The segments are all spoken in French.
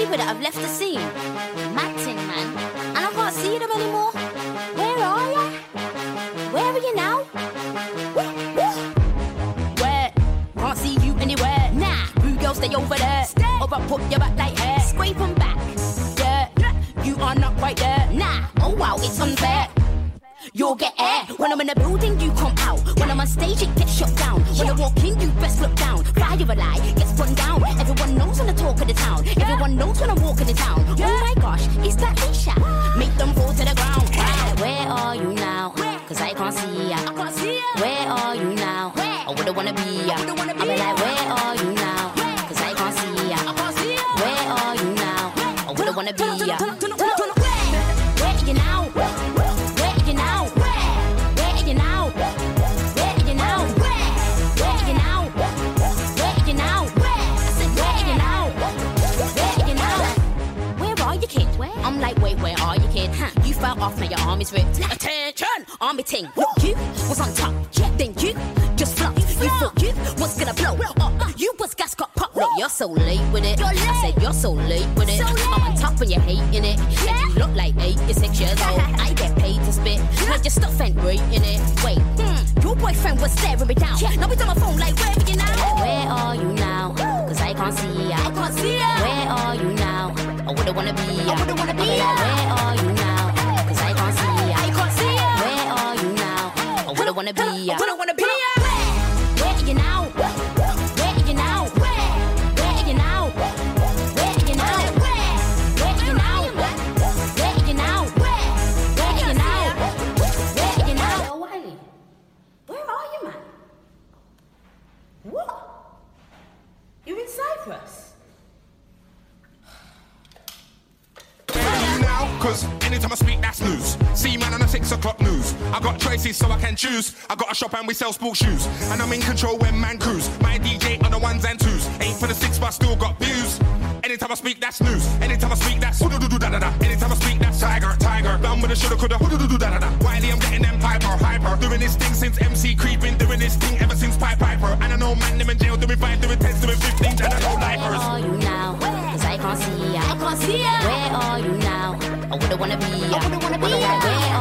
people that have left the scene. Mad thing, man. And I can't see them anymore. Where are ya? Where are you now? Where? Can't see you anywhere. Nah, you girl stay over there. Stay. Or I put your back like hair. Scrape 'em back. Yeah, you are not quite there. Nah, oh wow, it's unfair. You'll get air. When I'm in the building, you come out. When I'm on stage, it gets shut down. When I walk in, you best look down. Fire a lie, gets run down. Everyone knows when I talk of the town. Everyone knows when I'm walking the town. Oh my gosh, is that Isha? Your arm is ripped. Attention, army ting. You was on top, then you just flopped. You thought you was gonna blow up. You was gas got pop. Look, you're so late with it. I said you're so late with it. I'm on top and you're hating it. And you look like 86 years old. I get paid to spit. Like your stuff ain't great in it. Wait, hmm, your boyfriend was staring me down. Now he's on my phone like, where are you now? Where are you now? Cause I can't see ya. I can't see ya. Where are you now? I wouldn't wanna be ya. I wouldn't wanna be ya. Where are you wanna be ya. I wouldn't wanna be ya. Where are you now? Where are you now? Where are you now? Where are you now? Where are you now? Where are you now? Where are you now? Where are you now? Yo, Wiley, where are you, man? What? You're in Cyprus? now, cause anytime I speak, that's news. Six o'clock news. I got choices so I can choose. I got a shop and we sell sports shoes. And I'm in control when man cruise. My DJ on the ones and twos. Ain't for the six, but still got views. Anytime I speak, that's news. Anytime I speak, that's do do da da da. Anytime I speak, that's tiger, tiger. Done with the shoulda, coulda, do do da da da. Wiley, I'm getting them hyper, hyper. Doing this thing since MC creeping, doing this thing ever since Pipe Piper. And I know man, them in jail, doing five, doing tens, doing fifteen, and I know Where are you now? Cause I can't see ya. I can't see ya. Where are you now? I wouldn't wanna be ya. I wouldn't wanna be ya. Where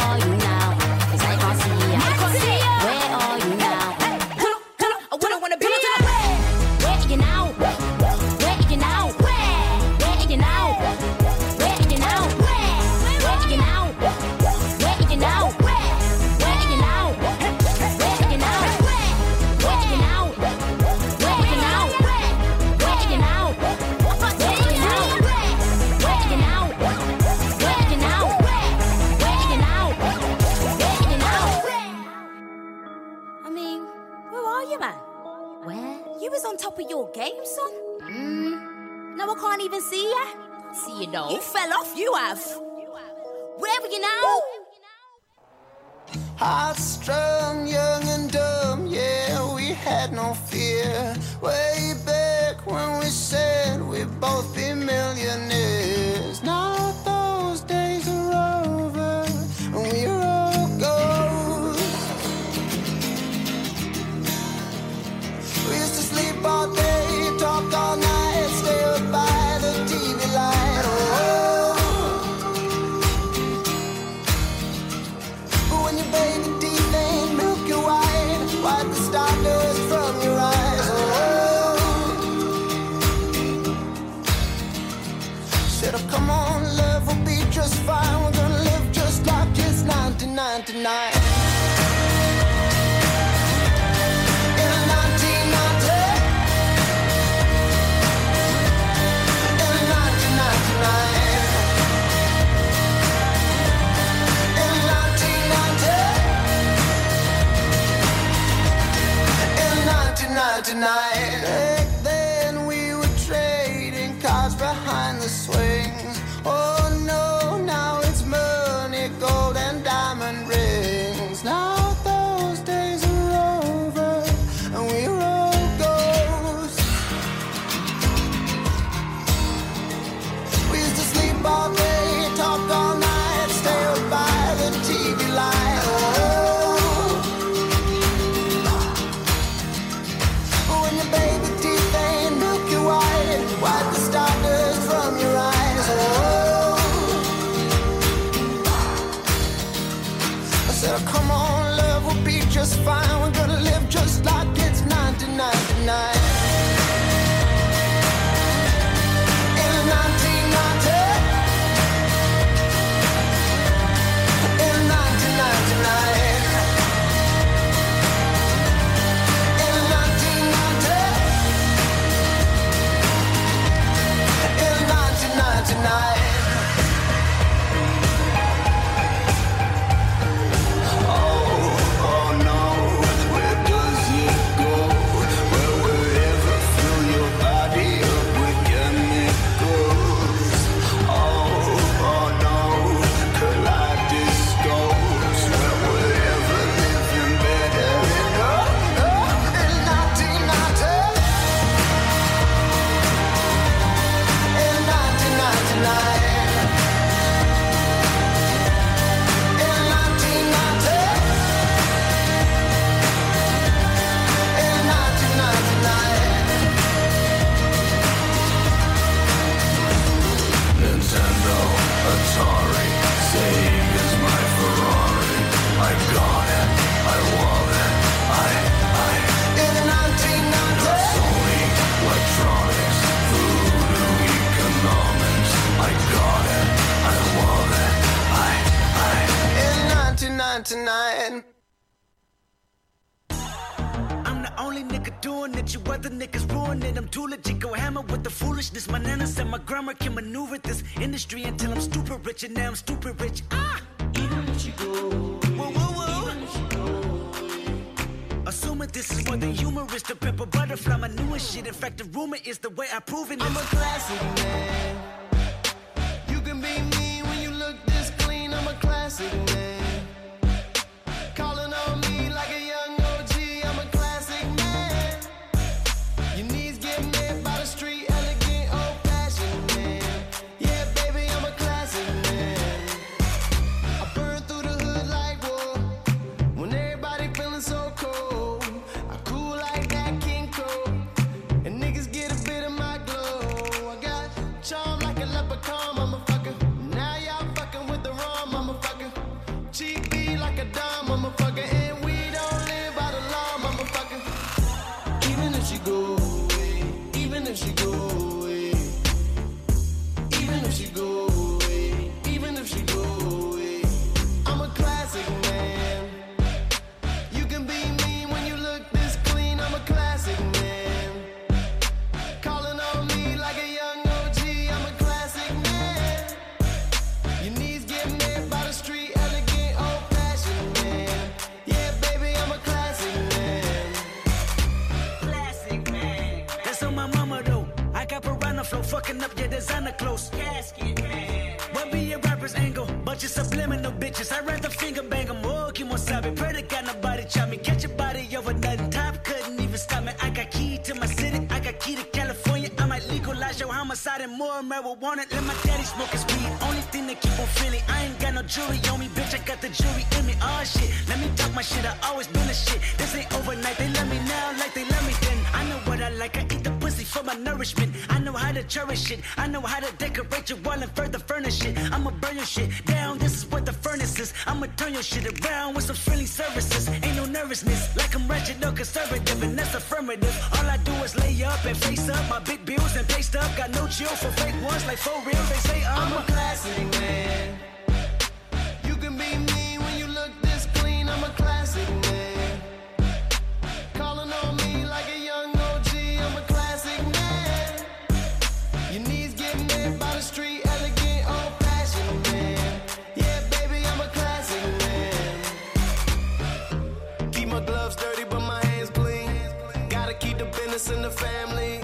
top of your game, son. Mm. Now I can't even see ya. See you though. You fell off. You have. Where were you now? Hearts strong, young and dumb, yeah, we had no fear. Way back when we said we'd both be millionaires. Just subliminal bitches. I'd rather finger bang a more, keep on sobbing. Pray to God nobody chop me. Catch your body over nothing. Top couldn't even stop me. I got key to my city, I got key to California. I might legalize your homicide and more marijuana. Let my daddy smoke his weed. Only thing that keep on feeling. I ain't got no jewelry on me, bitch. I got the jewelry in me. Oh shit, let me talk my shit. I always been a shit. This ain't overnight. They love me now like they love me then. I know what I like. I eat the pussy for my nourishment cherish it. I know how to decorate your wall and further furnish it. I'ma burn your shit down, this is what the furnace is. I'ma turn your shit around with some friendly services. Ain't no nervousness, like I'm wretched no conservative, and that's affirmative. All I do is lay up and face up my big bills and pay stuff. Got no chill for fake ones, like for real, they say I'm, I'm a classic man. You can be me when you look this clean, I'm a classic man. In the family.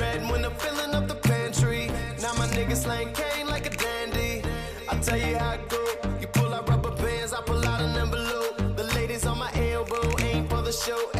Red when I'm filling up the pantry. Now my niggas slang cane like a dandy. I tell you how it go. You pull out rubber bands, I pull out an envelope. The ladies on my elbow ain't for the show.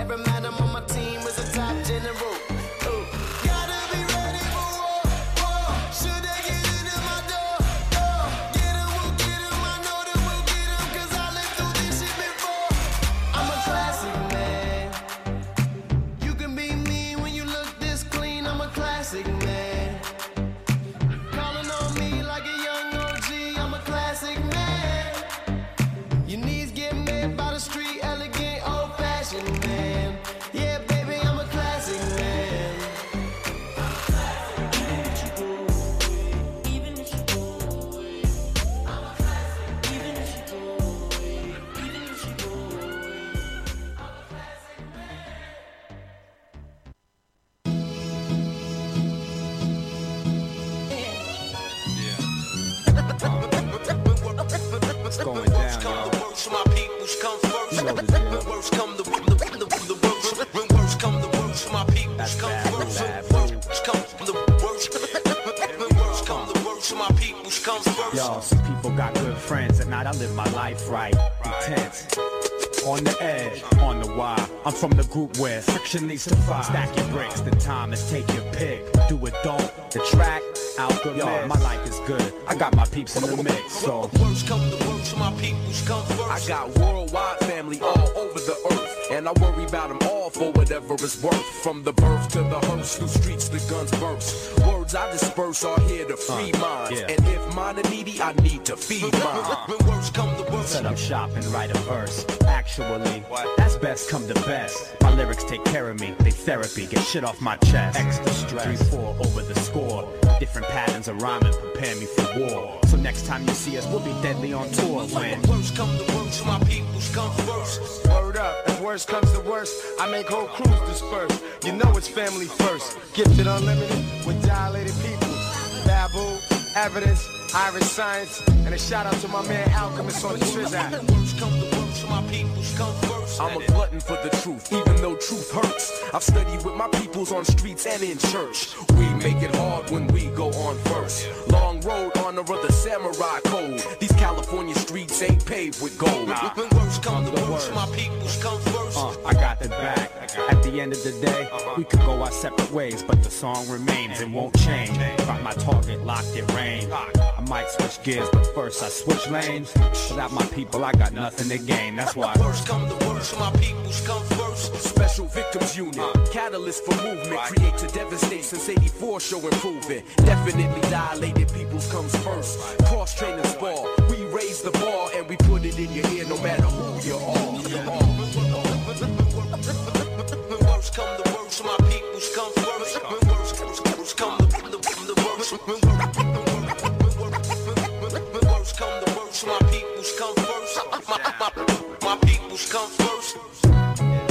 Yeah. When come the, my come the my. Yo, some people got good friends, at night I live my life right, intense on the edge, on the wire. I'm from the group where friction leads to fire. Stack your bricks, the time is take your pick. Do it, don't. The track, out the Yo, my life is good. I got my peeps in the mix, so. Worst come to worst, my peoples come first. I got worldwide family all over the earth, and I worry about them all for whatever it's worth. From the birth to the hearse, through streets the guns burst. Words I disperse are here to free uh, minds, yeah. and if mine are needy, I need to feed mine. when worst come to worst, set up shop and write a verse. Actually, that's best come to best. My lyrics take care of me, they therapy, get shit off my chest. Extra stress, 3-4 over the score. Different patterns of rhyming prepare me for war. So next time you see us, we'll be deadly on tour. When worst come to worst, my peoples come first. Word up, if worst comes to worst, I make whole crews disperse. You know it's family first. Gifted unlimited with dilated people. Babu, evidence, Irish science, and a shout out to my man Alchemist on the Trizac. I'm a glutton for the truth, even though truth hurts. I've studied with my peoples on streets and in church. We make it hard when we go on first. Long road, honor of the samurai code. These California streets ain't paved with gold. Nah. When worst come to worst, my peoples come first. Uh, I got the back. At the end of the day, we could go our separate ways, but the song remains and won't change. Got my target locked in range. I might switch gears, but first I switch lanes. Without my people, I got nothing to gain. That's why. First come the worst, my peoples come first. Special victims unit, uh, catalyst for movement, create to devastate since 84 show improvement. Definitely dilated peoples comes first. Cross training ball, we raise the bar and we put it in your ear no matter who you are. When worst come the worst, my peoples come first. When worst come the, the, the worst. When come the worst, my peoples come first. My, my, my peoples come first.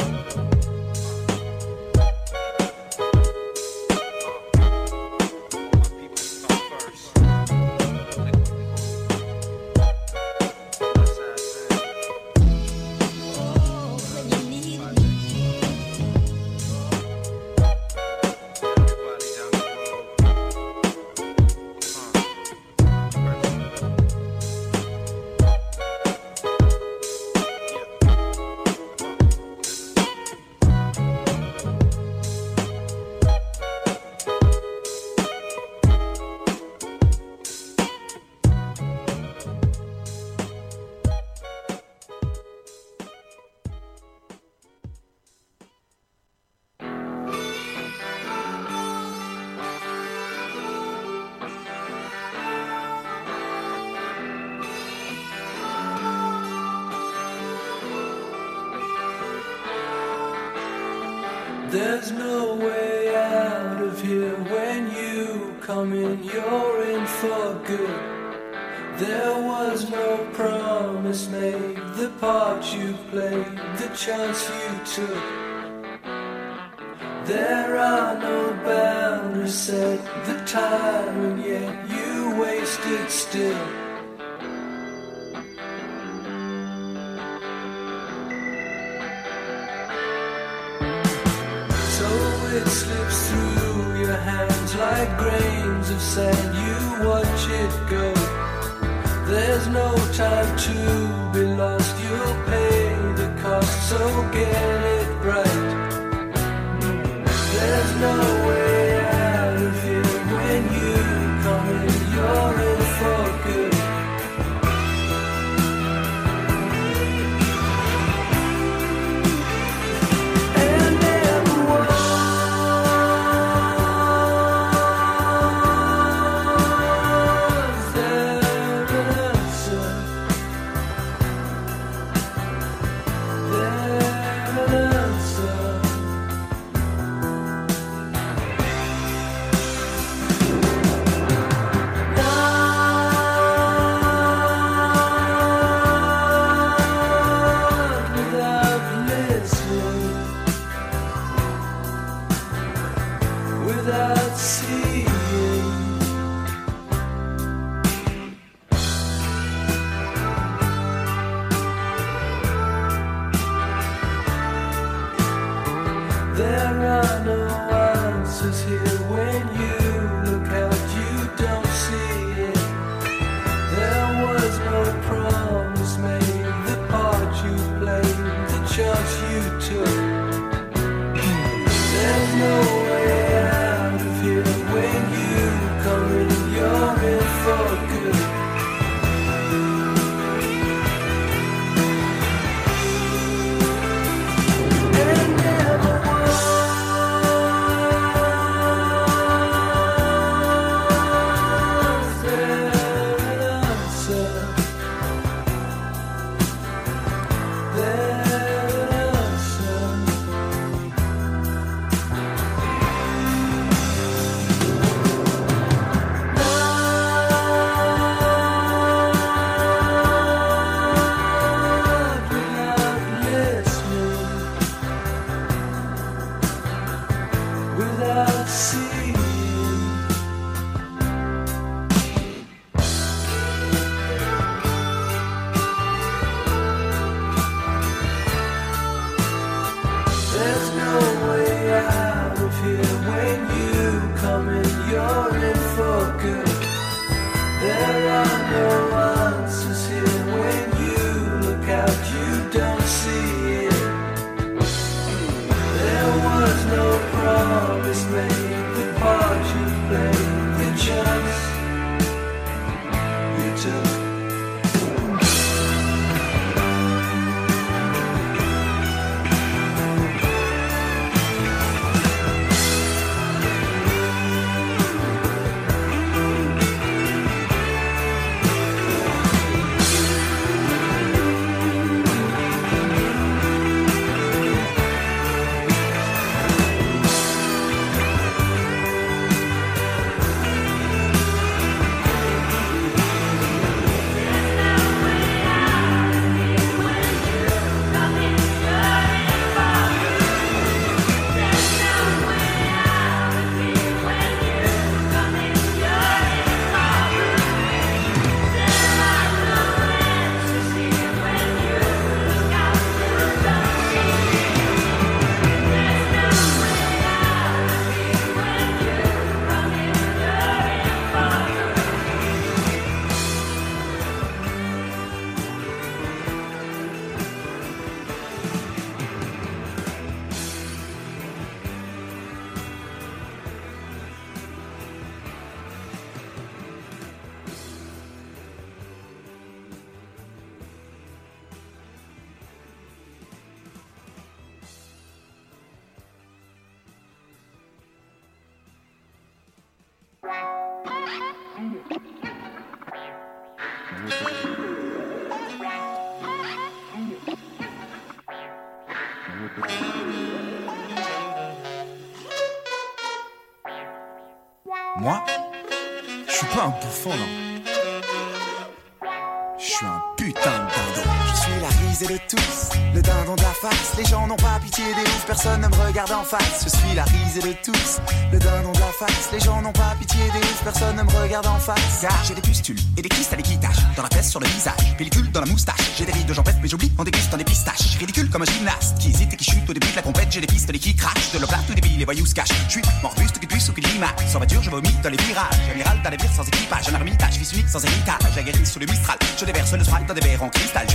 Personne ne me regarde en face. Je suis la risée de tous, le dindon de la face. Les gens n'ont pas pitié des personne ne me regarde en face. Car j'ai des pustules et des kystes à l'équitage. Dans la tête, sur le visage, pellicule dans la moustache. J'ai des rides de jambette, mais j'oublie, déguste, on des pistaches. Ridicule comme un gymnaste qui hésite et qui chute au début de la compète. J'ai des pistolets qui crachent, de l'oplat tout débile, les voyous se cachent. Je suis morbuste, qui puisse ou qui l'image. Sans voiture, je vomis dans les virages. Amiral dans les vires sans équipage. Un ermitage, fils unique sans héritage. Aguerri sous le mistral. Je déverse le sprite dans des verres en cristal.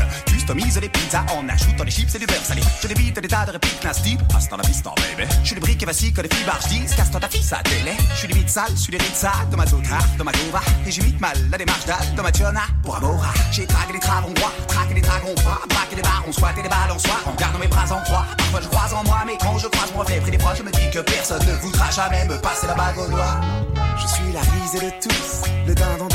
Je les pizzas en ajoutant des chips et du beurre salé. Je débite des tas de répliques nasty. Hasta la baby. Je suis le brick et voici que les filles barges disent. Casse-toi ta fille, ça télé. Je suis limite sale, je suis les ritzas de ma zota, de ma gova. Et j'imite mal la démarche d'Al de ma tiona. Pour Amora, j'ai traqué les travons droits, traqué les dragons froids, braqué les barons, squatté les balles en gardant mes bras en croix. Parfois je croise en moi, mais quand je croise mon reflet près des proches, je me dis que personne ne voudra jamais me passer la bague au doigt. Je suis la risée de tous, le dindon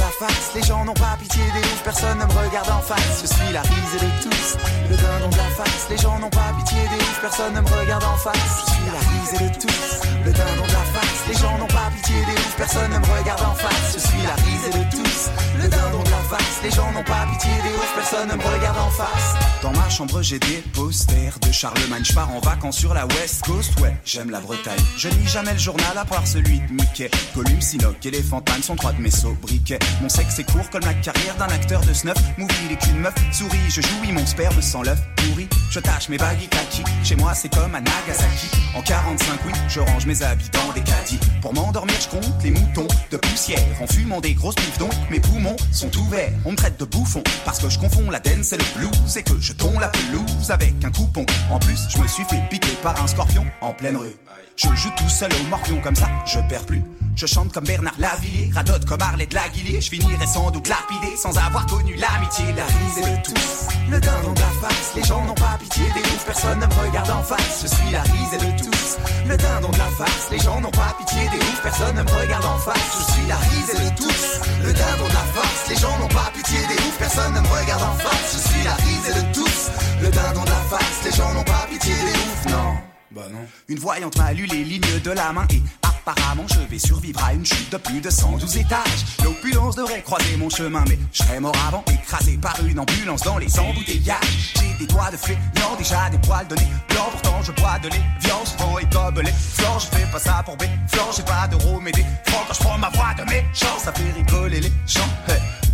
Les gens n'ont pas pitié des oufs, personne ne me regarde en face. Je suis la risée de tous, le dindon de la face. Les gens n'ont pas pitié des oufs, personne ne me regarde en face. Je suis la risée de tous, le dindon de la face. Les gens n'ont pas pitié des oufs, personne ne me regarde en face. Je suis la risée de tous, le dindon de la face. Les gens n'ont pas pitié des oufs, personne ne me regarde en face. Dans ma chambre, j'ai des posters de Charlemagne. Je pars en vacances sur la West Coast, ouais, j'aime la Bretagne. Je lis jamais le journal à part celui de Mickey. Gollum, Sinoc et les Fantanes sont trois de mes sobriquets. Mon sexe est court comme la carrière d'un acteur de snuff. Movie, il est qu'une meuf. Souris, je jouis mon sperme sans l'œuf pourri. Je tâche mes bagues kaki. Chez moi, c'est comme à Nagasaki. En 45, oui, je range mes habits dans des caddies. Pour m'endormir, je compte les moutons de poussière. En fumant des grosses pifs, donc mes poumons sont ouverts. On me traite de bouffon parce que je confonds la dance et le blues. Et que je tombe la pelouse avec un coupon. En plus, je me suis fait piquer par un scorpion en pleine rue. Je joue tout seul au morpion comme ça, je perds plus. Je chante comme Bernard Lavillier, radote comme Arlette Laguillier. Je finirai sans doute lapidé sans avoir connu l'amitié. La risée de tous, le dindon de la face. Les gens n'ont pas pitié des oufs, personne ne me regarde en face. Je suis la risée de tous, le dindon de la face. Les gens n'ont pas pitié des oufs, personne ne me regarde en face. Je suis la risée de tous, le dindon de la face. Les gens n'ont pas pitié des oufs, personne ne me regarde en face. Je suis la risée de tous, le dindon de la face. Les gens n'ont pas pitié des oufs, non. Bah non. Une voyante m'a lu les lignes de la main et apparemment je vais survivre à une chute de plus de 112 étages. L'opulence devrait croiser mon chemin, mais je serais mort avant, écrasé par une ambulance dans les embouteillages. J'ai des doigts de fléau, déjà des poils de nez blanc, pourtant je bois de lait, viande, souvent et gobelet. Flore, je fais pas ça pour B, Flore, j'ai pas d'euros, mais des francs quand je prends ma voix de méchant, ça fait rigoler les gens.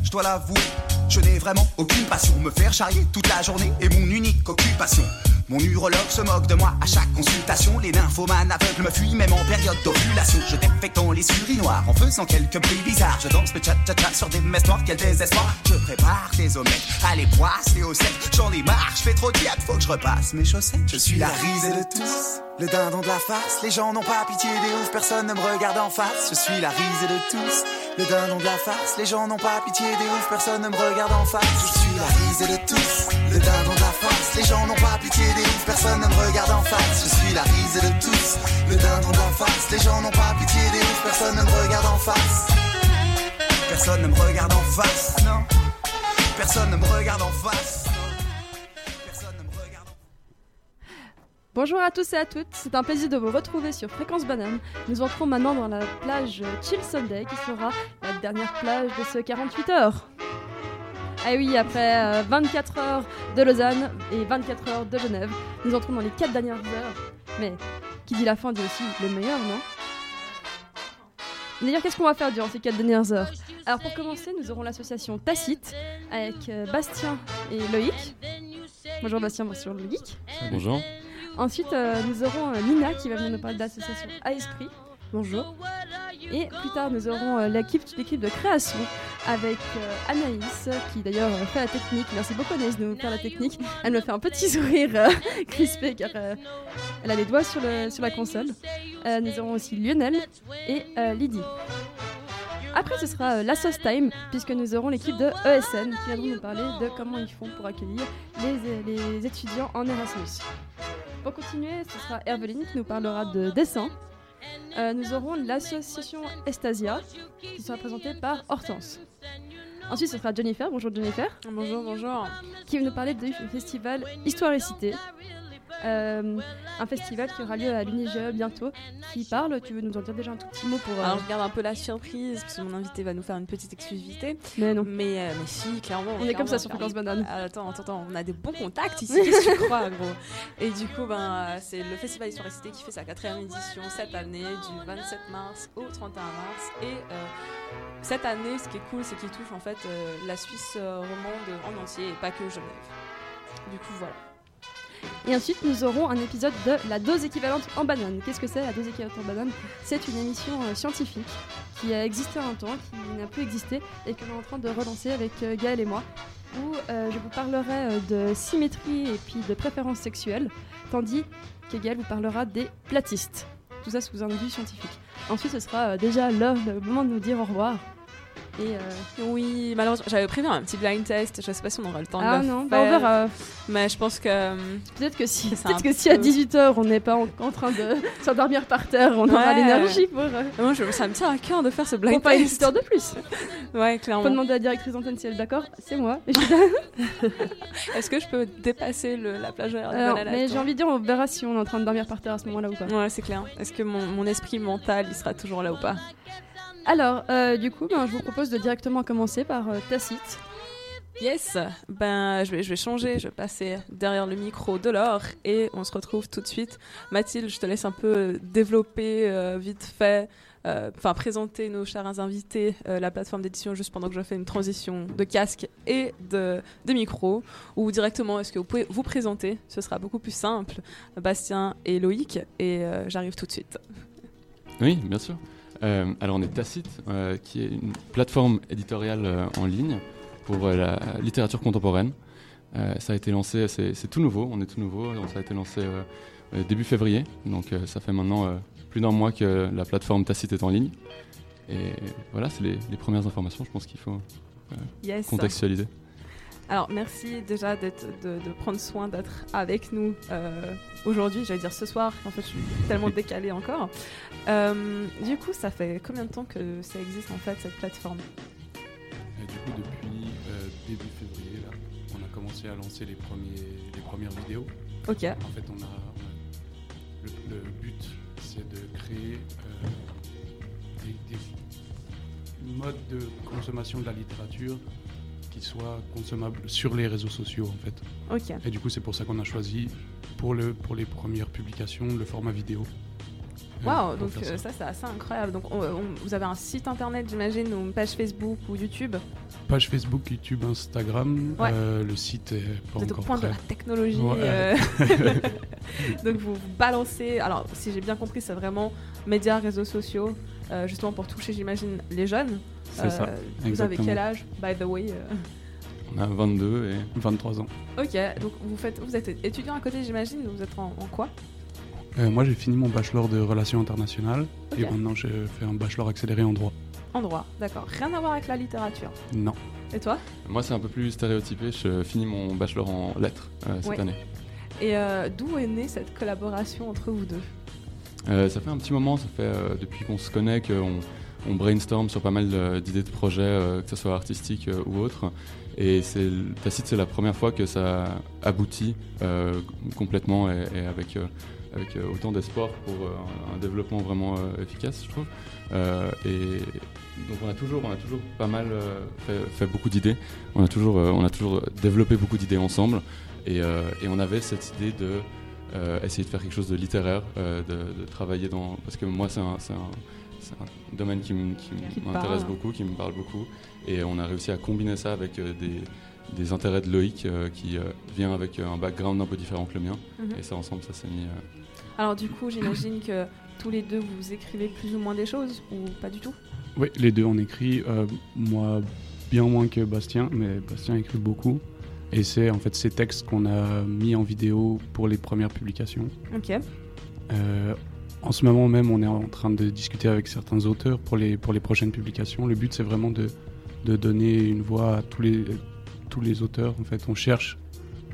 Je dois l'avouer, je n'ai vraiment aucune passion. Me faire charrier toute la journée est mon unique occupation. Mon urologue se moque de moi à chaque consultation. Les nymphomanes aveugles me fuient même en période d'ovulation. Je défecte dans les urinoirs en faisant quelques bruits bizarres. Je danse le chat chat chat sur des messes noires, quel désespoir. Je prépare des omelettes, allez poisser au sec. J'en ai marre, je fais trop de faut que je repasse mes chaussettes. Je suis la risée de tous, le dindon de la farce. Les gens n'ont pas pitié des oufs, personne ne me regarde en face. Je suis la risée de tous, le dindon de la farce. Les gens n'ont pas pitié des oufs, personne ne me regarde en face. Je suis la risée de tous, le dindon de la farce. Les gens n'ont pas pitié personne ne me regarde en face. Je suis la risée de tous, le dindon de la farce. Les gens n'ont pas pitié des oufs, personne ne me regarde en face. Personne ne me regarde en face, non. Personne ne me regarde en face. Bonjour à tous et à toutes, c'est un plaisir de vous retrouver sur Fréquence Banane. Nous entrons maintenant dans la plage Chill Sunday qui sera la dernière plage de ce 48 heures. Ah oui, après euh, 24 heures de Lausanne et 24 heures de Genève, nous entrons dans les 4 dernières heures. Mais qui dit la fin dit aussi le meilleur, non? D'ailleurs, qu'est-ce qu'on va faire durant ces 4 dernières heures? Alors pour commencer, nous aurons l'association Tacite avec euh, Bastien et Loïc. Bonjour Bastien, bonjour Loïc. Bonjour. Ensuite, euh, nous aurons euh, Nina qui va venir nous parler de l'association À Esprit. Bonjour. Et plus tard, nous aurons euh, l'équipe l'équipe de création avec euh, Anaïs, qui d'ailleurs fait la technique. Merci beaucoup Anaïs de nous faire la technique. Elle me fait un petit sourire euh, crispé car elle a les doigts sur, la console. Nous aurons aussi Lionel et Lydie. Après, ce sera la Sauce Time, puisque nous aurons l'équipe de ESN qui viendront nous parler de comment ils font pour accueillir les, les étudiants en Erasmus. Pour continuer, ce sera Herveline qui nous parlera de dessin. Euh, nous aurons l'association Estasia qui sera présentée par Hortense. Ensuite, ce sera Jennifer. Bonjour Jennifer. Bonjour, bonjour. Qui va nous parler du festival Histoire et Cité. Euh, un festival qui aura lieu à l'Unige bientôt. Qui parle Tu veux nous en dire déjà un tout petit mot pour. euh, Alors je garde un peu la surprise parce que mon invité va nous faire une petite exclusivité. Mais non. Mais, euh, mais si, clairement. On est comme ça sur. Fréquence Banane. Ah, attends, attends, attends, on a des bons contacts ici, que tu crois, gros? Et du coup, ben, c'est le Festival Histoire et Cité qui fait sa quatrième édition cette année, du 27 mars au 31 mars. Et euh, cette année, ce qui est cool, c'est qu'il touche en fait euh, la Suisse romande en entier et pas que Genève. Du coup, voilà. Et ensuite, nous aurons un épisode de La dose équivalente en banane. Qu'est-ce que c'est la dose équivalente en banane? C'est une émission euh, scientifique qui a existé un temps, qui n'a plus existé et que l'on est en train de relancer avec euh, Gaël et moi, où euh, je vous parlerai euh, de symétrie et puis de préférences sexuelles, tandis que Gaël vous parlera des platistes. Tout ça sous un vue scientifique. Ensuite, ce sera déjà l'heure, le moment de nous dire au revoir. Et euh, Oui, malheureusement, j'avais prévu un petit blind test. Je sais pas si on aura le temps ah de le non, faire. bah, on verra. Mais je pense que. euh, Peut-être que si, peut-être que si à peu- 18h on n'est pas en, en train de s'endormir par terre, on aura l'énergie pour, euh, Moi, je- ça me tient à cœur de faire ce blind pour pas une test. petite heure de plus. Ouais, On clairement. peut demander à la directrice d'antenne si elle est d'accord, c'est moi. Est-ce que je peux dépasser le- la plage horaire Alors, mais j'ai envie de dire, on verra si on est en train de dormir par terre à ce moment-là ou pas. Ouais, c'est clair. Est-ce que mon, mon esprit mental, il sera toujours là ou pas? Alors, euh, du coup, ben, je vous propose de directement commencer par euh, Tacite. Yes Ben, je vais, je vais changer, je vais passer derrière le micro de l'or et on se retrouve tout de suite. Mathilde, je te laisse un peu développer euh, vite fait, euh, enfin présenter nos chers invités euh, la plateforme d'édition juste pendant que je fais une transition de casque et de, de micro. Ou directement, est-ce que vous pouvez vous présenter? Ce sera beaucoup plus simple. Bastien et Loïc, et euh, j'arrive tout de suite. Oui, bien sûr. Euh, alors on est Tacite, euh, qui est une plateforme éditoriale euh, en ligne pour la littérature contemporaine. Ça a été lancé, c'est tout nouveau, on est tout nouveau, donc ça a été lancé début février, donc ça fait maintenant plus d'un mois que la plateforme Tacite est en ligne. Et voilà, c'est les, les premières informations, je pense qu'il faut Yes. contextualiser. Alors, merci déjà de, de prendre soin d'être avec nous euh, aujourd'hui. J'allais dire ce soir, en fait, je suis tellement décalée encore. Euh, du coup, ça fait combien de temps que ça existe en fait cette plateforme? Et du coup, depuis euh, début février, là, on a commencé à lancer les, premiers, les premières vidéos. Ok. En fait, on a, on a- le, le but, c'est de créer euh, des, des modes de consommation de la littérature qui soient consommables sur les réseaux sociaux, en fait. Ok. Et du coup, c'est pour ça qu'on a choisi, pour, le, pour les premières publications, le format vidéo. Waouh, pour donc euh, ça, c'est assez incroyable. Donc on- on- vous avez un site internet, j'imagine, ou une page Facebook ou YouTube. Page Facebook, YouTube, Instagram. Ouais. Euh, le site est pas Vous êtes au point prêt. de la technologie. Ouais. euh, donc vous, vous balancez. Alors, si j'ai bien compris, c'est vraiment médias, réseaux sociaux, euh, justement pour toucher, j'imagine, les jeunes. C'est ça, Vous avez quel âge, by the way euh On a 22 et 23 ans. Ok, donc vous, faites, vous êtes étudiant à côté, j'imagine. Vous êtes en, en quoi? Euh, moi, j'ai fini mon bachelor de relations internationales et maintenant je fais un bachelor accéléré en droit. En droit, d'accord. Rien à voir avec la littérature? Non. Et toi? Moi c'est un peu plus stéréotypé. Je finis mon bachelor en lettres euh, cette Ouais. année. Et euh, d'où est née cette collaboration entre vous deux? Euh, ça fait un petit moment, ça fait euh, depuis qu'on se connaît qu'on on brainstorm sur pas mal d'idées de projets, euh, que ce soit artistique ou autre. Et Tacite, c'est la première fois que ça aboutit complètement et, avec, autant d'espoir pour un développement vraiment efficace, je trouve. Et donc on a toujours, on a toujours pas mal fait, beaucoup d'idées. On a toujours, on a toujours développé beaucoup d'idées ensemble. Et, on avait cette idée de essayer de faire quelque chose de littéraire, euh, de, de travailler dans. Parce que moi, c'est un, c'est un, c'est un domaine qui m- qui Qui te m'intéresse parle. beaucoup, qui me parle beaucoup. Et on a réussi à combiner ça avec euh, des, des intérêts de Loïc euh, qui euh, vient avec euh, un background un peu différent que le mien. Mhm. Et ça, ensemble, ça s'est mis. euh, Alors du coup, j'imagine que tous les deux, vous écrivez plus ou moins des choses, ou pas du tout? Oui, les deux on écrit. euh, moi, bien moins que Bastien, mais Bastien écrit beaucoup. Et c'est en fait ces textes qu'on a mis en vidéo pour les premières publications. Ok. Euh, en ce moment même, on est en train de discuter avec certains auteurs pour les, pour les prochaines publications. Le but, c'est vraiment de, de donner une voix à tous les, tous les auteurs. En fait, on cherche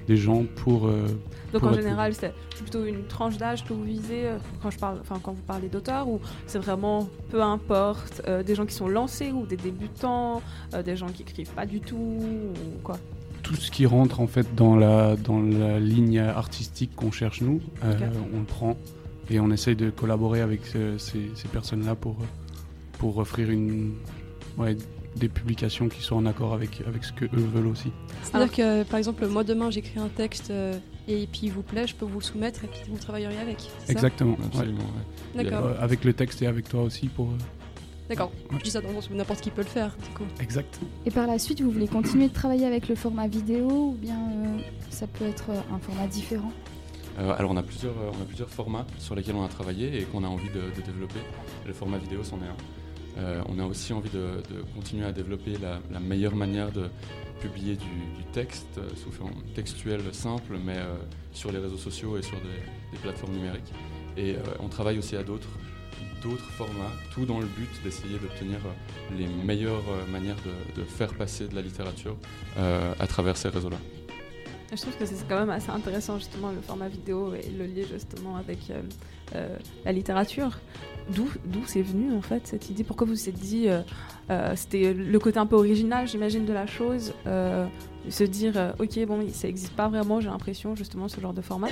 des gens pour. euh, Donc pour en général, c'est plutôt une tranche d'âge que vous visez euh, quand je parle, quand vous parlez d'auteurs, ou c'est vraiment peu importe, euh, des gens qui sont lancés ou des débutants, des gens qui écrivent pas du tout, ou quoi? Tout ce qui rentre en fait dans la, dans la ligne artistique qu'on cherche nous, euh, on le prend et on essaye de collaborer avec euh, ces, ces personnes-là pour, pour offrir une, ouais, des publications qui soient en accord avec, avec ce que eux veulent aussi. C'est-à-dire que, par exemple, moi demain j'écris un texte euh, et puis il vous plaît, je peux vous le soumettre et puis vous travailleriez avec. ça? Exactement. Absolument, ouais. D'accord. Euh, avec le texte et avec toi aussi pour. D'accord. Je dis ça dans le sens où n'importe qui peut le faire, du coup. Exact. Et par la suite, vous voulez continuer de travailler avec le format vidéo ou bien euh, ça peut être euh, un format différent? Euh, alors on a, plusieurs, euh, on a plusieurs formats sur lesquels on a travaillé et qu'on a envie de, de développer. Le format vidéo, c'en est un. Euh, on a aussi envie de, de continuer à développer la, la meilleure manière de publier du, du texte euh, sous forme textuelle simple, mais euh, sur les réseaux sociaux et sur des, des plateformes numériques. Et euh, on travaille aussi à d'autres d'autres formats, tout dans le but d'essayer d'obtenir euh, les meilleures euh, manières de, faire passer de la littérature euh, à travers ces réseaux-là. Je trouve que c'est quand même assez intéressant justement le format vidéo et le lier justement avec la littérature. D'où c'est venu en fait cette idée? Pourquoi vous vous êtes dit euh, c'était le côté un peu original j'imagine de la chose se dire euh, ok bon ça n'existe pas vraiment j'ai l'impression justement ce genre de format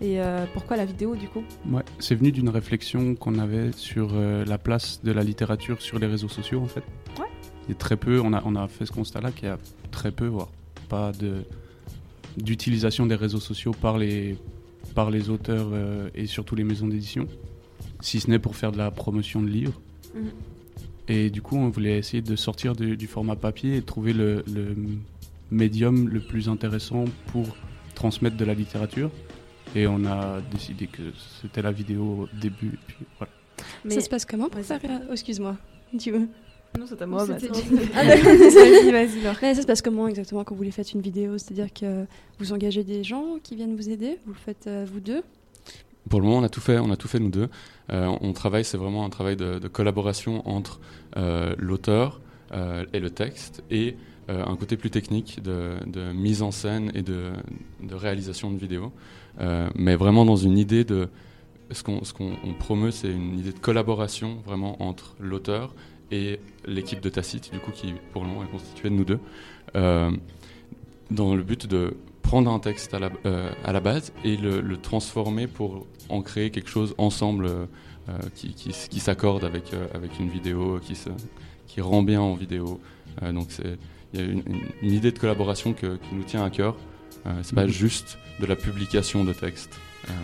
et euh, pourquoi la vidéo du coup? Ouais, c'est venu d'une réflexion qu'on avait sur euh, la place de la littérature sur les réseaux sociaux en fait. Ouais. Il y a très peu, on a, on a fait ce constat-là qu'il y a très peu, voire pas de d'utilisation des réseaux sociaux par les, par les auteurs et surtout les maisons d'édition, si ce n'est pour faire de la promotion de livres. Mhm. Et du coup, on voulait essayer de sortir du, du format papier et trouver le, le médium le plus intéressant pour transmettre de la littérature. Et on a décidé que c'était la vidéo au début. Et puis voilà. Ça se passe comment pour faire oh, Excuse-moi. Tu veux Non, c'est à moi. Ah. Vas-y, vas-y, Laure. Mais ça se passe comment exactement quand vous voulez faites une vidéo? C'est-à-dire que vous engagez des gens qui viennent vous aider? Vous le faites euh, vous deux? Pour le moment, on a tout fait, on a tout fait nous deux. Euh, on travaille, c'est vraiment un travail de, de collaboration entre euh, l'auteur euh, et le texte et euh, un côté plus technique de, mise en scène et de, réalisation de vidéos. Euh, mais vraiment dans une idée de ce qu'on ce qu'on on promeut, c'est une idée de collaboration vraiment entre l'auteur et l'équipe de Tacite, du coup, qui pour le moment est constituée de nous deux, euh, dans le but de prendre un texte à la, à la base et le, transformer pour en créer quelque chose ensemble qui, qui, qui s'accorde avec, avec une vidéo, qui, se, qui rend bien en vidéo. Donc c'est- il y a une, une- une idée de collaboration que- qui nous tient à cœur. Euh, c'est pas Mhm. juste de la publication de texte.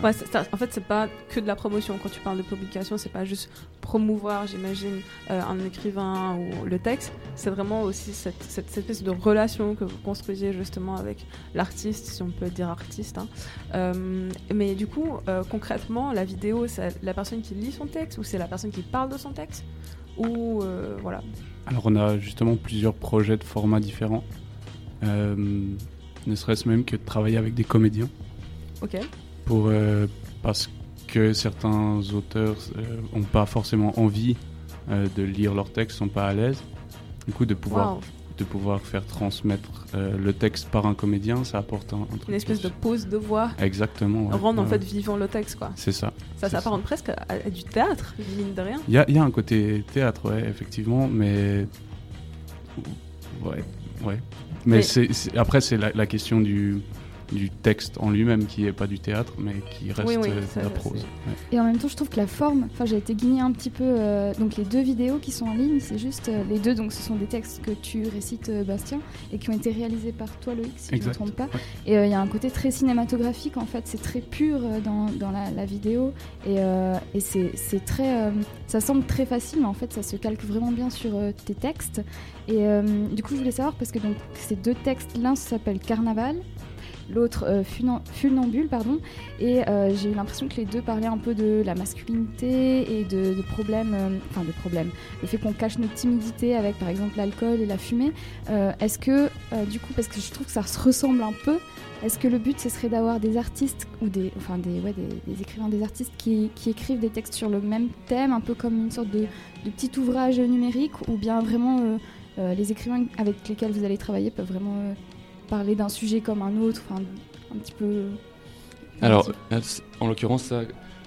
Ouais, c'est- ça- en fait, c'est pas que de la promotion. Quand tu parles de publication, c'est pas juste promouvoir, j'imagine, euh, un écrivain ou le texte. C'est vraiment aussi cette, cette- cette espèce de relation que vous construisez justement avec l'artiste, si on peut dire artiste. hein. Euh, mais du coup, euh, concrètement, la vidéo, c'est la personne qui lit son texte ou c'est la personne qui parle de son texte? Ou euh, voilà. Alors on a justement plusieurs projets de formats différents. Euh, ne serait-ce même que de travailler avec des comédiens. Ok. Pour, euh, parce que certains auteurs n'ont pas forcément envie euh, de lire leur texte, sont pas à l'aise. Du coup, de pouvoir, Wow. De pouvoir faire transmettre euh, le texte par un comédien, ça apporte un, un truc. Une espèce de pause de voix. Exactement. ouais. Rendre en fait vivant le texte, quoi. C'est ça. Ça s'apparente presque à, à du théâtre, mine de rien. Il y a, y a un côté théâtre, ouais, effectivement, mais. Ouais, ouais. Mais, Mais- c'est- c'est- après, c'est la, la question du, du texte en lui-même qui est pas du théâtre, mais qui reste Oui, oui, euh, ça, de la prose. ouais. Et en même temps, je trouve que la forme, enfin, j'ai été guignée un petit peu. euh, donc, les deux vidéos qui sont en ligne, c'est juste euh, les deux. Donc, ce sont des textes que tu récites, euh, Bastien, et qui ont été réalisés par toi, Loïc, si je ne me trompe pas. ouais. Et euh, il y a un côté très cinématographique, en fait. C'est très pur euh, dans, dans la, la vidéo. Et, euh, et c'est c'est très. euh, ça semble très facile, mais en fait, ça se calque vraiment bien sur euh, tes textes. Et euh, du coup, je voulais savoir, parce que donc, ces deux textes, l'un s'appelle Carnaval. L'autre euh, Funambule, pardon, et euh, j'ai eu l'impression que les deux parlaient un peu de la masculinité et de, problèmes, euh, enfin de problèmes, le fait qu'on cache notre timidité avec par exemple l'alcool et la fumée. Euh, Est-ce que, du coup, parce que je trouve que ça se ressemble un peu, est-ce que le but ce serait d'avoir des artistes ou des, enfin des, ouais, des, écrivains, des artistes qui, qui écrivent des textes sur le même thème, un peu comme une sorte de, de petit ouvrage numérique, ou bien vraiment les écrivains avec lesquels vous allez travailler peuvent vraiment parler d'un sujet comme un autre, enfin un petit peu. Alors, euh, en l'occurrence, ça,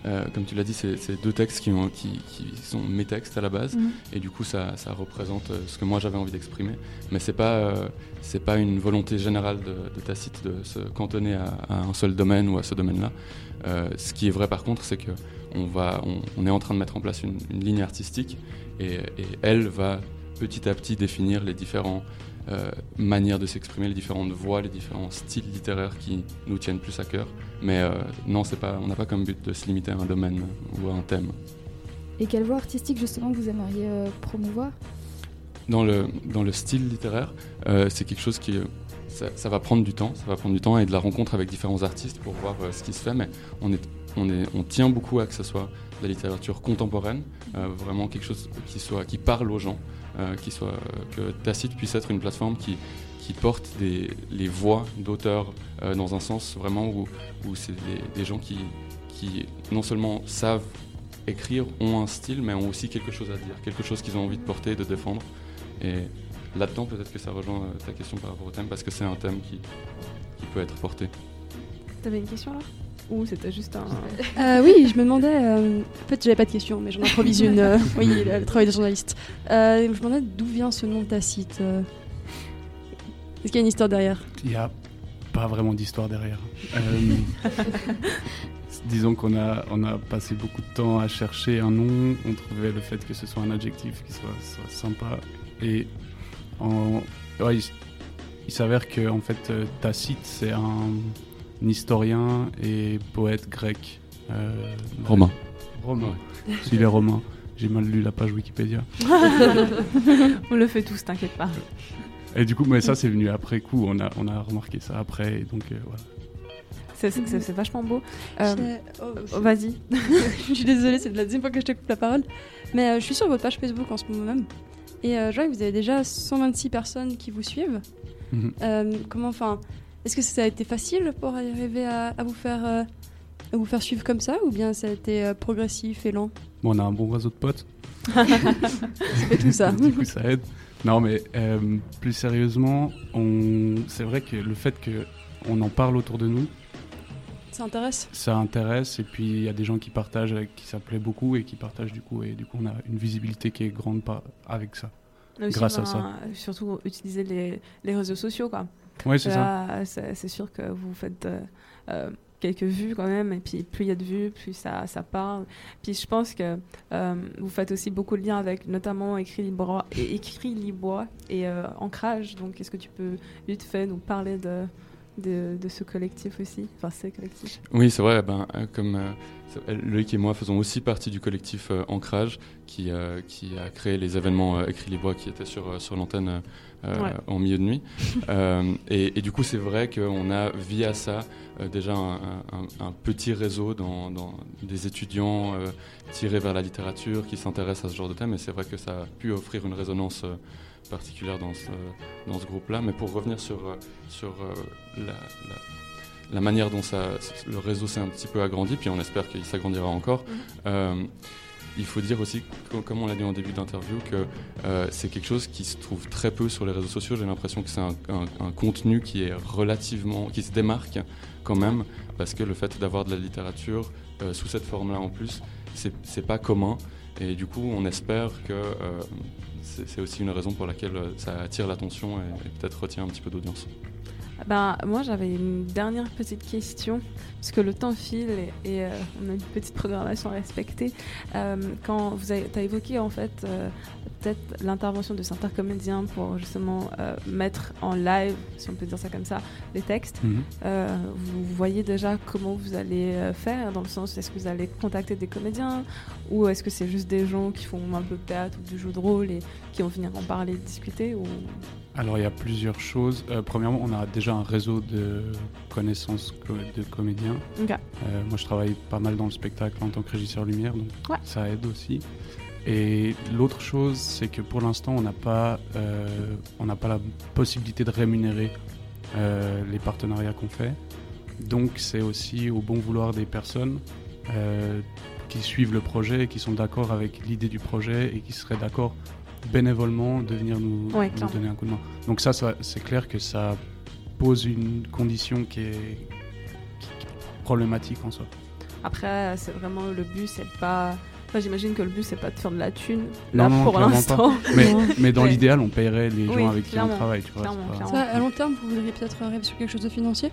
euh, comme tu l'as dit, c'est deux textes qui, ont, qui, qui sont mes textes à la base, Mhm. et du coup, ça, ça représente euh, ce que moi j'avais envie d'exprimer. Mais c'est pas, euh, c'est pas une volonté générale de, de Tacite de se cantonner à, à un seul domaine ou à ce domaine-là. Euh, ce qui est vrai, par contre, c'est que on va, on, on est en train de mettre en place une, une ligne artistique, et, et elle va petit à petit définir les différents euh, manières de s'exprimer, les différentes voix, les différents styles littéraires qui nous tiennent plus à cœur. Mais euh, non, c'est pas, on n'a pas comme but de se limiter à un domaine ou à un thème. Et quelle voie artistique justement vous aimeriez euh, promouvoir? Dans le, dans le style littéraire, euh, c'est quelque chose qui... Ça, ça va prendre du temps, ça va prendre du temps et de la rencontre avec différents artistes pour voir ce qui se fait, mais on, est, on, est, on tient beaucoup à que ce soit de la littérature contemporaine, euh, vraiment quelque chose qui, soit, qui parle aux gens, qui soit, que Tacite puisse être une plateforme qui, qui porte les voix d'auteurs euh, dans un sens vraiment où, où c'est des, des gens qui, qui non seulement savent écrire, ont un style, mais ont aussi quelque chose à dire, quelque chose qu'ils ont envie de porter, de défendre. Et là-dedans, peut-être que ça rejoint euh, ta question par rapport au thème, parce que c'est un thème qui, qui peut être porté. T'avais une question là? Ou c'était juste un. Euh, oui, je me demandais. euh, en fait, j'avais pas de question, mais j'en improvise une. euh, oui, le, le travail des journalistes. Euh, je me demandais d'où vient ce nom Tacite. euh. Est-ce qu'il y a une histoire derrière? Il n'y a pas vraiment d'histoire derrière. Euh, disons qu'on a, on a passé beaucoup de temps à chercher un nom. On trouvait le fait que ce soit un adjectif qui soit, soit sympa. Et en, ouais, il, il s'avère que en fait, Tacite, c'est un, un historien et poète grec. euh, Romain. Romain. S'il est romain. J'ai mal lu la page Wikipédia. On le fait tous, t'inquiète pas. Et du coup, mais ça, c'est venu après coup. On a, on a remarqué ça après. Et donc, euh, voilà. C'est- C'est c'est- c'est vachement beau. Euh, oh, oh, Vas-y. je suis désolée, c'est la deuxième fois que je te coupe la parole. Mais euh, je suis sur votre page Facebook en ce moment même. Et euh, je vois que vous avez déjà 126 personnes qui vous suivent. Mhm. Euh, comment, enfin, est-ce que ça a été facile pour arriver à, à vous faire euh, à vous faire suivre comme ça, ou bien ça a été euh, progressif et lent? Bon, on a un bon réseau de potes. fait tout ça. du coup, ça aide. Non, mais euh, plus sérieusement, on... c'est vrai que le fait qu'on en parle autour de nous, Ça intéresse? ça intéresse. Et puis, il y a des gens qui partagent, qui ça plaît beaucoup et qui partagent du coup. Et du coup, on a une visibilité qui est grande par... avec ça. Aussi, grâce à ça. Surtout utiliser les, les réseaux sociaux, quoi. Ouais, c'est ça. C'est sûr que vous faites euh, euh, quelques vues quand même, et puis plus il y a de vues, plus ça, ça parle. Puis je pense que euh, vous faites aussi beaucoup de liens avec notamment Écrit Libois et, Écrit Libois et euh, Ancrage. Donc est-ce que tu peux vite fait nous parler de, de, de ce collectif aussi? Enfin, c'est collectif. Oui, c'est vrai. Ben, comme euh, Loïc et moi faisons aussi partie du collectif euh, Ancrage, qui, euh, qui a créé les événements euh, Écrit les Bois qui étaient sur, sur l'antenne euh, Ouais. en milieu de nuit. Euh, et, et du coup, c'est vrai qu'on a, via ça, euh, déjà un, un- un petit réseau dans, dans des étudiants euh, tirés vers la littérature qui s'intéressent à ce genre de thème. Et c'est vrai que ça a pu offrir une résonance euh, particulière dans ce, dans ce groupe-là. Mais pour revenir sur, euh, sur euh, la, la- la manière dont ça, le réseau s'est un petit peu agrandi, puis on espère qu'il s'agrandira encore. Euh, il faut dire aussi, co- comme on l'a dit en début d'interview, que euh, c'est quelque chose qui se trouve très peu sur les réseaux sociaux. J'ai l'impression que c'est un, contenu qui est relativement, qui se démarque quand même, parce que le fait d'avoir de la littérature euh, sous cette forme-là en plus, c'est pas commun. Et du coup, on espère que euh, c'est aussi une raison pour laquelle ça attire l'attention et peut-être retient un petit peu d'audience. Ben, moi, j'avais une dernière petite question, parce que le temps file et, et, euh, on a une petite programmation à respecter. Euh, quand vous avez as évoqué, en fait, euh, peut-être l'intervention de certains comédiens pour justement mettre en live, si on peut dire ça comme ça, les textes, Mhm. vous voyez déjà comment vous allez faire, dans le sens, est-ce que vous allez contacter des comédiens, ou est-ce que c'est juste des gens qui font un peu de théâtre ou du jeu de rôle et qui vont venir en parler, discuter ou... Alors il y a plusieurs choses. Euh, premièrement, on a déjà un réseau de connaissances co- de comédiens. Euh, moi, je travaille pas mal dans le spectacle en tant que régisseur lumière, donc Ouais. ça aide aussi. Et l'autre chose, c'est que pour l'instant, on n'a pas, euh, on n'a pas la possibilité de rémunérer les partenariats qu'on fait. Donc, c'est aussi au bon vouloir des personnes qui suivent le projet, et qui sont d'accord avec l'idée du projet et qui seraient d'accord bénévolement de venir nous, Ouais, nous clairement. donner un coup de main. Donc ça, ça c'est clair que ça pose une condition qui est, qui- qui est problématique en soi. Après, c'est vraiment le but, c'est pas. Enfin, j'imagine que le but, c'est pas de faire de la thune. Là, non, pour l'instant. Mais, mais dans Ouais. l'idéal, on paierait les gens Oui, avec qui on travaille. Tu vois, pas-. Ça, à long terme, vous voudriez peut-être arriver sur quelque chose de financier?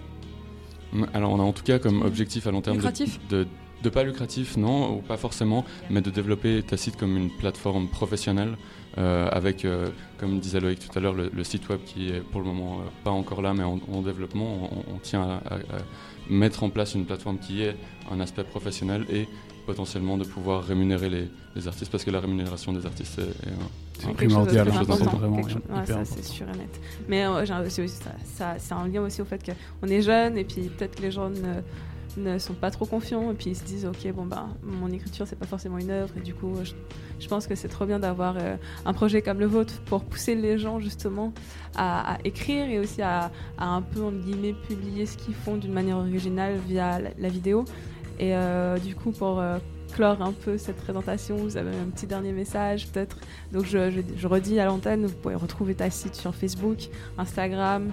Alors, on a en tout cas comme objectif à long terme de- Lucratif? de, de pas lucratif, non, ou pas forcément, mais de développer Tacite comme une plateforme professionnelle euh, avec, euh, comme disait Loïc tout à l'heure, le, le site web qui est pour le moment euh, pas encore là, mais en, en développement. On, on tient à, à- à mettre en place une plateforme qui ait un aspect professionnel et potentiellement de pouvoir rémunérer les, les artistes parce que la rémunération des artistes est, est un- C'est primordial, très hein, c'est important, vraiment chose- ouais, ça, c'est sûr et net. Mais euh, un- c'est aussi ça, ça- c'est un lien aussi au fait qu'on est jeune et puis peut-être que les gens ne, sont pas trop confiants et puis ils se disent ok bon bah mon écriture c'est pas forcément une œuvre et du coup je, pense que c'est trop bien d'avoir euh, un projet comme le vôtre pour pousser les gens justement à, écrire et aussi à, un peu entre guillemets publier ce qu'ils font d'une manière originale via la, vidéo et euh, du coup pour euh, clore un peu cette présentation, vous avez un petit dernier message peut-être. Donc je, redis à l'antenne, vous pouvez retrouver ta site sur Facebook, Instagram.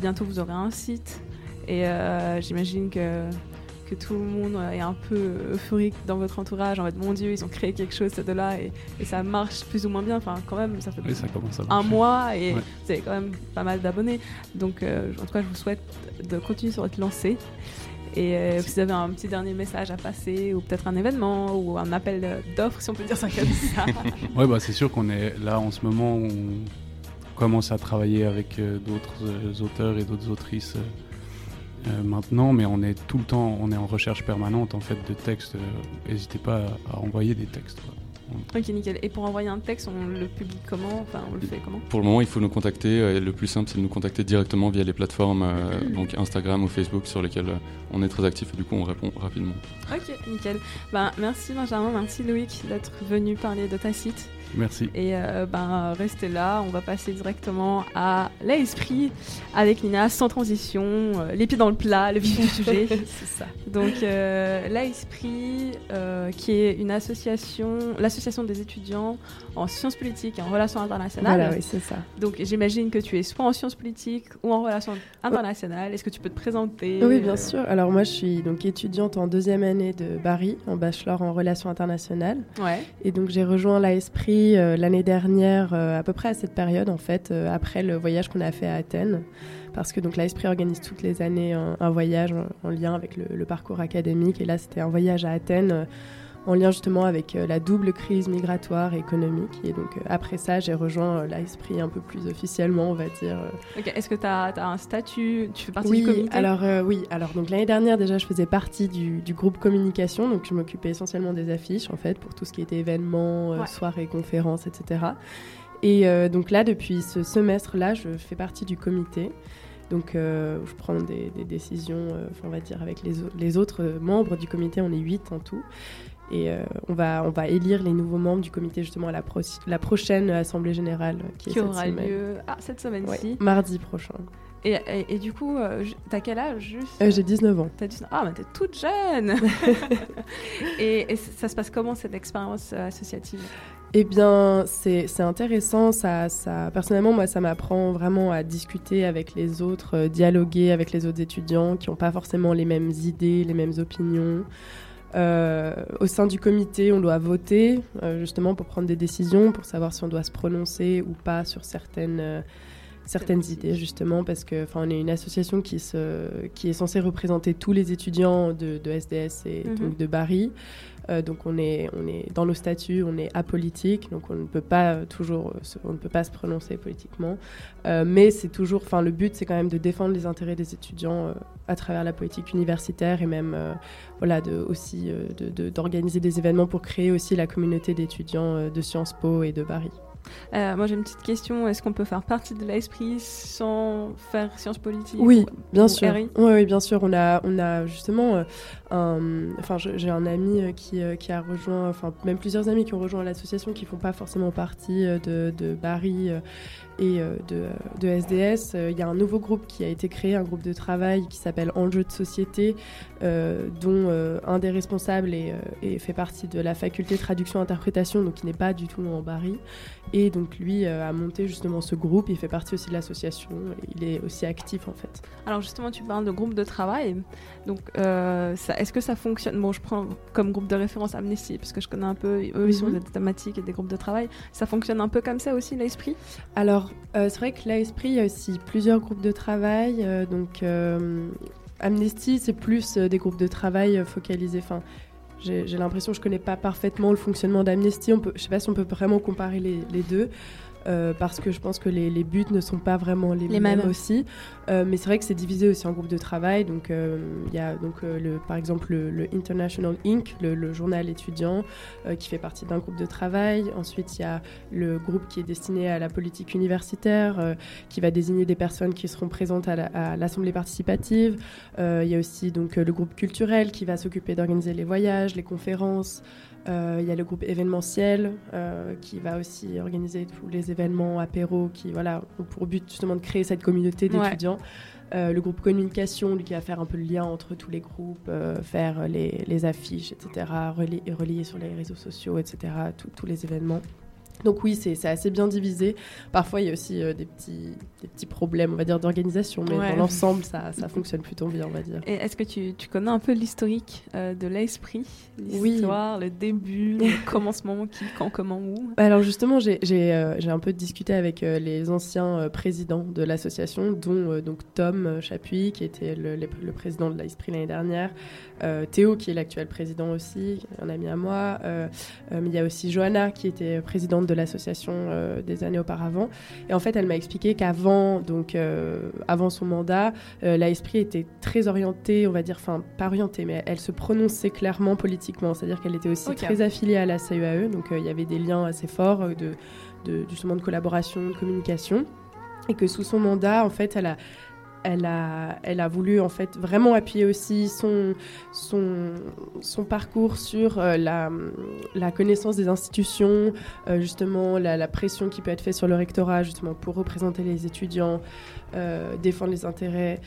Bientôt vous aurez un site. Et j'imagine que, que tout le monde est un peu euphorique dans votre entourage, en mode mon Dieu, ils ont créé quelque chose de là et, et ça marche plus ou moins bien. Enfin quand même, ça fait Oui, ça un mois et Ouais. vous avez quand même pas mal d'abonnés. Donc euh, en tout cas, je vous souhaite de continuer sur votre lancée. Et euh, si vous avez un petit dernier message à passer, ou peut-être un événement, ou un appel euh, d'offres, si on peut dire ça comme ça. Ouais, bah, c'est sûr qu'on est là en ce moment où on commence à travailler avec euh, d'autres euh, auteurs et d'autres autrices euh, maintenant, mais on est tout le temps, on est en recherche permanente en fait de textes. euh, N'hésitez pas à, à envoyer des textes. quoi. ok, nickel. Et pour envoyer un texte, on le publie comment? Enfin, on le fait comment? Pour le moment, il faut nous contacter. euh, et le plus simple, c'est de nous contacter directement via les plateformes, euh, donc Instagram ou Facebook, sur lesquelles on est très actif et du coup, on répond rapidement. Ok, nickel. Ben, merci Benjamin, merci Loïc d'être venu parler de ta site. Merci. Et euh, ben, restez là, on va passer directement à l'esprit avec Nina, sans transition, euh, les pieds dans le plat, le vif du sujet. C'est ça. Donc, euh, l'esprit, qui est une association, l'association des étudiants en sciences politiques et en relations internationales. Voilà, oui, c'est ça. Donc, j'imagine que tu es soit en sciences politiques ou en relations internationales. Est-ce que tu peux te présenter? Oui, euh, bien sûr. Alors moi, je suis donc étudiante en deuxième année de Paris, en bachelor en relations internationales. Ouais. Et donc j'ai rejoint l'ASPRI euh, l'année dernière, euh, à peu près à cette période, en fait, euh, après le voyage qu'on a fait à Athènes. Parce que donc organise toutes les années un, voyage en, en lien avec le, le parcours académique. Et là, c'était un voyage à Athènes. Euh, en lien justement avec la double crise migratoire et économique. Et donc après ça, j'ai rejoint l'esprit un peu plus officiellement, on va dire. Est-ce que tu as, un statut? Tu fais partie oui, du comité? alors oui. Alors donc l'année dernière déjà, je faisais partie du, du groupe communication, donc je m'occupais essentiellement des affiches en fait pour tout ce qui était événements, soirées, conférences, etc. Et donc là, depuis ce semestre-là, je fais partie du comité. Donc, euh, je prends des, décisions, euh, on va dire, avec les, les, autres membres du comité. On est huit en tout. Et euh, on, va, on va élire les nouveaux membres du comité justement à la, la prochaine assemblée générale qui, aura lieu ah, cette semaine-ci. mardi prochain. Et, et, du coup, t'as quel âge juste? J'ai 19 ans. As 19... Ah, mais t'es toute jeune et, et, ça se passe comment cette expérience associative? Eh bien, c'est intéressant. Ça, ça, personnellement, moi, ça m'apprend vraiment à discuter avec les autres, euh, dialoguer avec les autres étudiants qui n'ont pas forcément les mêmes idées, les mêmes opinions. Euh, au sein du comité, on doit voter euh, justement pour prendre des décisions, pour savoir si on doit se prononcer ou pas sur certaines certaines idées justement parce que on est une association qui, se, qui est censée représenter tous les étudiants de, de SDS et mhm. donc de Paris euh, donc on est, on est dans nos statuts, on est apolitique, donc on ne peut pas euh, toujours, euh, on ne peut pas se prononcer politiquement. mais c'est toujours, enfin le but c'est quand même de défendre les intérêts des étudiants à travers la politique universitaire et même voilà de, aussi d'organiser de, des événements pour créer aussi la communauté d'étudiants de Sciences Po et de Paris. Euh, moi j'ai une petite question, est-ce qu'on peut faire partie de l'esprit sans faire sciences politiques Oui, bien sûr. Oui, oui, bien sûr. On a, on a justement, euh, enfin j'ai un ami euh, qui, qui, a rejoint, enfin même plusieurs amis qui ont rejoint l'association qui font pas forcément partie de, de Barry et euh, de, de, SDS. Euh, il y a un nouveau groupe qui a été créé, un groupe de travail qui s'appelle Enjeux de société, euh, dont un des responsables est, fait partie de la faculté traduction-interprétation, donc qui n'est pas du tout en Barry. Et donc lui a monté justement ce groupe, il fait partie aussi de l'association, il est aussi actif en fait. Alors justement, tu parles de groupe de travail, donc est-ce que ça fonctionne? Bon, je prends comme groupe de référence Amnesty, parce que je connais un peu, eux ils sont mhm. des thématiques et des groupes de travail. Ça fonctionne un peu comme ça aussi l'esprit? Alors euh, c'est vrai que l'esprit, il y a aussi plusieurs groupes de travail. Euh, donc, euh, Amnesty, c'est plus des groupes de travail focalisés. J'ai l'impression que je connais pas parfaitement le fonctionnement d'Amnesty. Je ne sais pas si on peut vraiment comparer les deux. Euh, parce que je pense que les, buts ne sont pas vraiment les, mêmes, aussi. Euh, mais c'est vrai que c'est divisé aussi en groupes de travail. Donc euh, il y a donc le, par exemple le, International Inc, le, journal étudiant, qui fait partie d'un groupe de travail. Ensuite il y a le groupe qui est destiné à la politique universitaire, qui va désigner des personnes qui seront présentes à l'assemblée participative. il y a aussi donc le groupe culturel qui va s'occuper d'organiser les voyages, les conférences. Euh, il y a le groupe événementiel euh, qui va aussi organiser tous les événements, apéros, qui voilà, ont pour but justement de créer cette communauté d'étudiants. Euh, le groupe communication, lui, qui va faire un peu le lien entre tous les groupes, faire les, affiches, etc., relier, sur les réseaux sociaux, etc., tous les événements. Donc oui, c'est assez bien divisé. Parfois, il y a aussi euh, des, petits, des petits problèmes, on va dire, d'organisation, mais dans l'ensemble, ça, ça, fonctionne plutôt bien, on va dire. Et est-ce que tu, tu, connais un peu l'historique euh, de l'esprit L'histoire, le début, le commencement, qui, quand, comment, où? Bah, Alors justement, j'ai euh, un peu discuté avec les anciens présidents de l'association, dont donc Tom Chapuis, qui était le, le président de l'esprit l'année dernière, Théo, qui est l'actuel président aussi, un ami à moi, mais il y a aussi Johanna, qui était présidente de de l'association euh, des années auparavant. Et en fait, elle m'a expliqué qu'avant, donc euh, avant son mandat, euh, l'ASPRI était très orientée, on va dire, enfin pas orientée, mais elle se prononçait clairement politiquement. C'est-à-dire qu'elle était aussi très affiliée à la CEAE, donc il y avait des liens assez forts de, de, justement de collaboration, de communication et que sous son mandat, en fait, elle a, elle a, voulu en fait vraiment appuyer aussi son, parcours sur euh, la, connaissance des institutions, euh, justement la, la, pression qui peut être faite sur le rectorat justement pour représenter les étudiants, euh, défendre les intérêts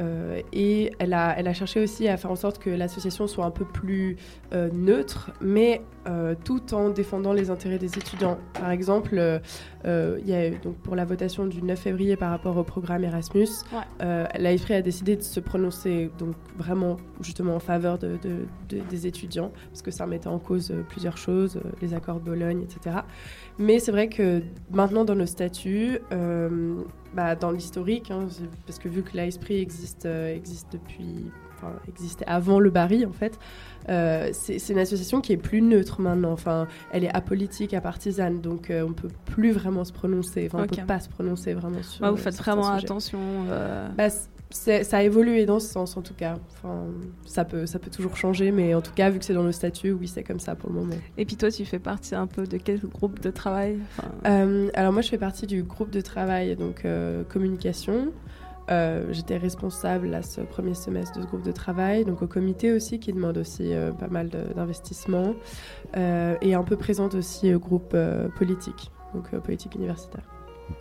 euh, et elle a, elle a cherché aussi à faire en sorte que l'association soit un peu plus euh, neutre, mais euh, tout en défendant les intérêts des étudiants. Par exemple, il y a, donc pour la votation du 9 février par rapport au programme Erasmus, ouais. a décidé de se prononcer donc vraiment justement en faveur de, des étudiants, parce que ça mettait en cause plusieurs choses, les accords de Bologne, etc. Mais c'est vrai que maintenant dans nos statuts, bah, dans l'historique, hein, parce que vu que l'esprit existe, euh, existe depuis enfin, existait avant le Barry en fait. Euh, c'est une association qui est plus neutre maintenant. Enfin, elle est apolitique, apartisane, donc euh, on peut plus vraiment se prononcer. Enfin, Ok. on peut pas se prononcer vraiment sur. Ouais, vous euh, faites vraiment attention. euh, Bah, ça a évolué dans ce sens en tout cas. Enfin, ça peut, ça peut toujours changer, mais en tout cas, vu que c'est dans le statut, oui, c'est comme ça pour le moment. Et puis toi, tu fais partie un peu de quel groupe de travail? Enfin, Euh, alors moi, je fais partie du groupe de travail donc euh, communication. Euh, J'étais responsable là, ce premier semestre de ce groupe de travail, donc au comité aussi qui demande aussi pas mal de- d'investissement euh, et un peu présente aussi au groupe politique, donc politique universitaire.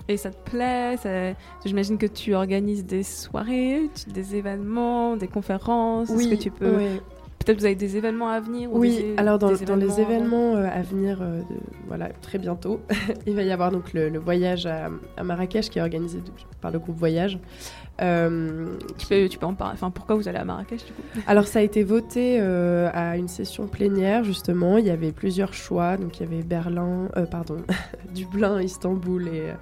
Et ça te plaît ça- J'imagine que tu organises des soirées, des événements, des conférences. Est-ce que tu peux ouais. Peut-être vous avez des événements à venir ou Oui, des- alors dans, des dans les événements- euh, à venir, euh, de- voilà, très bientôt, il va y avoir donc le, le voyage à, à Marrakech qui est organisé par le groupe Voyage. Euh, Tu peux, tu peux en parler. Enfin, pourquoi vous allez à Marrakech du coup? Alors ça a été voté euh, à une session plénière justement. Il y avait plusieurs choix, donc il y avait Berlin, euh, pardon, Dublin, Istanbul et,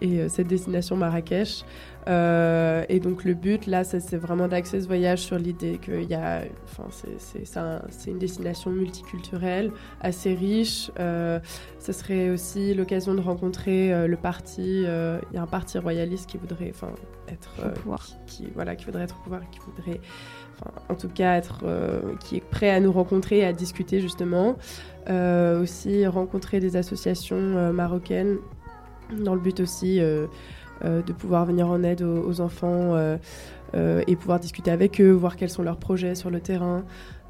et euh, cette destination Marrakech. Euh, et donc le but là, c'est vraiment d'axer ce voyage sur l'idée qu'il y a, enfin c'est- c'est c'est un- c'est une destination multiculturelle, assez riche. Euh, ce serait aussi l'occasion de rencontrer euh, le parti. euh, Il y a un parti royaliste qui voudrait, enfin être, Au pouvoir. qui, qui- voilà, qui voudrait être au pouvoir, qui voudrait enfin, en tout cas être qui est prêt à nous rencontrer et à discuter justement. Aussi rencontrer des associations marocaines dans le but aussi de pouvoir venir en aide aux, enfants euh, euh, et pouvoir discuter avec eux, voir quels sont leurs projets sur le terrain.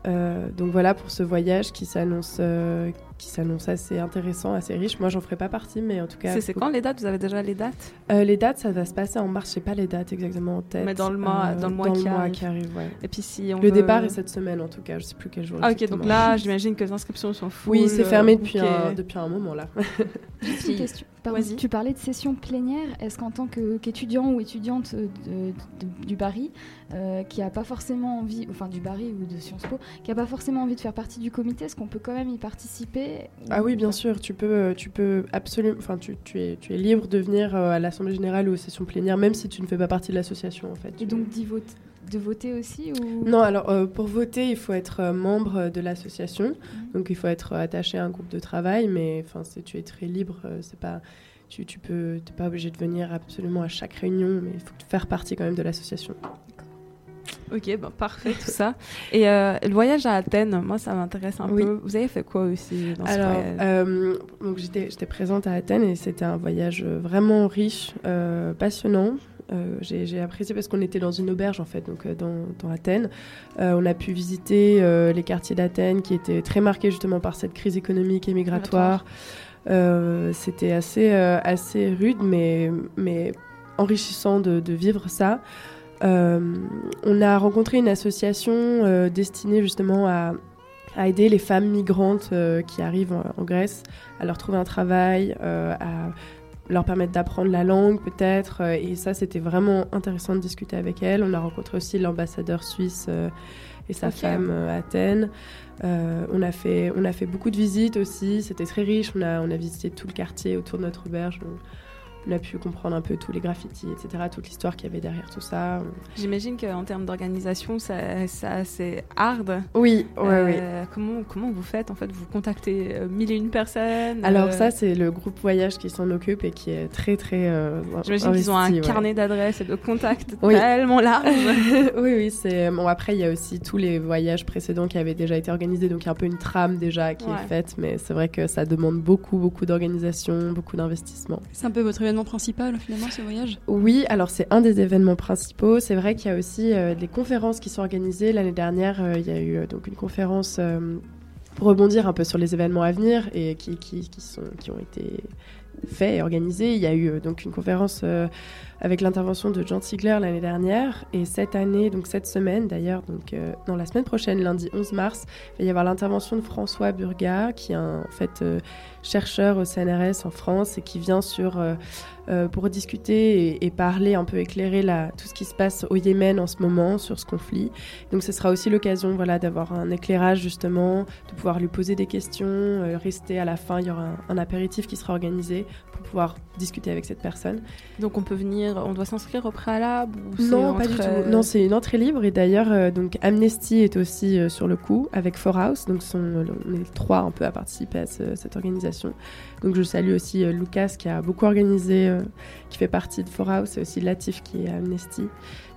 Euh, donc voilà pour ce voyage qui s'annonce euh, qui s'annonce assez intéressant, assez riche. Moi, j'en ferai pas partie, mais en tout cas. C'est quand les dates? Vous avez déjà les dates? Euh, Les dates, ça va se passer en mars. Je sais pas les dates exactement en tête. Mais dans le mois- Euh, dans le mois qui arrive. qui arrive. ouais. Et puis si on le veut- départ est cette semaine en tout cas. Je sais plus quel jour. Ah ok, donc là, j'imagine que les inscriptions sont full. Oui, c'est fermé depuis booké. un, depuis un moment là. Juste une question. Pardon, Vas-y. tu parlais de session plénière. Est-ce qu'en tant qu'étudiant ou étudiante de- de- du Barry, euh, qui a pas forcément envie, enfin du Barry ou de Sciences Po, qui a pas forcément envie de faire partie du comité, est-ce qu'on peut quand même y participer Ah oui, bien sûr, tu peux, euh, tu peux absolument, enfin, tu, tu es, tu es libre de venir euh, à l'assemblée générale ou aux sessions plénières, même si tu ne fais pas partie de l'association en fait. Et donc d'y voter, de voter aussi ou... Non, alors euh, pour voter, il faut être euh, membre de l'association, donc il faut être attaché à un groupe de travail, mais enfin, tu es très libre, c'est pas, tu, tu peux, pas obligé de venir absolument à chaque réunion, mais il faut faire partie quand même de l'association. Ok, bah, parfait tout ça. Et euh, le voyage à Athènes, moi ça m'intéresse un Oui. peu. Vous avez fait quoi aussi dans ce Alors, euh, donc j'étais, j'étais présente à Athènes et c'était un voyage euh, vraiment riche, euh, passionnant. J'ai, apprécié parce qu'on était dans une auberge en fait, donc dans, dans Athènes. On a pu visiter les quartiers d'Athènes qui étaient très marqués justement par cette crise économique et migratoire. C'était assez, assez rude, mais, mais enrichissant de, de vivre ça. Euh, on a rencontré une association euh, destinée justement à, à aider les femmes migrantes euh, qui arrivent en, en Grèce à leur trouver un travail, à leur permettre d'apprendre la langue peut-être. et ça, c'était vraiment intéressant de discuter avec elles. On a rencontré aussi l'ambassadeur suisse euh, et sa femme euh, à Athènes. Euh, on, a fait, on a fait beaucoup de visites aussi, c'était très riche. On a, on a visité tout le quartier autour de notre auberge. On a pu comprendre un peu tous les graffitis, etc., toute l'histoire qu'il y avait derrière tout ça. J'imagine qu'en termes d'organisation, ça- c'est assez hard. Oui, ouais, Euh, Comment, comment vous faites en fait? Vous contactez euh, mille et une personnes Alors euh, ça, c'est le groupe voyage qui s'en occupe et qui est très très. euh, J'imagine qu'ils ont un ouais. carnet d'adresses et de contacts Oui. tellement large. oui, oui, c'est bon. Après, il y a aussi tous les voyages précédents qui avaient déjà été organisés, donc il y a un peu une trame déjà qui Ouais. est faite, mais c'est vrai que ça demande beaucoup, beaucoup d'organisation, beaucoup d'investissement. C'est un peu votre principal finalement ce voyage? Oui, alors c'est un des événements principaux. C'est vrai qu'il y a aussi euh, des conférences qui sont organisées. L'année dernière, euh, il y a eu euh, donc une conférence pour rebondir un peu sur les événements à venir et qui, qui, qui sont, qui ont été faits et organisés. Il y a eu donc une conférence avec l'intervention de John Ziegler l'année dernière. Et cette année, donc cette semaine d'ailleurs, donc euh, la semaine prochaine, lundi 11 mars, il va y avoir l'intervention de François Burga, qui est en fait euh, chercheur au CNRS en France et qui vient sur euh, euh, pour discuter et, parler un peu éclairer la, tout ce qui se passe au Yémen en ce moment sur ce conflit. Donc ce sera aussi l'occasion voilà d'avoir un éclairage justement, de pouvoir lui poser des questions, rester à la fin. Il y aura un apéritif qui sera organisé pour pouvoir discuter avec cette personne. Donc on peut venir, on doit s'inscrire au préalable ou Non, pas du tout. euh, Non, c'est une entrée libre et d'ailleurs, euh, donc Amnesty est aussi euh, sur le coup avec Four House. Donc, sont, on est trois un peu à participer à ce- cette organisation. Donc, je salue aussi euh, Lucas qui a beaucoup organisé, euh, qui fait partie de Four House et aussi Latif qui est à Amnesty.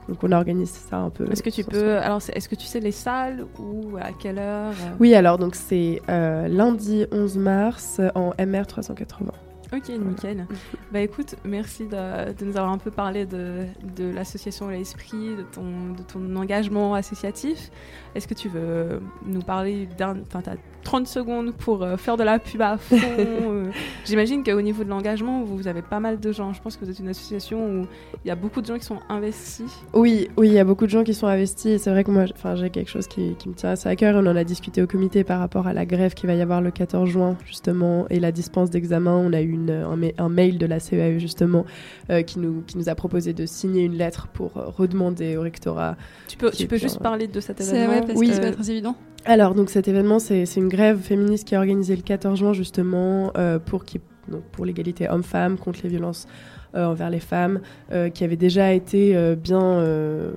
Donc, on organise ça un peu. Est-ce que tu peux, alors est-ce que tu sais les salles ou à quelle heure euh? Oui, alors donc c'est euh, lundi 11 mars euh, en MR 380. Ok, nickel. Bah écoute, merci de, de nous avoir un peu parlé de, de l'association L'Esprit, de ton, de ton engagement associatif. Est-ce que tu veux nous parler d'un... Enfin, tu as 30 secondes pour euh, faire de la pub à fond. euh. J'imagine qu'au niveau de l'engagement, vous avez pas mal de gens. Je pense que vous êtes une association où il y a beaucoup de gens qui sont investis. Oui, oui, il y a beaucoup de gens qui sont investis c'est vrai que moi, j'ai quelque chose qui, qui me tient assez à cœur. On en a discuté au comité par rapport à la grève qui va y avoir le 14 juin justement et la dispense d'examen. On a eu une, un, ma- un mail de la CEAE justement euh, qui, nous, qui nous a proposé de signer une lettre pour euh, redemander au rectorat. Tu peux, tu peux juste parler de cet C'est événement ouais, parce Oui. que ça va être très évident. Alors, donc cet événement, c'est c'est une grève féministe qui est organisée le 14 juin, justement, euh, pour, qui- donc, pour l'égalité homme-femme, contre les violences euh, envers les femmes, euh, qui avait déjà été euh, bien. euh,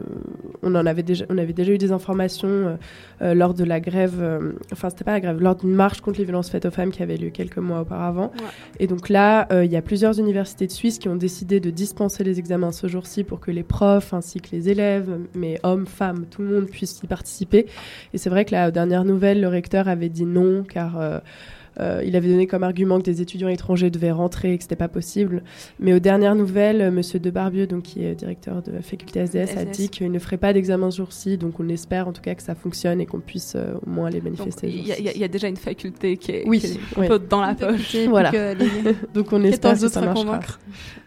on, en avait déjà, on avait déjà eu des informations euh, euh, lors de la grève, euh, enfin, c'était pas la grève, lors d'une marche contre les violences faites aux femmes qui avait lieu quelques mois auparavant. Et donc là, euh, il y a plusieurs universités de Suisse qui ont décidé de dispenser les examens ce jour-ci pour que les profs ainsi que les élèves, mais hommes, femmes, tout le monde puisse y participer. Et c'est vrai que la dernière nouvelle, le recteur avait dit non car euh, il avait donné comme argument que des étudiants étrangers devaient rentrer et que c'était pas possible. Mais aux dernières nouvelles, euh, Monsieur Debarbieu, donc qui est directeur de la faculté SDS, a dit qu'il ne ferait pas d'examen ce jour-ci. Donc on espère en tout cas que ça fonctionne et qu'on puisse euh, au moins aller Donc, manifester. il y, a- y y déjà une faculté qui est, Oui, qui est oui. un peu dans la poche. Voilà. les- donc on espère 14 que ça marchera. convaincre.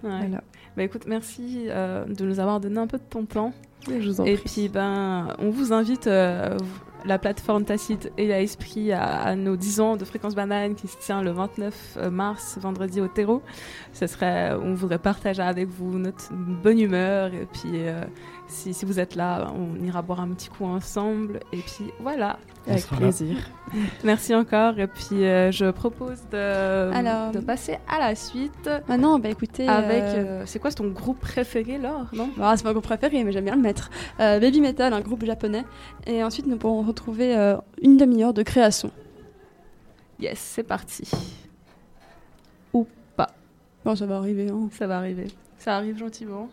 Ouais. Voilà. Bah écoute, merci euh, de nous avoir donné un peu de ton temps. Je vous en Et prie. puis, ben, on vous invite, euh, vous- la plateforme Tacite et à Esprit, à, à nos 10 ans de Fréquence Banane qui se tient le 29 mars, vendredi au terreau. Ce serait, on voudrait partager avec vous notre bonne humeur. Et puis, euh, si, si vous êtes là, on ira boire un petit coup ensemble. Et puis, voilà. Avec plaisir. Merci encore. Et puis, euh, je propose de, Alors, de passer à la suite. Maintenant, bah écoutez. Avec, euh, euh, c'est quoi ton groupe préféré, Laure? Non? Bah, c'est pas mon groupe préféré, mais j'aime bien le mettre. Euh, Baby Metal, un groupe japonais. Et ensuite, nous pourrons retrouver euh, une demi-heure de création. Yes, c'est parti. Ou pas. Bon, ça va arriver. Hein. Ça va arriver. Ça arrive gentiment.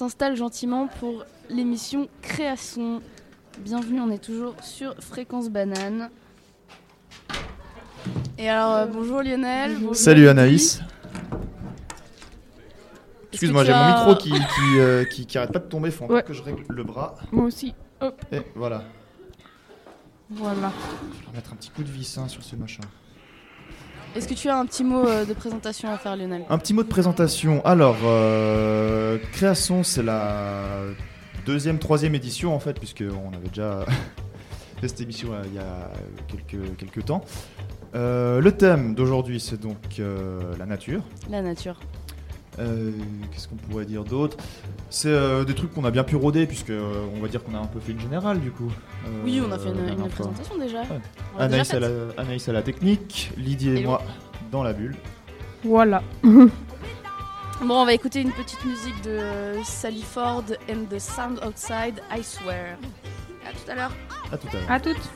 S'installe gentiment pour l'émission Création. Bienvenue, on est toujours sur Fréquence Banane. Et alors, euh, bonjour Lionel. bonjour Salut. Anaïs. Excuse-moi, j'ai mon as- micro qui, qui, euh, qui, qui arrête pas de tomber. Faut Ouais. que je règle le bras. Moi aussi. Hop. Et voilà. Voilà. Je vais remettre un petit coup de vis hein, sur ce machin. Est-ce que tu as un petit mot euh, de présentation à faire, Lionel Un petit mot de présentation. Alors, euh, Création, c'est la deuxième, troisième édition en fait, puisque on avait déjà fait cette émission euh, il y a quelques, quelques temps. Euh, le thème d'aujourd'hui, c'est donc la nature. La nature. Euh, Qu'est-ce qu'on pourrait dire d'autre? C'est euh, des trucs qu'on a bien pu rôder, puisque euh, on va dire qu'on a un peu fait une générale du coup. Euh, Oui, on a fait une, présentation déjà. Ouais. Anaïs, à la, faite. Anaïs à la technique, Lydie et moi dans la bulle. Voilà. Bon, on va écouter une petite musique de Sally Ford and the Sound Outside, I Swear. À tout à l'heure. À tout à l'heure. À toutes.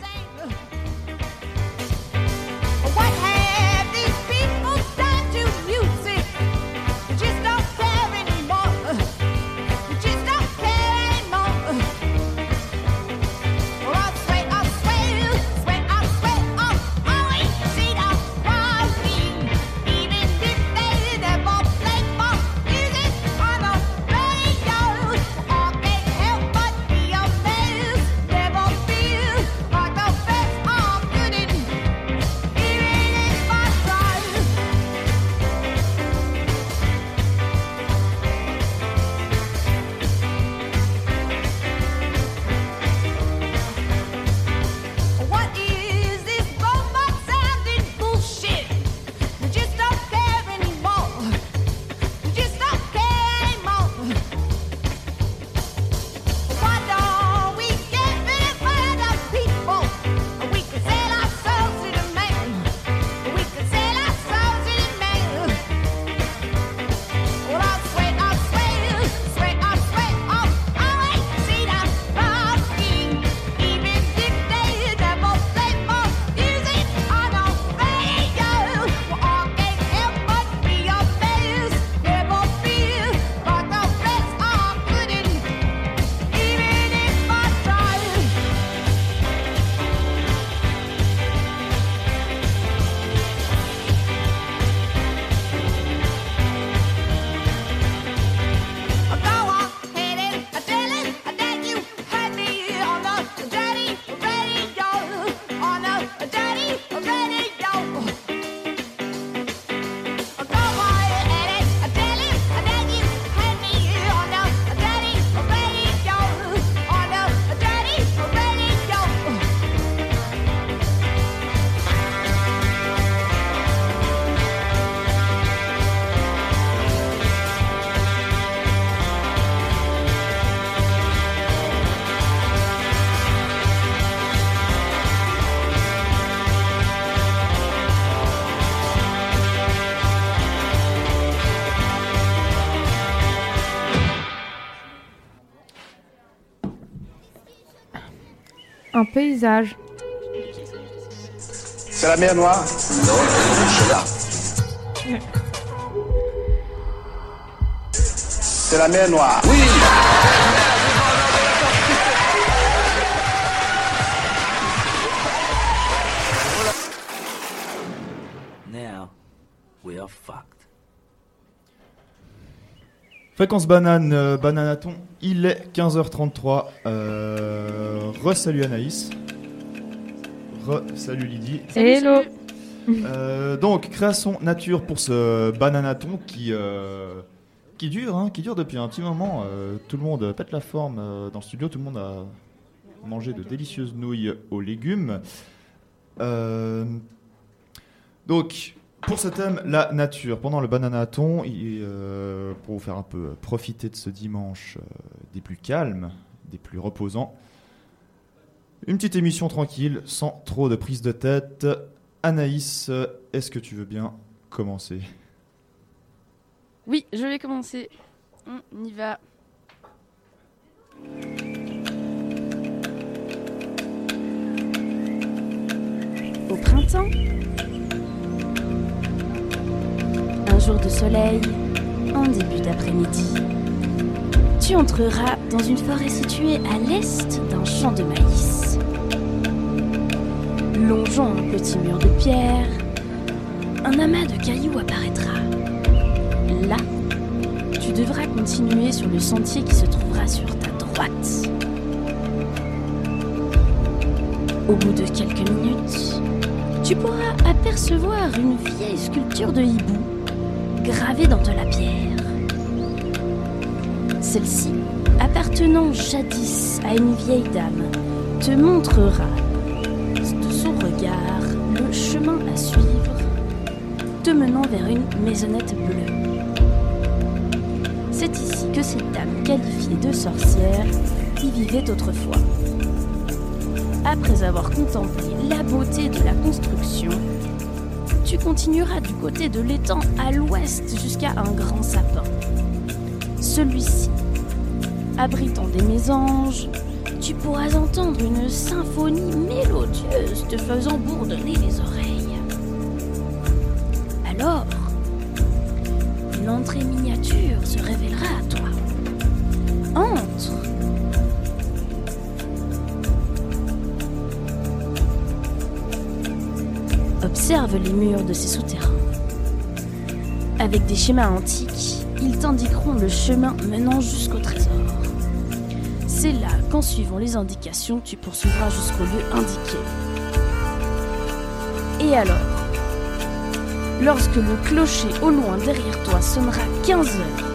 Paysage. C'est la mer Noire Non, je là. C'est la mer Noire. Oui Now, we are fucked. Fréquence banane, euh, bananaton, il est 15h33. Euh, Re-salut Anaïs. Re-salut Lydie. Hello. Euh, donc, création nature pour ce bananaton qui, euh, qui dure, hein, qui dure depuis un petit moment. Euh, tout le monde pète la forme euh, dans le studio, tout le monde a mangé de délicieuses nouilles aux légumes. Euh, donc, pour ce thème, la nature. Pendant le bananaton, il- euh, pour vous faire un peu profiter de ce dimanche euh, des plus calmes, des plus reposants, une petite émission tranquille, sans trop de prise de tête. Anaïs, est-ce que tu veux bien commencer? Oui, je vais commencer. On y va. Au printemps, un jour de soleil, en début d'après-midi. Tu entreras dans une forêt située à l'est d'un champ de maïs. Longeant un petit mur de pierre, un amas de cailloux apparaîtra. Là, tu devras continuer sur le sentier qui se trouvera sur ta droite. Au bout de quelques minutes, tu pourras apercevoir une vieille sculpture de hibou gravée dans de la pierre. Celle-ci, appartenant jadis à une vieille dame, te montrera le chemin à suivre, te menant vers une maisonnette bleue. C'est ici que cette dame qualifiée de sorcière y vivait autrefois. Après avoir contemplé la beauté de la construction, tu continueras du côté de l'étang à l'ouest jusqu'à un grand sapin. Celui-ci, abritant des mésanges, tu pourras entendre une symphonie mélodieuse te faisant bourdonner les oreilles. Alors, une entrée miniature se révélera à toi. Entre. Observe les murs de ces souterrains. Avec des schémas antiques, ils t'indiqueront le chemin menant jusqu'au trésor. Suivant les indications, tu poursuivras jusqu'au lieu indiqué. Et alors Lorsque le clocher au loin derrière toi sonnera 15 heures,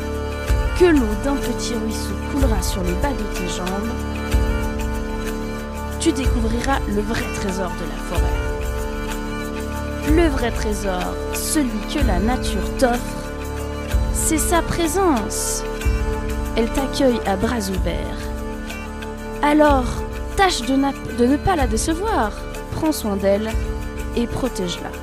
que l'eau d'un petit ruisseau coulera sur les bas de tes jambes, tu découvriras le vrai trésor de la forêt. Le vrai trésor, celui que la nature t'offre, c'est sa présence. Elle t'accueille à bras ouverts. Alors, tâche de, ne pas la décevoir. Prends soin d'elle et protège-la.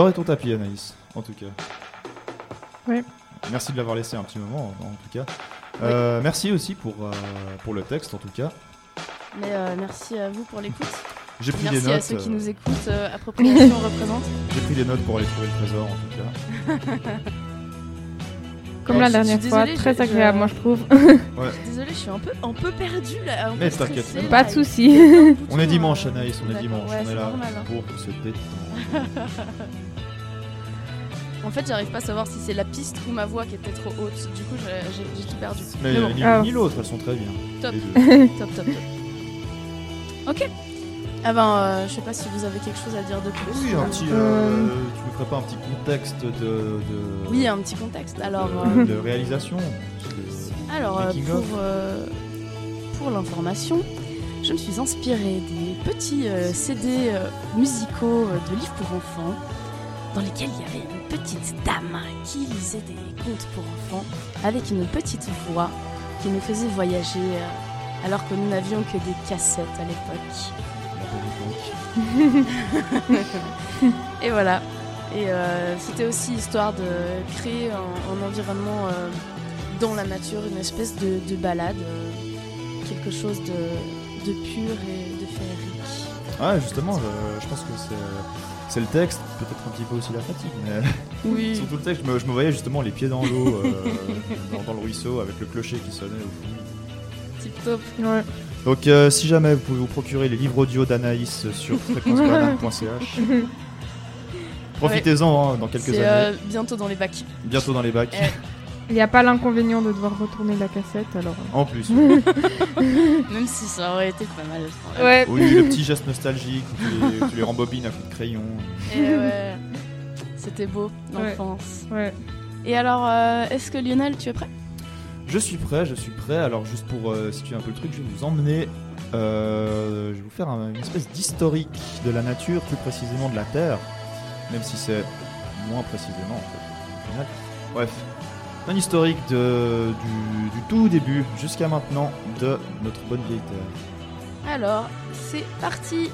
Adoré ton tapis, Anaïs, en tout cas. Ouais. Merci de l'avoir laissé un petit moment, en tout cas. Euh, Merci aussi pour, euh, pour le texte, en tout cas. Mais euh, merci à vous pour l'écoute. J'ai pris merci des à notes, ceux qui nous écoutent. euh, appropriation représente. J'ai pris des notes pour aller trouver le trésor, en tout cas. Comme la dernière fois, désolée, très je- agréable, je- moi je trouve. Ouais. Désolée, je suis un peu, un peu perdue là. un peu Mais t'inquiète Pas de soucis. On est dimanche, Anaïs, on est dimanche. ouais, on est là normal, hein. pour se détendre. En fait, j'arrive pas à savoir si c'est la piste ou ma voix qui était trop haute. Du coup, j'ai- tout perdu. Mais, bon. ni Ah. l'une ni l'autre, elles sont très bien. Top. top, top, top. Ok. Ah ben, euh, je sais pas si vous avez quelque chose à dire de plus. Oui, un petit. euh, tu nous ferais pas un petit contexte de. de Oui, un petit contexte. Alors, euh, de réalisation de- Alors, euh, pour, euh, pour l'information, je me suis inspirée des petits euh, CD euh, musicaux euh, de livres pour enfants, dans lesquels il y avait une petite dame qui lisait des contes pour enfants avec une petite voix qui nous faisait voyager euh, alors que nous n'avions que des cassettes à l'époque. Et voilà. Et euh, c'était aussi histoire de créer un, un environnement euh, dans la nature, une espèce de, de balade, euh, quelque chose de, de pur et de féerique. Ah, justement, je, je pense que c'est. C'est le texte, peut-être un petit peu aussi la fatigue, mais Oui. surtout le texte, je me, je me voyais justement les pieds dans l'eau, euh, dans, dans le ruisseau, avec le clocher qui sonnait au fond. Tip top. Ouais. Donc euh, si jamais vous pouvez vous procurer les livres audio d'Anaïs sur fréquencebanane.ch. Profitez-en hein, dans quelques années. euh, bientôt dans les bacs. Bientôt dans les bacs. Eh. Il n'y a pas l'inconvénient de devoir retourner la cassette alors. euh. En plus. Même si ça aurait été pas mal. Ouais. Oui, le petit geste nostalgique où tu les, tu les rembobines à coups de crayon. Et ouais. C'était beau, l'enfance. Ouais. Et alors, euh, est-ce que Lionel, tu es prêt? Je suis prêt, je suis prêt. Alors juste pour euh, situer un peu le truc, je vais vous emmener. euh, je vais vous faire un- une espèce d'historique de la nature, plus précisément de la Terre, même si c'est moins précisément en fait. Bref, un historique du, du tout début jusqu'à maintenant de notre bonne vieille Terre. Alors, c'est parti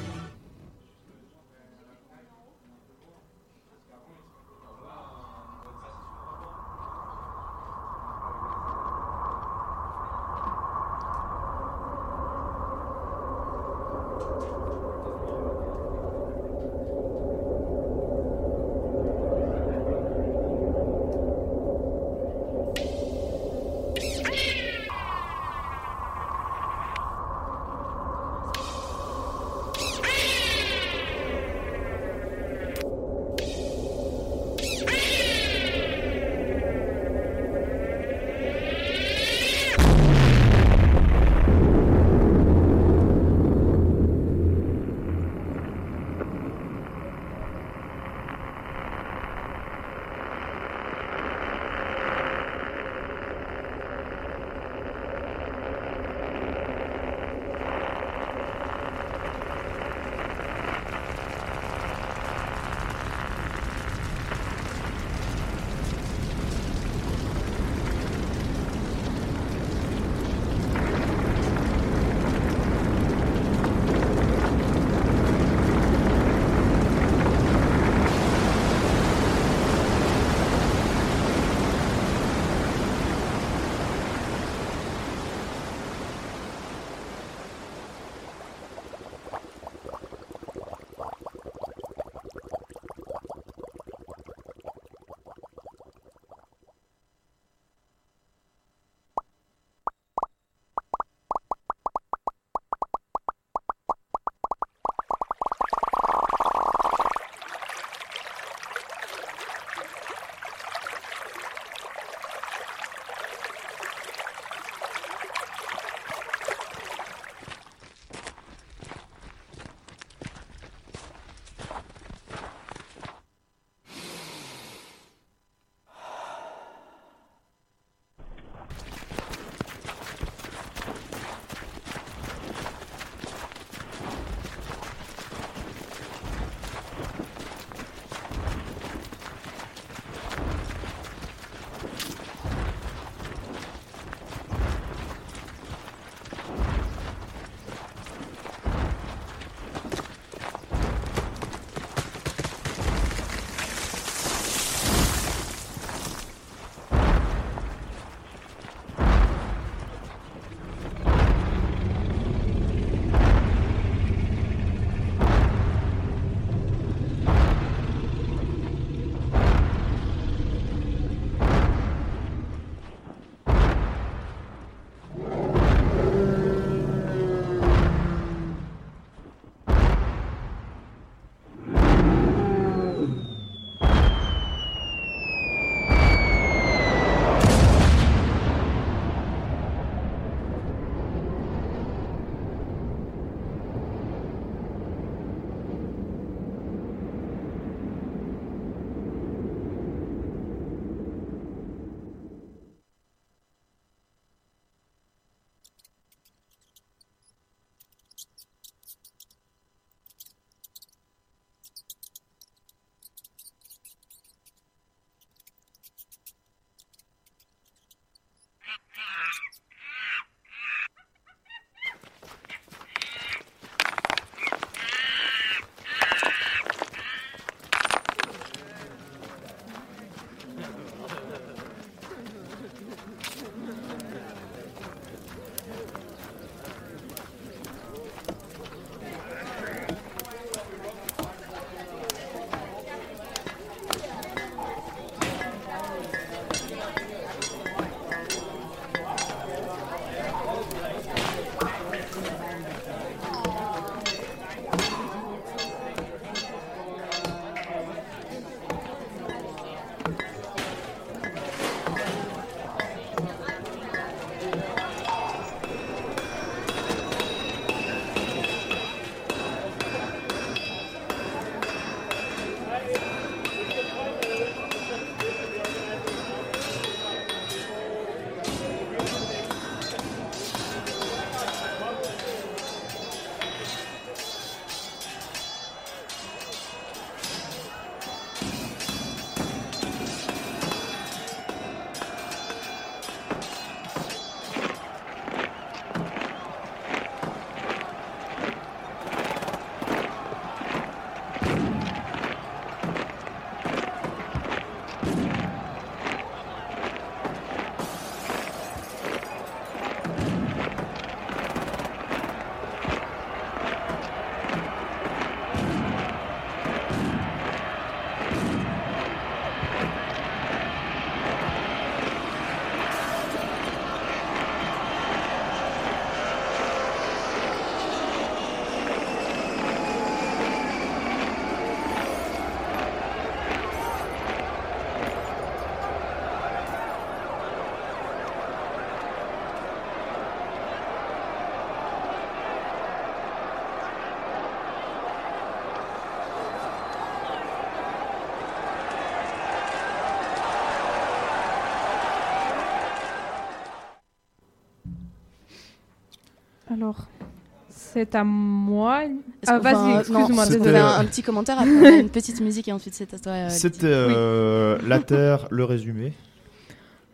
C'est à moi. Ah, vas-y, non, excuse-moi. peut faire un, un petit commentaire, après une petite musique et ensuite c'est à toi. euh, C'était euh, la Terre, le résumé.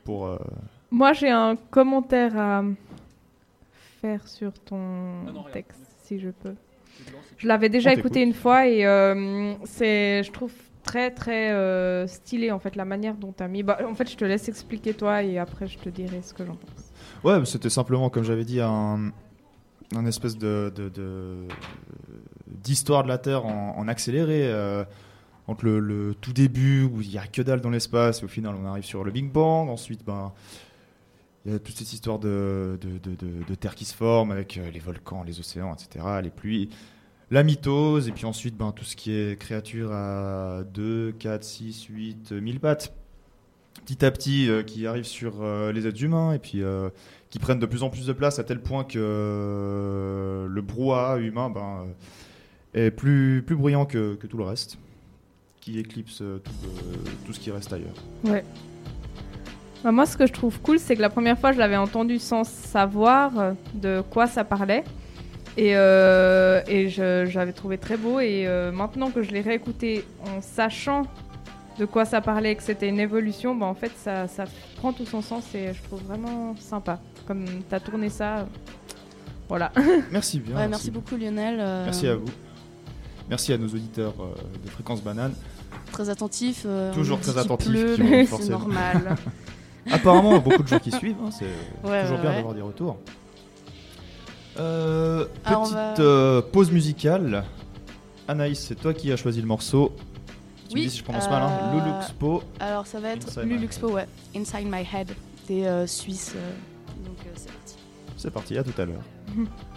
Pour. euh, Moi, j'ai un commentaire à faire sur ton texte, si je peux. Je l'avais déjà On écouté une fois et euh, c'est, je trouve très très euh, stylé en fait la manière dont tu as mis. Bah, en fait, je te laisse expliquer toi et après je te dirai ce que j'en pense. Ouais, c'était simplement, comme j'avais dit, un, un espèce de, d'histoire de la Terre en, accéléré. euh, entre le, tout début où il n'y a que dalle dans l'espace et au final on arrive sur le Big Bang. Ensuite, ben, il y a toute cette histoire de, de, Terre qui se forme avec euh, les volcans, les océans, etc., les pluies. La mitose, et puis ensuite ben, tout ce qui est créatures à 2, 4, 6, 8, 1000 pattes petit à petit euh, qui arrivent sur euh, les êtres humains et puis qui prennent de plus en plus de place à tel point que euh, le brouhaha humain ben, euh, est plus, plus bruyant que, tout le reste, qui éclipse euh, tout, ce qui reste ailleurs. Ouais. Bah, moi, ce que je trouve cool, c'est que la première fois, je l'avais entendu sans savoir de quoi ça parlait. Et, et j'avais trouvé très beau. Et maintenant que je l'ai réécouté en sachant de quoi ça parlait, que c'était une évolution, bah, en fait, ça, ça prend tout son sens et je trouve vraiment sympa. Comme tu as tourné ça. euh, Voilà. Merci bien. Ouais, merci beaucoup Lionel. euh, Merci à vous. Merci à nos auditeurs euh, de Fréquence Banane. Très attentif. euh, Toujours très attentifs. c'est normal. Apparemment, beaucoup de gens qui suivent. hein, c'est Ouais, toujours ouais, bien d'avoir des retours. Euh, Ah, petite va- euh, pause musicale. Anaïs, c'est toi qui as choisi le morceau. Tu me Oui. dis si je prononce mal. Hein. euh, Luluxpo. Alors ça va être Luluxpo, ouais. Inside My Head, des euh, Suisses. Euh, donc c'est parti. C'est parti, à tout à l'heure.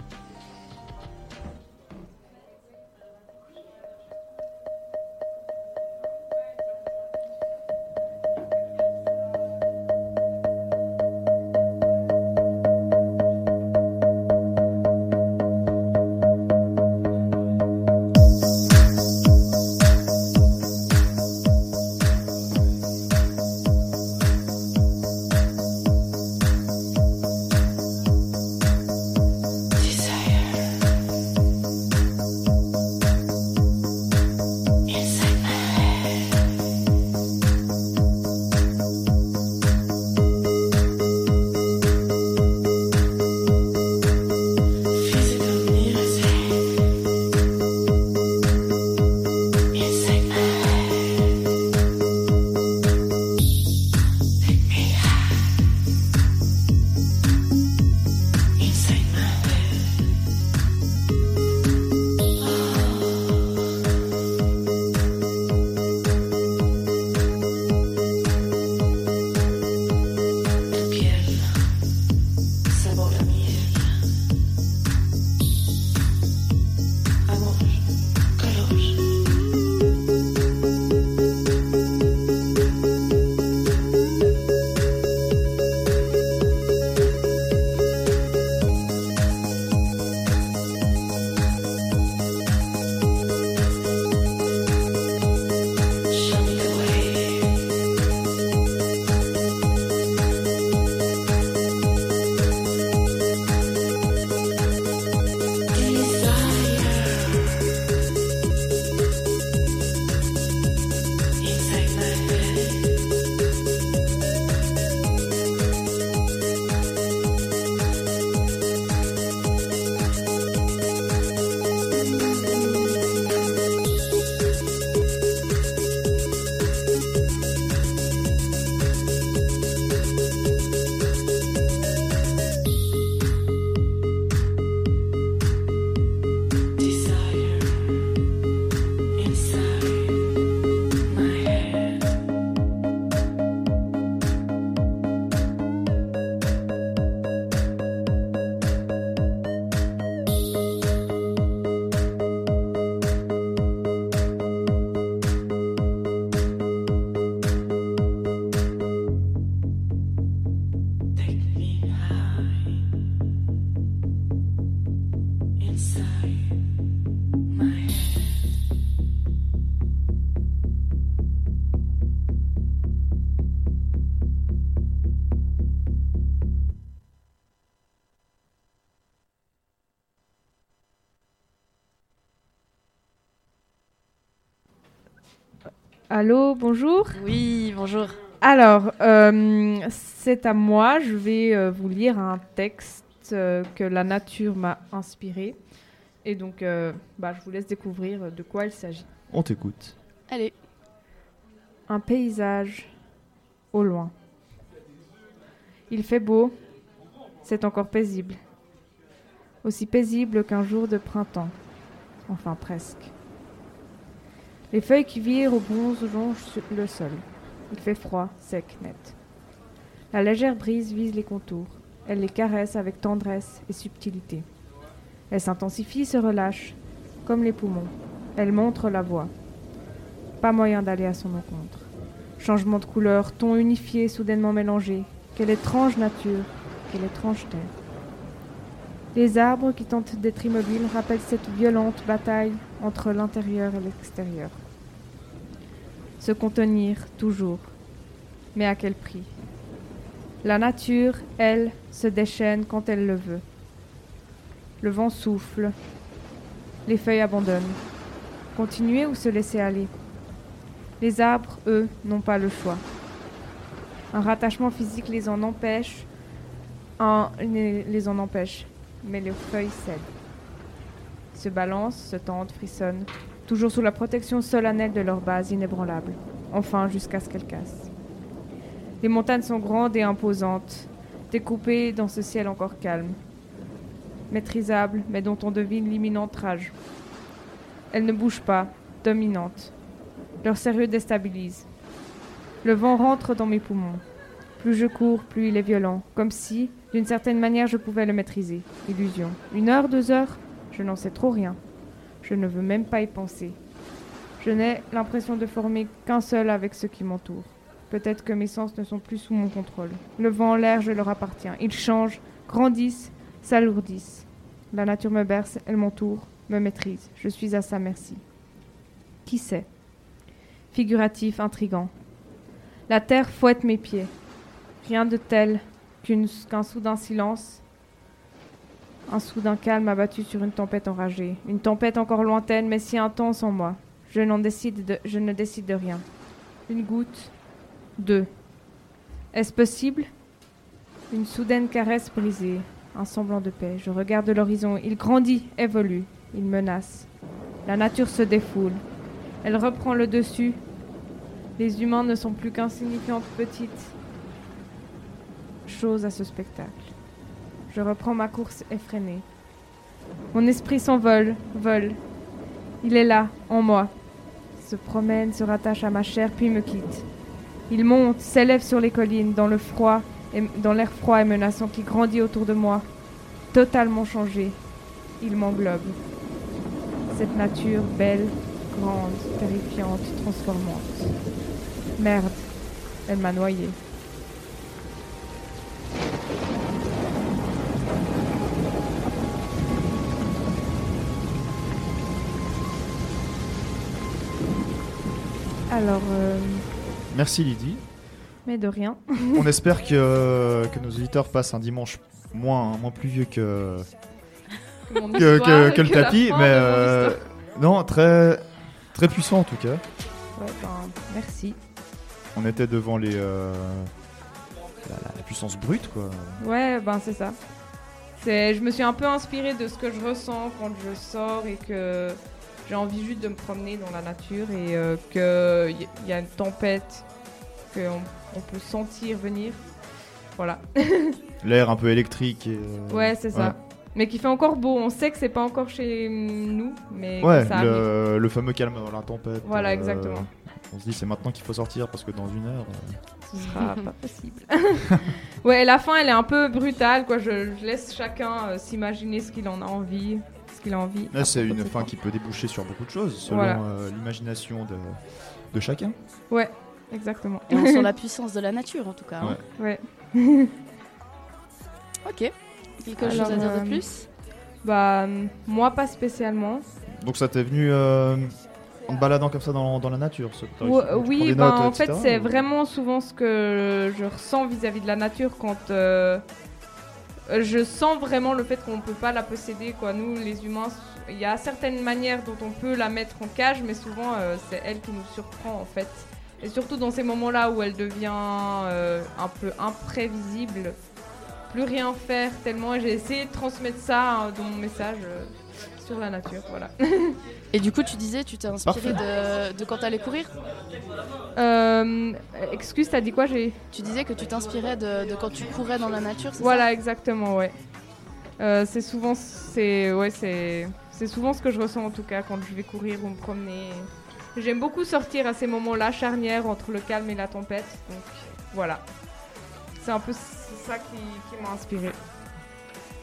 Allô, bonjour. Oui, bonjour. Alors, euh, c'est à moi. Je vais euh, vous lire un texte euh, que la nature m'a inspiré. Et donc, euh, bah, je vous laisse découvrir de quoi il s'agit. On t'écoute. Allez. Un paysage au loin. Il fait beau, c'est encore paisible. Aussi paisible qu'un jour de printemps. Enfin presque. Les feuilles qui virent au bronze longent le sol. Il fait froid, sec, net. La légère brise vise les contours. Elle les caresse avec tendresse et subtilité. Elle s'intensifie, se relâche, comme les poumons. Elle montre la voie. Pas moyen d'aller à son encontre. Changement de couleur, ton unifié, soudainement mélangé. Quelle étrange nature, quelle étrange terre. Les arbres qui tentent d'être immobiles rappellent cette violente bataille entre l'intérieur et l'extérieur. Se contenir toujours, mais à quel prix? La nature, elle, se déchaîne quand elle le veut. Le vent souffle, les feuilles abandonnent. Continuer ou se laisser aller? Les arbres, eux, n'ont pas le choix. Un rattachement physique les en empêche, les en empêche, mais les feuilles cèdent. Se balancent, se tendent, frissonnent, toujours sous la protection solennelle de leur base inébranlable, enfin jusqu'à ce qu'elles cassent. Les montagnes sont grandes et imposantes, découpées dans ce ciel encore calme, maîtrisables, mais dont on devine l'imminente rage. Elles ne bougent pas, dominantes. Leur sérieux déstabilise. Le vent rentre dans mes poumons. Plus je cours, plus il est violent, comme si, d'une certaine manière, je pouvais le maîtriser. Illusion. Une heure, deux heures? Je n'en sais trop rien. Je ne veux même pas y penser. Je n'ai l'impression de former qu'un seul avec ce qui m'entoure. Peut-être que mes sens ne sont plus sous mon contrôle. Le vent en l'air, je leur appartiens. Ils changent, grandissent, s'alourdissent. La nature me berce, elle m'entoure, me maîtrise. Je suis à sa merci. Qui sait? Figuratif, intrigant. La terre fouette mes pieds. Rien de tel qu'un soudain silence, un soudain calme abattu sur une tempête enragée. Une tempête encore lointaine, mais si intense en moi. Je, n'en décide de, ne décide de rien. Une goutte, deux. Est-ce possible? Une soudaine caresse brisée, un semblant de paix. Je regarde l'horizon. Il grandit, évolue. Il menace. La nature se défoule. Elle reprend le dessus. Les humains ne sont plus qu'insignifiantes petites choses à ce spectacle. Je reprends ma course effrénée. Mon esprit s'envole, vole. Il est là, en moi. Se promène, se rattache à ma chair, puis me quitte. Il monte, s'élève sur les collines, dans le froid, et dans l'air froid et menaçant qui grandit autour de moi. Totalement changé, il m'englobe. Cette nature belle, grande, terrifiante, transformante. Merde, elle m'a noyé. Alors, euh, Merci Lydie. mais de rien. On espère que, que nos auditeurs passent un dimanche moins, moins pluvieux que, Que que, le tapis. Mais euh, non, très, très puissant en tout cas. Ouais, ben, merci. On était devant les, euh, la, puissance brute quoi. Ouais, ben c'est ça. C'est, je me suis un peu inspirée de ce que je ressens quand je sors et que j'ai envie juste de me promener dans la nature et euh, qu'il y, y a une tempête qu'on on peut sentir venir. Voilà. L'air un peu électrique. Et, euh, ouais, c'est ça. Mais qui fait encore beau. On sait que c'est pas encore chez nous, mais Ouais, ça le, le fameux calme dans la tempête. Voilà, euh, exactement. On se dit c'est maintenant qu'il faut sortir parce que dans une heure. Ce sera pas possible. ouais, la fin, elle est un peu brutale, quoi. Je, je laisse chacun s'imaginer ce qu'il en a envie, qu'il a envie. Là, c'est une fin qui peut déboucher sur beaucoup de choses selon Voilà. euh, l'imagination de, de chacun. Ouais, exactement. Et on sent la puissance de la nature en tout cas. hein. Ouais. Ok. Quelque chose Alors, à dire euh, de plus? Bah, euh, moi, pas spécialement. Donc ça t'est venu euh, en te baladant comme ça dans, dans la nature ce- oui, bah, notes, en fait, c'est ou- vraiment souvent ce que je ressens vis-à-vis de la nature quand euh, euh, je sens vraiment le fait qu'on ne peut pas la posséder. Quoi. Nous, les humains, il y a certaines manières dont on peut la mettre en cage, mais souvent euh, c'est elle qui nous surprend en fait. Et surtout dans ces moments-là où elle devient euh, un peu imprévisible, plus rien faire tellement. J'ai essayé de transmettre ça hein, dans mon message euh, sur la nature, voilà. Et du coup, tu disais, tu t'es inspiré de, de quand t'allais courir? Euh, excuse, t'as dit quoi? J'ai Tu disais que tu t'inspirais de, de quand tu courais dans la nature, c'est Voilà, exactement, ouais. Euh, c'est souvent, c'est, ouais, c'est, c'est souvent ce que je ressens en tout cas quand je vais courir ou me promener. J'aime beaucoup sortir à ces moments-là charnières entre le calme et la tempête. Donc voilà, c'est un peu ça qui, qui m'a inspiré.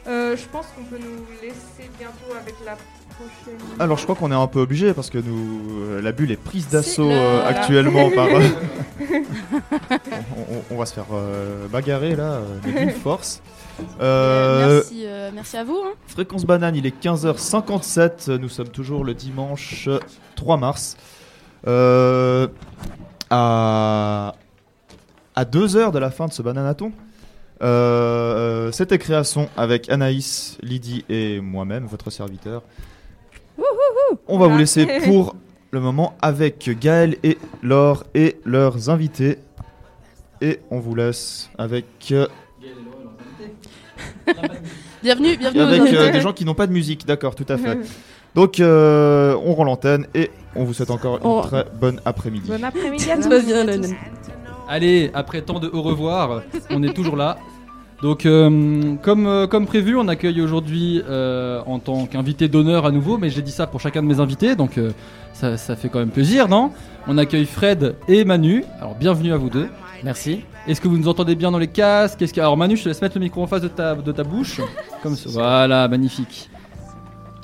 Euh, je pense qu'on peut nous laisser bientôt avec la prochaine. Alors je crois qu'on est un peu obligé parce que nous, euh, la bulle est prise d'assaut euh, le- actuellement par. on, on- on va se faire euh, bagarrer là, mais d'une force. Euh, Merci, euh, merci à vous. hein. Fréquence banane, il est 15h57. Nous sommes toujours le dimanche 3 mars. Euh, à, à 2 heures de la fin de ce bananaton. Euh, C'était création avec Anaïs, Lydie et moi-même, votre serviteur. On va vous laisser pour le moment avec Gaël et Laure et leurs invités. Et on vous laisse avec, euh, Bienvenue, bienvenue. aux avec euh, des gens qui n'ont pas de musique. D'accord, tout à fait. Donc euh, on rend l'antenne et on vous souhaite encore une Oh. très bonne après-midi. Bon après-midi à Tout tous. bien. Allez, après tant de au revoir, on est toujours là. Donc, euh, comme, euh, comme prévu, on accueille aujourd'hui euh, en tant qu'invité d'honneur à nouveau, mais j'ai dit ça pour chacun de mes invités, donc ça, ça fait quand même plaisir, non? On accueille Fred et Manu. Alors, bienvenue à vous deux. Merci. Est-ce que vous nous entendez bien dans les casques? Que... Alors, Manu, je te laisse mettre le micro en face de ta, de ta bouche. Comme ça. Voilà, magnifique.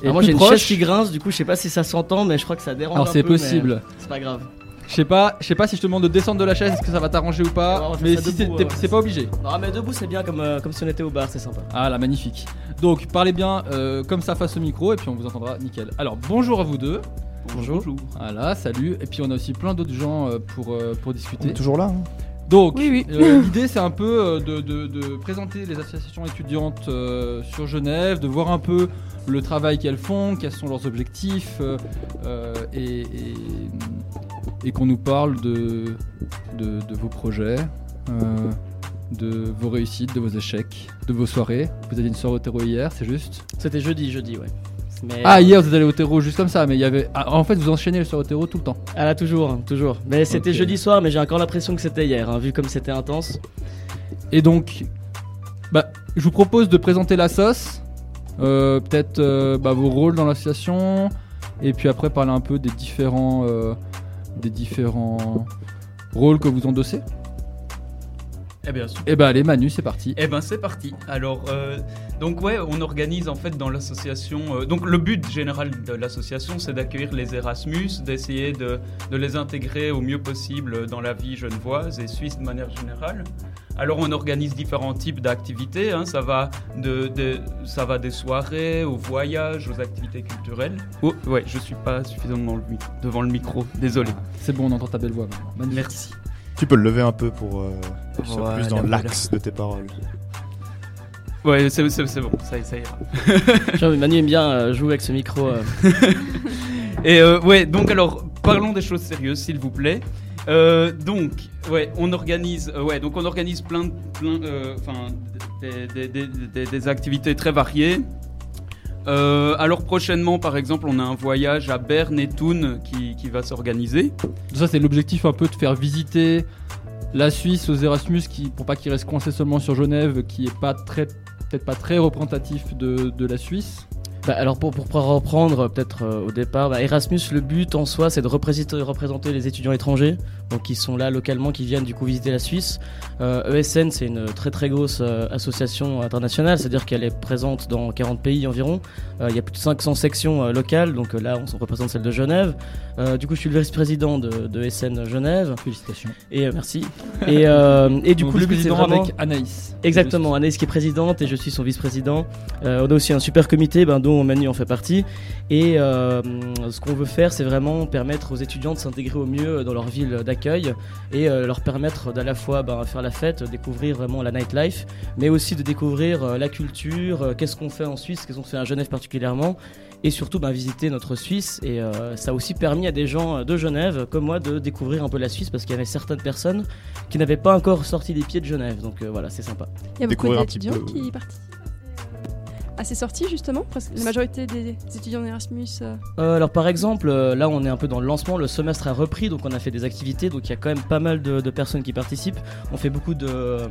Alors moi j'ai une chaise qui grince, du coup je sais pas si ça s'entend, mais je crois que ça dérange. Alors un c'est possible. C'est pas grave. Je sais pas, je sais pas si je te demande de descendre de la chaise, est-ce que ça va t'arranger ou pas Mais ça si debout, c'est ouais. c'est pas obligé. Non mais debout c'est bien comme, euh, comme si on était au bar, c'est sympa. Ah là, magnifique. Donc parlez bien euh, comme ça face au micro et puis on vous entendra nickel. Alors bonjour à vous deux. Bonjour. Voilà, salut. Et puis on a aussi plein d'autres gens euh, pour, euh, pour discuter. On est toujours là. hein. Donc, Oui, oui. euh, l'idée c'est un peu euh, de, de- de présenter les associations étudiantes euh, sur Genève, de voir un peu le travail qu'elles font, quels sont leurs objectifs, euh, euh, et, et- et qu'on nous parle de, de, de vos projets, euh, de vos réussites, de vos échecs, de vos soirées. Vous avez une soirée au terreau hier, c'est juste C'était jeudi, jeudi, ouais. Mais, Ah, euh, hier vous êtes allé au terreau juste comme ça, mais il y avait. ah, en fait, vous enchaînez sur au terreau tout le temps. Ah là toujours, toujours. Mais c'était jeudi soir, mais j'ai encore l'impression que c'était hier, hein, vu comme c'était intense. Et donc, bah, je vous propose de présenter la sauce, euh, peut-être euh, bah, vos rôles dans l'association, et puis après parler un peu des différents, euh, des différents rôles que vous endossez. Eh bien. Et bah allez Manu, c'est parti. Eh ben c'est parti. Alors euh, donc ouais, on organise en fait dans l'association. euh, donc le but général de l'association, c'est d'accueillir les Erasmus, d'essayer de, de les intégrer au mieux possible dans la vie genevoise et suisse de manière générale. Alors on organise différents types d'activités. hein. Ça va de, de- ça va des soirées aux voyages, aux activités culturelles. Oh ouais, je suis pas suffisamment le devant le micro. Désolé. C'est bon, on entend ta belle voix. Magnifique. Merci. Tu peux le lever un peu pour, euh, que plus dans l'axe de tes paroles. Ouais, c'est c'est- c'est bon, ça, ça ira. Genre, Manu aime bien euh, jouer avec ce micro. euh. Et euh, ouais, donc alors parlons des choses sérieuses, s'il vous plaît. Euh, donc, ouais, on organise, euh, ouais, donc on organise plein, de- plein, euh, enfin, des, des- des- des- des activités très variées. Euh, alors prochainement, par exemple, on a un voyage à Berne et Thun qui, va s'organiser. Ça c'est l'objectif un peu de faire visiter la Suisse aux Erasmus qui, pour pas qu'ils restent coincés seulement sur Genève, qui est pas très, peut-être pas très représentatif de la Suisse. Bah, alors pour, pour pouvoir reprendre euh, peut-être euh, au départ, bah, Erasmus, le but en soi c'est de représenter, représenter les étudiants étrangers, donc qui sont là localement, qui viennent du coup visiter la Suisse. Euh, ESN c'est une très très grosse euh, association internationale, c'est-à-dire qu'elle est présente dans 40 pays environ. Il y a plus de 500 sections locales, donc là on représente celle de Genève. Du coup je suis le vice-président de, de ESN Genève. Félicitations. Et merci. Et, et du coup le but c'est vice-président vraiment... avec Anaïs. Exactement, Anaïs qui est présidente et je suis son vice-président. On a aussi un super comité, ben, dont Manu en fait partie. Et euh, ce qu'on veut faire, c'est vraiment permettre aux étudiants de s'intégrer au mieux dans leur ville d'accueil et euh, leur permettre d'à la fois ben, faire la fête, découvrir vraiment la nightlife, mais aussi de découvrir euh, la culture, euh, qu'est-ce qu'on fait en Suisse, qu'est-ce qu'on fait à Genève particulièrement, et surtout ben, visiter notre Suisse. Et euh, ça a aussi permis à des gens de Genève, comme moi, de découvrir un peu la Suisse parce qu'il y avait certaines personnes qui n'avaient pas encore sorti les pieds de Genève. Donc euh, voilà, c'est sympa. Il y a beaucoup d'étudiants qui participent à sorties justement La majorité des étudiants Erasmus. euh, Euh, alors par exemple, euh, là on est un peu dans le lancement, le semestre a repris, donc on a fait des activités, donc il y a quand même pas mal de, personnes qui participent. On fait beaucoup de,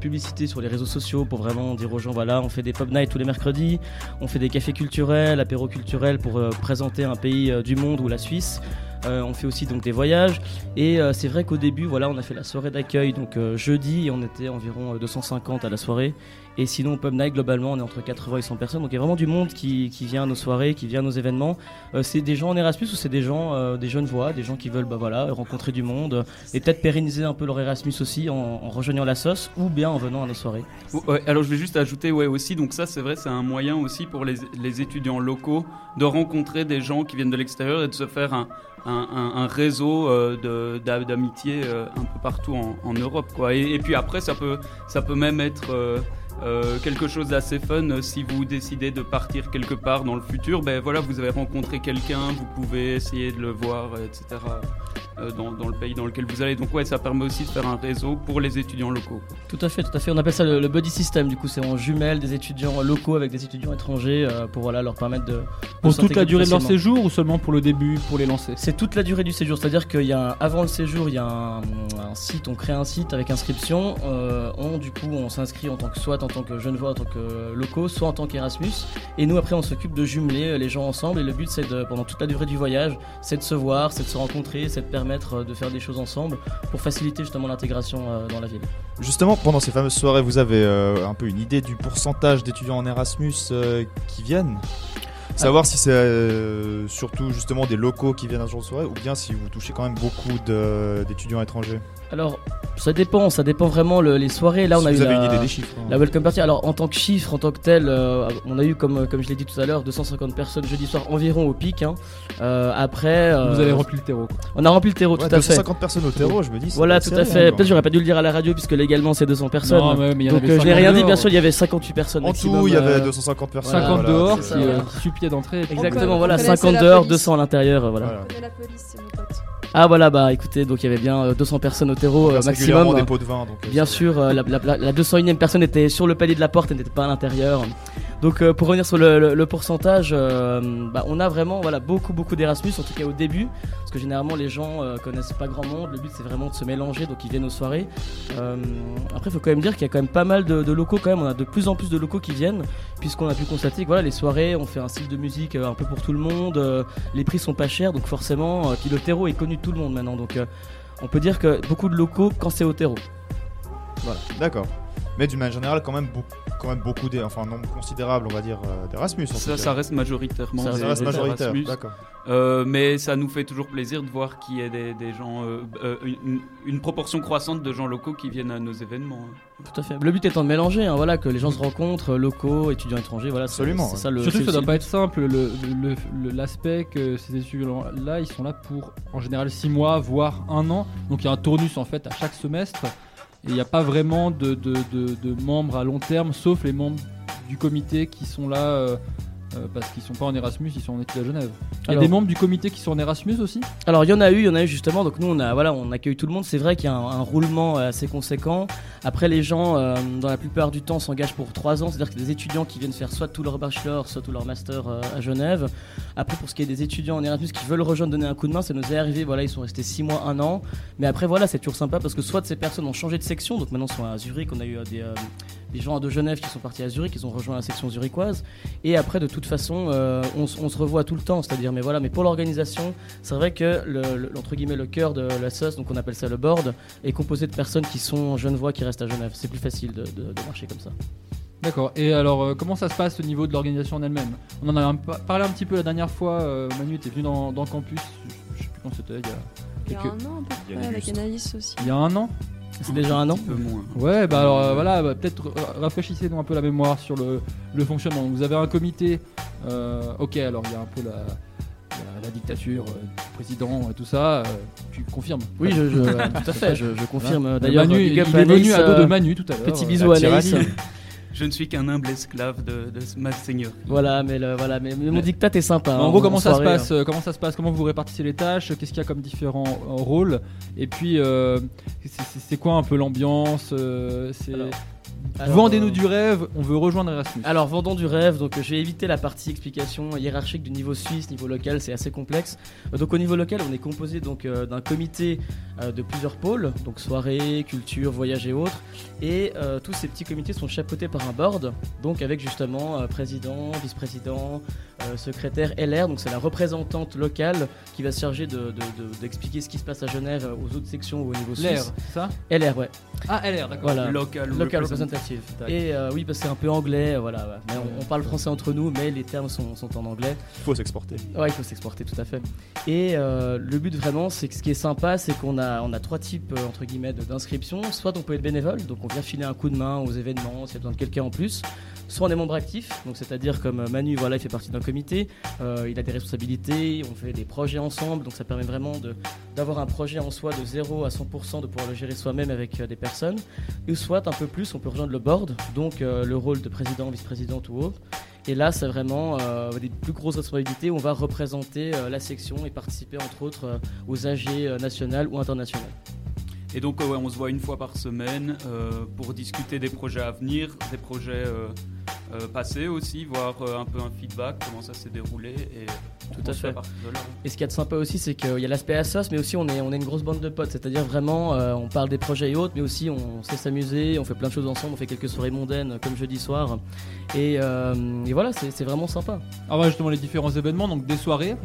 publicité sur les réseaux sociaux pour vraiment dire aux gens, voilà, on fait des pub nights tous les mercredis, on fait des cafés culturels, apéros culturels pour présenter un pays du monde ou la Suisse. Euh, on fait aussi donc des voyages. Et euh, c'est vrai qu'au début voilà on a fait la soirée d'accueil donc euh, jeudi on était environ euh, 250 à la soirée. Et sinon au pub night globalement on est entre 80 et 100 personnes. Donc il y a vraiment du monde qui, qui vient à nos soirées qui vient à nos événements. C'est des gens en Erasmus ou c'est des gens des jeunes voix des gens qui veulent bah voilà rencontrer du monde et peut-être pérenniser un peu leur Erasmus aussi en, rejoignant la sauce ou bien en venant à nos soirées. Alors je vais juste ajouter ouais aussi donc ça c'est vrai c'est un moyen aussi pour les, les étudiants locaux de rencontrer des gens qui viennent de l'extérieur et de se faire un, un, réseau euh, d'amitié euh, un peu partout en, Europe quoi. Et, et puis après ça peut ça peut même être euh, quelque chose d'assez fun euh, si vous décidez de partir quelque part dans le futur ben voilà vous avez rencontré quelqu'un vous pouvez essayer de le voir etc euh, dans, dans le pays dans lequel vous allez donc ouais ça permet aussi de faire un réseau pour les étudiants locaux Tout à fait, tout à fait. On appelle ça le, le buddy system. Du coup, c'est on jumelle des étudiants locaux avec des étudiants étrangers euh, pour voilà leur permettre de. Pour toute la durée de leur séjour ou seulement pour le début, pour les lancer? C'est toute la durée du séjour, c'est-à-dire qu'il y a un- avant le séjour, il y a un, un site, on crée un site avec inscription. euh, on du coup, on s'inscrit en tant que soit en tant que jeune voix, en tant que locaux, soit en tant qu'Erasmus. Et nous après, on s'occupe de jumeler euh, les gens ensemble. Et le but, c'est de pendant toute la durée du voyage, c'est de se voir, c'est de se rencontrer, c'est de permettre euh, de faire des choses ensemble pour faciliter justement l'intégration euh, dans la ville. Justement, pendant ces fameuses soirées, vous avez un peu une idée du pourcentage d'étudiants en Erasmus qui viennent? Savoir si c'est surtout justement des locaux qui viennent ce genre de soirée ou bien si vous touchez quand même beaucoup d'étudiants étrangers? Alors, ça dépend, ça dépend vraiment le- les soirées. Là, on Si a vous eu avez la, une idée des chiffres, hein. la welcome party. Alors, en tant que chiffre, en tant que tel, euh, on a eu, comme, comme je l'ai dit tout à l'heure, 250 personnes jeudi soir environ au pic. hein. Euh, après, euh, Vous avez rempli le terreau. On a rempli le terreau, Ouais, tout à fait. 250 personnes au terreau, je me dis, Voilà, tout à fait. hein, Peut-être j'aurais pas dû le dire à la radio puisque légalement c'est 200 personnes. Non, mais- y Donc je n'ai 50 rien dit, bien dehors. sûr, il y avait 58 personnes. En maximum, tout, il y avait euh, 250 personnes. 50 voilà, dehors euh, qui pied d'entrée. Exactement, voilà, connaissez 50 la dehors, police. 200 à l'intérieur, voilà. Ah voilà, bah écoutez, donc il y avait bien euh, 200 personnes au euh, maximum. des pots de vin, donc, euh, bien sûr, euh, la, la, la- la 201ème personne était sur le palier de la porte et n'était pas à l'intérieur. Donc euh, pour revenir sur le, le- le pourcentage, euh, bah, on a vraiment voilà, beaucoup beaucoup d'Erasmus, en tout cas au début, parce que généralement les gens euh, connaissent pas grand monde, le but c'est vraiment de se mélanger, donc ils viennent aux soirées. Après il faut quand même dire qu'il y a quand même pas mal de, de locaux quand même, on a de plus en plus de locaux qui viennent, puisqu'on a pu constater que voilà, les soirées, on fait un style de musique un peu pour tout le monde, les prix sont pas chers, donc forcément, puis le terreau est connu de tout le monde maintenant, donc on peut dire que beaucoup de locaux quand c'est au terreau. Voilà. D'accord. Mais d'une manière générale, quand même, beaucoup, quand même beaucoup d'é- enfin, un nombre considérable, on va dire, euh, d'Erasmus. Ça, cas. ça reste majoritairement Ça des- reste des majoritaire, Erasmus. d'accord. Euh, mais ça nous fait toujours plaisir de voir qu'il y a des, des gens, euh, euh, une, une proportion croissante de gens locaux qui viennent à nos événements. hein. Tout à fait. Le but étant de mélanger, hein, voilà, que les gens se rencontrent, locaux, étudiants étrangers, voilà. Absolument, C'est ouais. ça le. Surtout ça doit pas être simple, le- le- le- l'aspect que ces étudiants-là, ils sont là pour en général 6 mois, voire un an. Donc il y a un tournus en fait à chaque semestre. Il n'y a pas vraiment de, de- membres à long terme, sauf les membres du comité qui sont là euh, parce qu'ils sont pas en Erasmus, ils sont en études à Genève. Il y a des membres du comité qui sont en Erasmus aussi Alors il y en a eu, il y en a eu justement. Donc nous on a voilà, on accueille tout le monde. C'est vrai qu'il y a un, un roulement euh, assez conséquent. Après les gens, euh, dans la plupart du temps, s'engagent pour 3 ans. C'est-à-dire que des étudiants qui viennent faire soit tout leur bachelor, soit tout leur master euh, à Genève. Après pour ce qui est des étudiants en Erasmus qui veulent rejoindre, donner un coup de main, ça nous est arrivé. Voilà, ils sont restés 6 mois, 1 an. Mais après voilà, c'est toujours sympa parce que soit ces personnes ont changé de section. Donc maintenant ils sont à Zurich. On a eu des des gens de Genève qui sont partis à Zurich, ils ont rejoint la section zurichoise. Et après, de toute façon, euh, on, se revoit tout le temps. C'est-à-dire, mais voilà, mais pour l'organisation, c'est vrai que le, le- entre guillemets le cœur de la sauce, donc on appelle ça le board, est composé de personnes qui sont genevois qui restent à Genève. C'est plus facile de, de- de marcher comme ça. D'accord. Et alors, euh, comment ça se passe au niveau de l'organisation en elle-même? On en a parlé un petit peu la dernière fois. euh, Manu était venu dans, campus. Je, je sais plus quand c'était. Il y a Il y a quelques- un an à peu près avec. Anaïs aussi. Il y a un an? C'est déjà un an peu moins. Ouais, bah alors euh, voilà, bah, peut-être ra- rafraîchissez-nous un peu la mémoire sur le, le fonctionnement. Donc, vous avez un comité Euh, ok, alors il y a un peu la, la, la dictature euh, du président, et tout ça. euh, tu confirmes Oui, je- je- tout à fait, je- je confirme. D'ailleurs, Manu, il est venu à dos de Manu tout à l'heure. petit bisou à Anaïs. tyrannie. Je ne suis qu'un humble esclave de, de ma seigneurie. Voilà, mais, le- voilà, mais, mais mon dictat est sympa. En hein, gros, comment ça se passe euh, Comment ça se passe Comment vous répartissez les tâches Qu'est-ce qu'il y a comme différents euh, rôles Et puis, euh, c'est- quoi un peu l'ambiance euh, vendez-nous euh, du rêve. On veut rejoindre Erasmus. Alors vendons du rêve, donc euh, je vais éviter la partie explication hiérarchique du niveau suisse, niveau local, c'est assez complexe. Euh, donc au niveau local, on est composé donc euh, d'un comité euh, de plusieurs pôles, donc soirée, culture, voyage et autres, et euh, tous ces petits comités sont chapeautés par un board, donc avec justement euh, président, vice-président, euh, secrétaire LR, donc c'est la représentante locale qui va se charger de- de- de- d'expliquer ce qui se passe à Genève aux autres sections ou au niveau LR, suisse. c'est ça LR, ouais. Ah, LR, d'accord. Voilà. Local Local. Tac. Et euh, oui, parce que c'est un peu anglais, voilà. ouais. Mais on, on parle français entre nous, mais les termes sont, sont en anglais. Il faut s'exporter. Ouais, il faut s'exporter, tout à fait. Et euh, le but vraiment, c'est que ce qui est sympa, c'est qu'on a, on a trois types, entre guillemets, d'inscriptions. Soit on peut être bénévole, donc on vient filer un coup de main aux événements, s'il y a besoin de quelqu'un en plus. Soit on est membre actif, donc c'est-à-dire comme euh, Manu, voilà, il fait partie d'un comité, euh, il a des responsabilités, on fait des projets ensemble, donc ça permet vraiment d'avoir un projet en soi de 0 à 100%, de pouvoir le gérer soi-même avec euh, des personnes. Ou soit un peu plus, on peut rejoindre le board, donc le rôle de président, vice-présidente ou autre. Et là, c'est vraiment des plus grosses responsabilités on va représenter la section et participer entre autres aux AG nationales ou internationales. Et donc, euh, ouais, on se voit une fois par semaine euh, pour discuter des projets à venir, des projets euh, euh, passés aussi, voir euh, un peu un feedback, comment ça s'est déroulé. Et Tout à fait. Et ce qu'il y a de sympa aussi, c'est qu'il y a l'aspect assos, mais aussi on est, on est une grosse bande de potes. C'est-à-dire vraiment, euh, on parle des projets et autres, mais aussi on sait s'amuser, on fait plein de choses ensemble, on fait quelques soirées mondaines comme jeudi soir. Et, euh, et voilà, c'est vraiment sympa. Alors, ouais, justement, les différents événements, donc des soirées.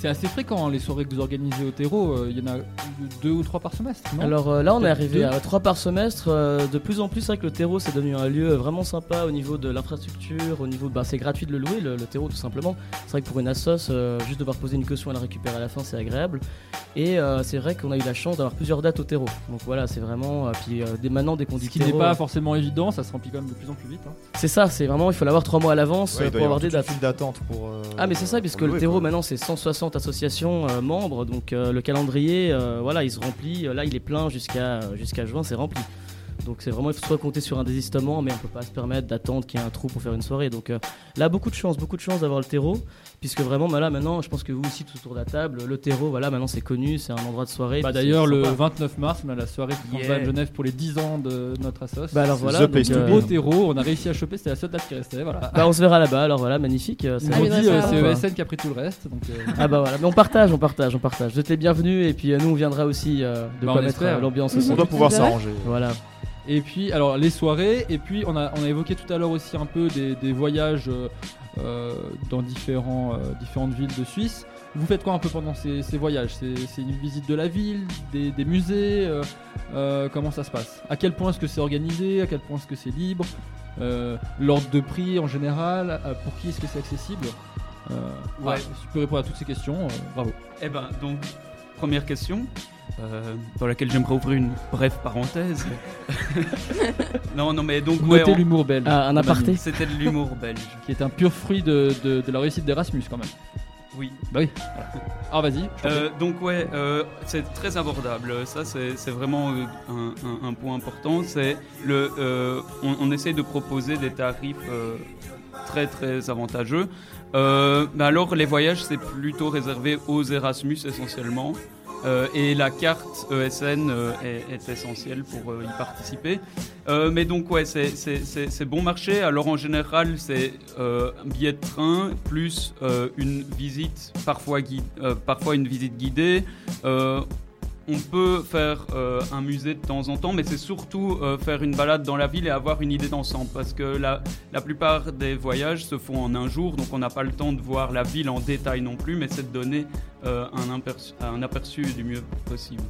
C'est assez fréquent, hein, les soirées que vous organisez au terreau. euh, Il y en a deux ou trois par semestre, non? Alors euh, là, on est arrivé deux à trois par semestre. euh, de plus en plus, c'est vrai que le terreau, c'est devenu un lieu vraiment sympa au niveau de l'infrastructure, au niveau, bah, c'est gratuit de le louer, le, le terreau tout simplement. C'est vrai que pour une assos, juste devoir poser une caution et la récupérer à la fin, c'est agréable. Et euh, c'est vrai qu'on a eu la chance d'avoir plusieurs dates au terreau. Donc voilà, c'est vraiment. puis euh, dès maintenant, dès qu'on dit Ce qui n'est pas forcément évident, ça se remplit quand même de plus en plus vite. hein. c'est ça, c'est vraiment, il faut l'avoir trois mois à l'avance Ouais, pour avoir avoir des dates. file d'attente pour. euh, Ah mais c'est ça puisque le terreau quoi. maintenant c'est 160 associations euh, donc euh, le calendrier euh, voilà il se remplit. Là il est plein jusqu'à jusqu'à juin c'est rempli. Donc c'est vraiment il faut soit compter sur un désistement mais on peut pas se permettre d'attendre qu'il y ait un trou pour faire une soirée. Donc là beaucoup de chance beaucoup de chance d'avoir le terreau puisque vraiment bah, là maintenant je pense que vous aussi tout autour de la table le terreau voilà maintenant c'est connu c'est un endroit de soirée Bah, c'est D'ailleurs, le sympa. 29 mars, on a la soirée qui Yeah. yeah. Genève pour les 10 ans de notre assos. Bah, alors C'est voilà, donc, euh. Au terreau, on a réussi à choper, c'était la seule date qui restait. Voilà. Bah, on se verra là-bas alors voilà magnifique euh, va. dit, euh, c'est Quoi. ESN qui a pris tout le reste. Donc, euh, Ah bah voilà, mais on partage, on partage, on partage. Vous êtes les bienvenus et puis euh, nous on viendra aussi euh, de Bah, quoi mettre euh, l'ambiance On doit pouvoir s'arranger. Voilà. Et puis, alors les soirées, et puis on a, on a évoqué tout à l'heure aussi un peu des, des voyages euh, euh, dans différents, euh, différentes villes de Suisse. Vous faites quoi un peu pendant ces, ces voyages? C'est une visite de la ville, des, des musées euh, euh, Comment ça se passe? À quel point est-ce que c'est organisé? À quel point est-ce que c'est libre? Euh, L'ordre de prix en général euh, Pour qui est-ce que c'est accessible? Euh, Ouais. Si tu peux répondre à toutes ces questions, euh, bravo. Eh ben, donc, première question, euh, dans laquelle j'aimerais ouvrir une brève parenthèse. non, non, mais donc, Notez ouais, on- l'humour belge. Ah, un aparté. C'était de l'humour belge. Qui est un pur fruit de, de- de la réussite d'Erasmus quand même. Oui. Bah oui. voilà. Alors vas-y. je t'en Euh, donc ouais, euh, c'est très abordable. Ça, c'est c'est vraiment euh, un, un- un point important. C'est le, euh, on, on essaie de proposer des tarifs euh, très très avantageux. Euh, mais alors les voyages, c'est plutôt réservé aux Erasmus essentiellement. Euh, et la carte ESN euh, est, est essentielle pour euh, y participer. Mais donc ouais, c'est- bon marché. Alors en général, c'est un billet de train plus une visite, parfois, parfois une visite guidée. On peut faire euh, un musée de temps en temps, mais c'est surtout euh, faire une balade dans la ville et avoir une idée d'ensemble. Parce que la, plupart des voyages se font en un jour, donc on n'a pas le temps de voir la ville en détail non plus, mais c'est de donner euh, un, un aperçu du mieux possible.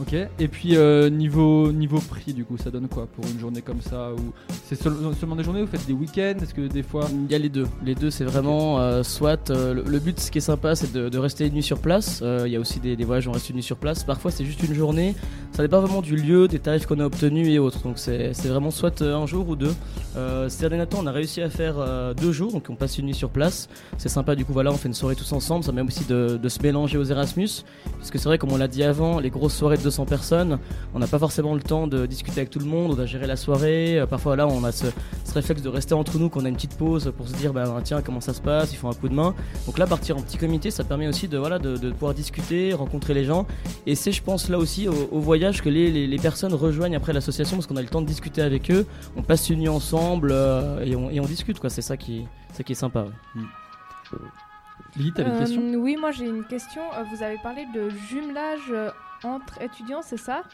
Ok. Et puis euh, niveau niveau prix du coup, ça donne quoi pour une journée comme ça ou c'est seul- seulement des journées ou vous faites des week-ends? Est-ce que des fois Il y a les deux. Les deux, c'est vraiment euh, soit euh, le, le but, ce qui est sympa, c'est de, de rester une nuit sur place. Euh, Il y a aussi des, des voyages où on reste une nuit sur place. Parfois, c'est juste une journée. Ça dépend vraiment du lieu, des tarifs qu'on a obtenus et autres. Donc, c'est c'est vraiment soit euh, un jour ou deux. Euh, ces derniers temps, on a réussi à faire euh, deux jours. Donc, on passe une nuit sur place. C'est sympa. Du coup, voilà, on fait une soirée tous ensemble. Ça permet aussi de, de se mélanger aux Erasmus. Parce que c'est vrai, comme on l'a dit avant, les grosses soirées 200 personnes, on n'a pas forcément le temps de discuter avec tout le monde, on doit gérer la soirée. Euh, Parfois, là, on a ce, ce réflexe de rester entre nous, qu'on a une petite pause pour se dire, bah, tiens, comment ça se passe, ils font un coup de main. Donc là, partir en petit comité, ça permet aussi de, voilà, de, de pouvoir discuter, rencontrer les gens. Et c'est, je pense, là aussi, au, au voyage que les, les- les personnes rejoignent après l'association, parce qu'on a le temps de discuter avec eux. On passe une nuit ensemble euh, et, on, et on discute, quoi. C'est ça qui, ça qui est sympa. ouais. Lily, t'avais une Euh, question? Oui, moi j'ai une question. Vous avez parlé de jumelage entre étudiants, c'est ça?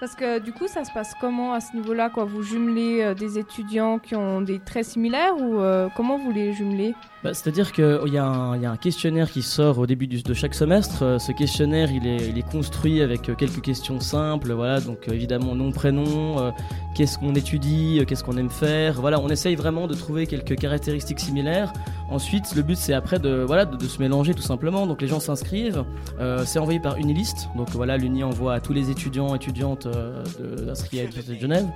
Parce que du coup, ça se passe comment à ce niveau-là quoi? Vous jumelez euh, des étudiants qui ont des traits similaires ou euh, comment vous les jumelez? Bah, C'est-à-dire qu'il il y a un questionnaire qui sort au début de chaque semestre. Euh, Ce questionnaire, il est, construit avec quelques questions simples. Voilà, donc évidemment nom, prénom, qu'est-ce qu'on étudie, qu'est-ce qu'on aime faire. Voilà, on essaye vraiment de trouver quelques caractéristiques similaires. Ensuite, le but c'est après de, voilà, de, se mélanger tout simplement. Donc les gens s'inscrivent. C'est envoyé par Unilist. Donc voilà, l'Uni envoie à tous les étudiants étudiantes de l'Université de Genève.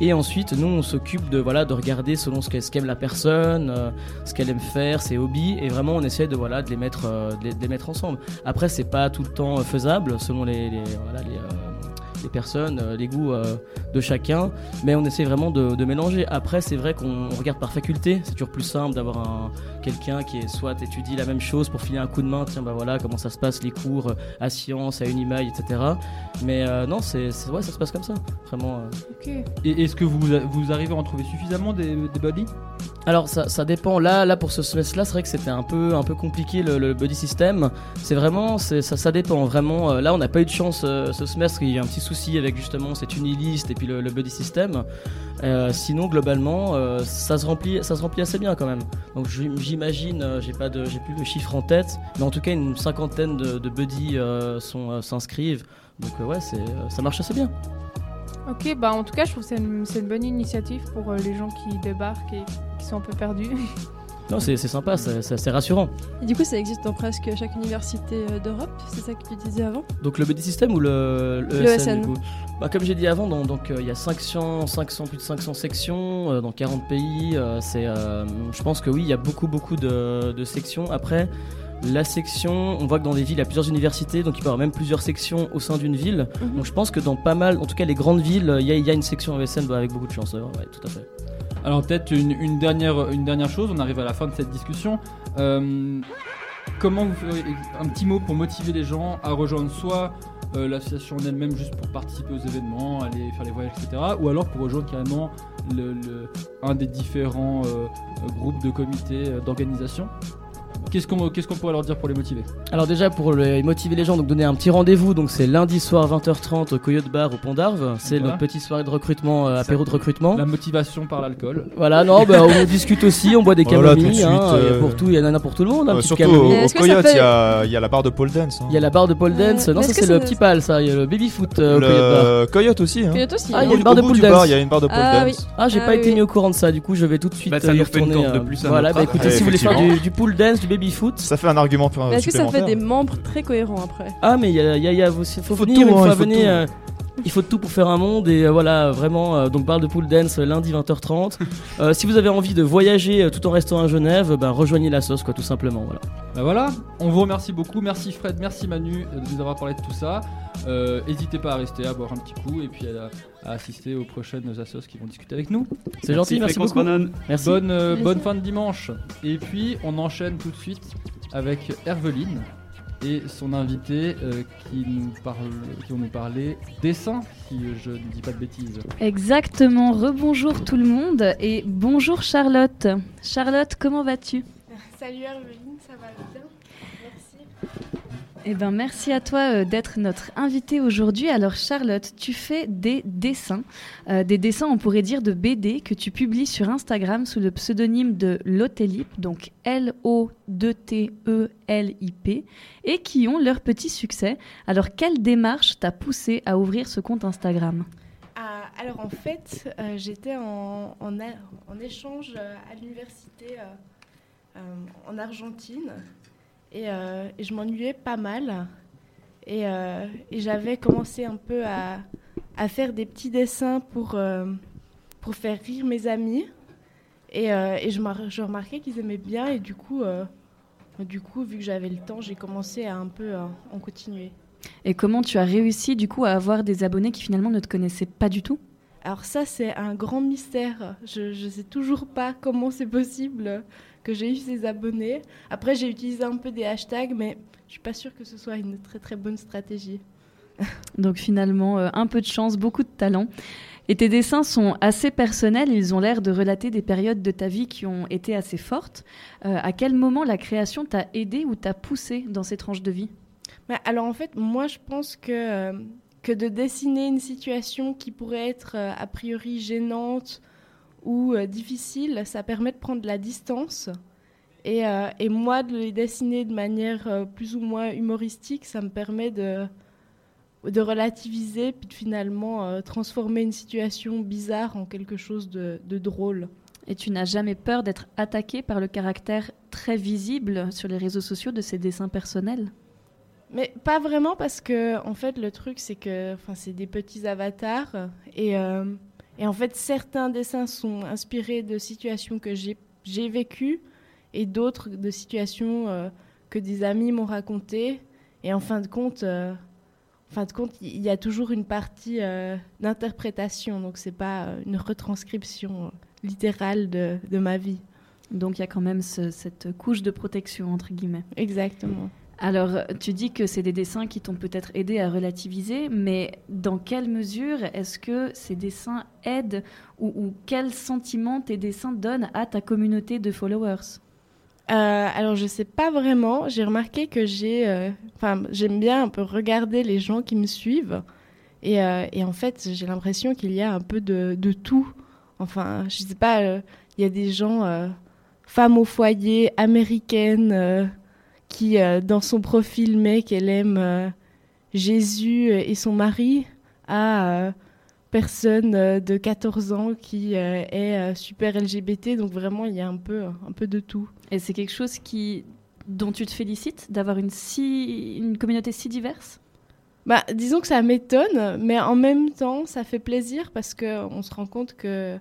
Et ensuite, nous, on s'occupe de voilà de regarder selon ce qu'aime la personne, euh, ce qu'elle aime faire, ses hobbies, et vraiment on essaie de voilà de les mettre euh, de les, mettre ensemble. Après, c'est pas tout le temps euh, faisable selon les, voilà les, les personnes, les goûts de chacun, mais on essaie vraiment de, de mélanger. Après, c'est vrai qu'on on regarde par faculté. C'est toujours plus simple d'avoir un quelqu'un qui est soit étudie la même chose pour filer un coup de main. Tiens, bah voilà comment ça se passe les cours euh, à sciences, à Unimail, etc. Mais euh, non, c'est ouais, ça se passe comme ça, vraiment. euh. Et est-ce que vous, vous arrivez à en trouver suffisamment des, des buddies? Alors ça, ça dépend. Là, là pour ce semestre-là, c'est vrai que c'était un peu, un peu compliqué le, le buddy system. C'est vraiment, c'est, ça, ça dépend vraiment. Là, on n'a pas eu de chance euh, ce semestre. Il y a un petit souci avec justement cette uniliste et puis le, le buddy system. Euh, sinon, globalement, euh, ça se remplit, ça se remplit assez bien quand même. Donc j'im- j'imagine, euh, j'ai pas de, j'ai plus le chiffre en tête, mais en tout cas une cinquantaine de, buddies euh, sont, euh, s'inscrivent. Donc ouais, c'est, ça marche assez bien. Ok, bah en tout cas, je trouve que c'est une, c'est une bonne initiative pour les gens qui débarquent et qui sont un peu perdus. Non, c'est, sympa, c'est, rassurant. Et du coup, ça existe dans presque chaque université euh, d'Europe, c'est ça que tu disais avant? Donc le buddy system ou le, Le du coup? Bah, Comme j'ai dit avant, dans- donc euh, il y a 500, 500, plus de 500 sections euh, dans 40 pays. euh, c'est, je pense que oui, il y a beaucoup beaucoup de, de sections. Après, la section, on voit que dans des villes, il y a plusieurs universités, donc il peut y avoir même plusieurs sections au sein d'une ville. Mhm. Donc je pense que dans pas mal, en tout cas les grandes villes, il y a, il y a une section ESN bah, avec beaucoup de chance. ouais, tout à fait. Alors peut-être une, dernière, une dernière chose, on arrive à la fin de cette discussion. Euh, comment vous feriez un petit mot pour motiver les gens à rejoindre soit euh, l'association en elle-même juste pour participer aux événements, aller faire les voyages, etc. Ou alors pour rejoindre carrément un des différents euh, groupes de comités d'organisation? Qu'est-ce qu'on qu'est-ce qu'on pourrait leur dire pour les motiver? Alors déjà pour les- motiver les gens, donc donner un petit rendez-vous, donc c'est lundi soir 20h30 au Coyote Bar au Pont d'Arve. C'est Voilà. notre petite soirée de recrutement, euh, apéro de recrutement. La motivation par l'alcool. Voilà, non, bah, on discute aussi, on boit des Voilà, tout de camomilles, suite, hein, il y a euh, pour tout, il y en a pour tout le monde. hein, Euh, surtout camomille. au, au Coyote, il y, a, il y a la barre de pole dance. hein. Il y a la barre de pole dance, non, ça c'est le petit pal, ça, il y a le baby foot euh, au Le Coyote Bar. Coyote aussi. Hein. Coyote aussi, Ah, il y a Au une barre de pole dance. bar, il y a une barre de pole Ah, dance. oui. Ah, j'ai Ah, pas été mis au courant de ça, du coup je vais tout de suite Bah, ça euh, y nous fait une retourner. corde de plus à Voilà, bah écoutez, si vous voulez faire du pool dance, du baby foot. Ça fait un argument Mais Est-ce que ça fait des membres très cohérents après? Ah, mais il y a, il y a- il y a- faut, faut Faut venir tout, une hein, fois il faut venir. tout. euh, il faut tout pour faire un monde et euh, voilà vraiment euh, donc parle de pool dance euh, lundi 20h30 Euh, si vous avez envie de voyager euh, tout en restant à Genève ben rejoignez la sauce quoi tout simplement voilà Bah voilà, on vous remercie beaucoup. Merci Fred, merci Manu de nous avoir parlé de tout ça. Euh, N'hésitez pas à rester, à boire un petit coup et puis à, à assister aux prochaines assos qui vont discuter avec nous. C'est gentil, merci beaucoup. Merci. Bonne, euh, Merci. bonne fin de dimanche. Et puis on enchaîne tout de suite avec Herveline et son invité euh, qui, nous parle, qui vont nous parler dessin, si je ne dis pas de bêtises. Exactement. Rebonjour tout le monde et bonjour Charlotte. Charlotte, comment vas-tu? Salut Herveline, ça va bien? Merci. Eh ben, merci à toi euh, d'être notre invitée aujourd'hui. Alors Charlotte, tu fais des dessins, euh, des dessins on pourrait dire de BD que tu publies sur Instagram sous le pseudonyme de Lotelip, donc L-O-T-E-L-I-P, et qui ont leur petit succès. Alors quelle démarche t'a poussé à ouvrir ce compte Instagram? Ah, alors en fait, euh, j'étais en, échange à l'université en Argentine et, euh, et je m'ennuyais pas mal. Et, euh, et j'avais commencé un peu à, à faire des petits dessins pour, euh, pour faire rire mes amis. Et, et je, mar- je remarquais qu'ils aimaient bien et du coup, du coup, vu que j'avais le temps, j'ai commencé à un peu en continuer. Et comment tu as réussi du coup à avoir des abonnés qui finalement ne te connaissaient pas du tout? Alors ça, c'est un grand mystère. Je ne sais toujours pas comment c'est possible que j'ai eu ces abonnés. Après, j'ai utilisé un peu des hashtags, mais je suis pas sûre que ce soit une très très bonne stratégie. Donc finalement, euh, un peu de chance, beaucoup de talent. Et tes dessins sont assez personnels, ils ont l'air de relater des périodes de ta vie qui ont été assez fortes. Euh, à quel moment la création t'a aidé ou t'a poussé dans ces tranches de vie? Mais alors en fait, moi je pense que, euh, que de dessiner une situation qui pourrait être a priori gênante ou euh, difficile, ça permet de prendre de la distance. Et, euh, et moi, de les dessiner de manière euh, plus ou moins humoristique, ça me permet de, de relativiser, puis de finalement euh, transformer une situation bizarre en quelque chose de, de drôle. Et tu n'as jamais peur d'être attaqué par le caractère très visible sur les réseaux sociaux de ces dessins personnels? Mais pas vraiment parce que en fait le truc c'est que enfin c'est des petits avatars et euh, et en fait certains dessins sont inspirés de situations que j'ai vécues et d'autres de situations euh, que des amis m'ont racontées et en fin de compte euh, en fin de compte il y a toujours une partie euh, d'interprétation donc c'est pas une retranscription littérale de, de ma vie. Donc il y a quand même ce- cette couche de protection entre guillemets. Exactement. Alors, tu dis que c'est des dessins qui t'ont peut-être aidé à relativiser, mais dans quelle mesure est-ce que ces dessins aident ou, ou quel sentiment tes dessins donnent à ta communauté de followers? Euh, alors je sais pas vraiment. J'ai remarqué que j'ai, euh, j'aime bien un peu regarder les gens qui me suivent et, euh, et en fait j'ai l'impression qu'il y a un peu de, de tout. Enfin je sais pas, il y a des gens femmes au foyer américaines qui euh, dans son profil met qu'elle aime euh, Jésus et son mari à euh, personne euh, de 14 ans qui euh, est euh, super LGBT. Donc vraiment il y a un peu un peu de tout. Et c'est quelque chose qui dont tu te félicites d'avoir une si une communauté si diverse? Bah, disons que ça m'étonne, mais en même temps, ça fait plaisir parce que on se rend compte que,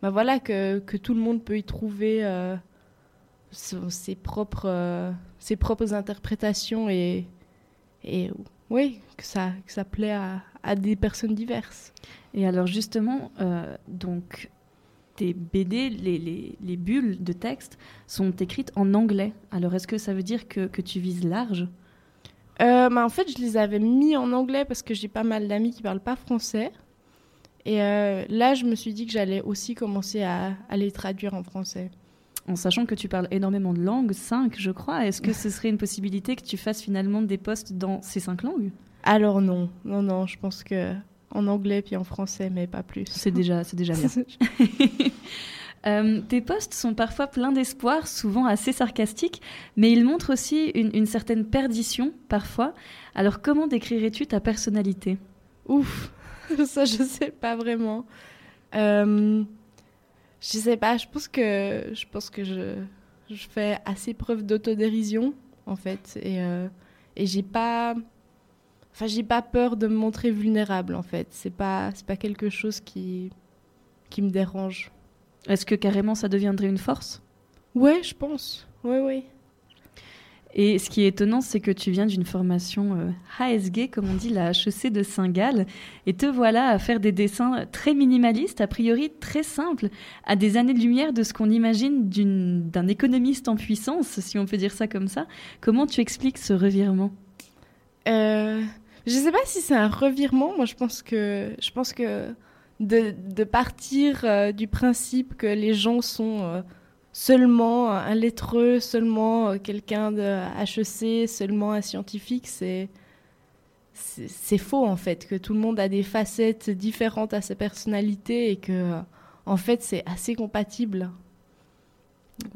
bah voilà, que, que tout le monde peut y trouver euh, ses propres, euh, ses propres interprétations et, et oui, que ça, que ça plaît à, à des personnes diverses. Et alors justement, euh, donc tes BD, les, les- les bulles de texte sont écrites en anglais. Alors est-ce que ça veut dire que, que tu vises large? Euh, bah, en fait, je les avais mis en anglais parce que j'ai pas mal d'amis qui parlent pas français. Et euh, là, je me suis dit que j'allais aussi commencer à, à les traduire en français. En sachant que tu parles énormément de langues, cinq je crois, est-ce que ce serait une possibilité que tu fasses finalement des posts dans ces cinq langues? Alors non, non, non, je pense que en anglais puis en français, mais pas plus. C'est déjà, c'est déjà bien. Euh, tes posts sont parfois pleins d'espoir, souvent assez sarcastiques, mais ils montrent aussi une, une certaine perdition parfois. Alors comment décrirais-tu ta personnalité? Ouf, ça je sais pas vraiment. Euh, je sais pas, je pense que je pense que je, je fais assez preuve d'autodérision en fait et euh, et j'ai pas enfin j'ai pas peur de me montrer vulnérable en fait. C'est pas c'est pas quelque chose qui qui me dérange. Est-ce que carrément ça deviendrait une force? Ouais, je pense. Ouais, ouais. Et ce qui est étonnant, c'est que tu viens d'une formation euh, HSG, comme on dit, la HEC de Saint-Gall, et te voilà à faire des dessins très minimalistes, a priori très simples, à des années-lumière de ce qu'on imagine d'un économiste en puissance, si on peut dire ça comme ça. Comment tu expliques ce revirement? Euh, je sais pas si c'est un revirement. Moi, je pense que je pense que de, partir euh, du principe que les gens sont euh, seulement un lettreux, seulement euh, quelqu'un de HEC, seulement un scientifique, c'est c'est faux en fait, que tout le monde a des facettes différentes à sa personnalité et que en fait c'est assez compatible.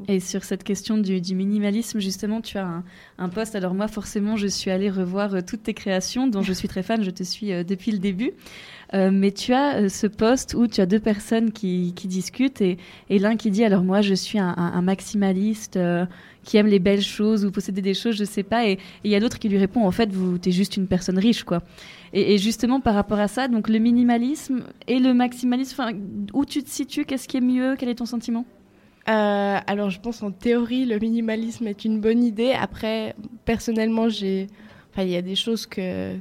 Et sur cette question du, minimalisme, justement, tu as un, un post. Alors moi, forcément, je suis allée revoir euh, toutes tes créations, dont je suis très fan, je te suis euh, depuis le début. Euh, mais tu as euh, ce post où tu as deux personnes qui, discutent et, l'un qui dit, alors moi, je suis un, maximaliste euh, qui aime les belles choses ou posséder des choses, je sais pas. Et il y a l'autre qui lui répond, en fait, vous, t'es juste une personne riche, quoi. Et, justement, par rapport à ça, donc le minimalisme et le maximalisme, où tu te situes, qu'est-ce qui est mieux, quel est ton sentiment? Alors, je pense en théorie, le minimalisme est une bonne idée. Après, personnellement, j'ai, enfin, il y a des choses que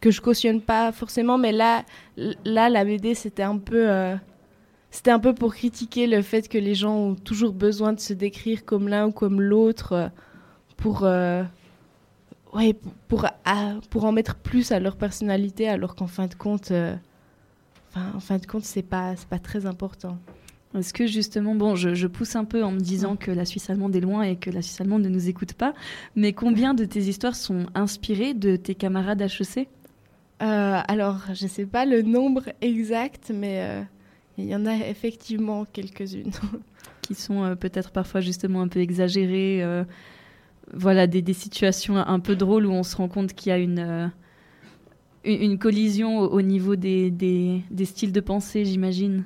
que je cautionne pas forcément, mais là, là, la BD, c'était un peu, euh, c'était un peu pour critiquer le fait que les gens ont toujours besoin de se décrire comme l'un ou comme l'autre euh, pour, euh, ouais, pour pour, en mettre plus à leur personnalité, alors qu'en fin de compte, euh, en fin de compte, c'est pas, c'est pas très important. Est-ce que justement, bon, je, je pousse un peu en me disant que la Suisse allemande est loin et que la Suisse allemande ne nous écoute pas, mais combien de tes histoires sont inspirées de tes camarades HEC Euh, alors, je ne sais pas le nombre exact, mais euh, il y en a effectivement quelques-unes. Qui sont euh, peut-être parfois justement un peu exagérées, voilà, des, des situations un peu drôles où on se rend compte qu'il y a une, une, une collision au, au niveau des, des, des styles de pensée, j'imagine.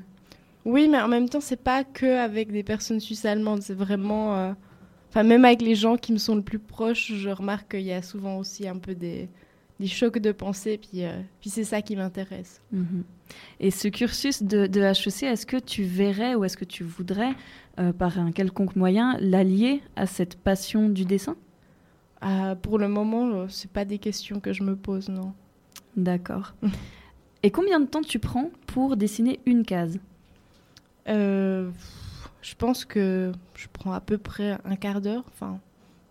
Oui, mais en même temps, c'est pas que avec des personnes suisses allemandes, c'est vraiment. Enfin, même avec les gens qui me sont le plus proches, je remarque qu'il y a souvent aussi un peu des, des chocs de pensée, puis, euh, puis c'est ça qui m'intéresse. Mhm. Et ce cursus de, de HEC, est-ce que tu verrais ou est-ce que tu voudrais, euh, par un quelconque moyen, l'allier à cette passion du dessin? Ah, pour le moment, euh, c'est pas des questions que je me pose, non. D'accord. Et combien de temps tu prends pour dessiner une case? Je pense que je prends à peu près un quart d'heure. Enfin,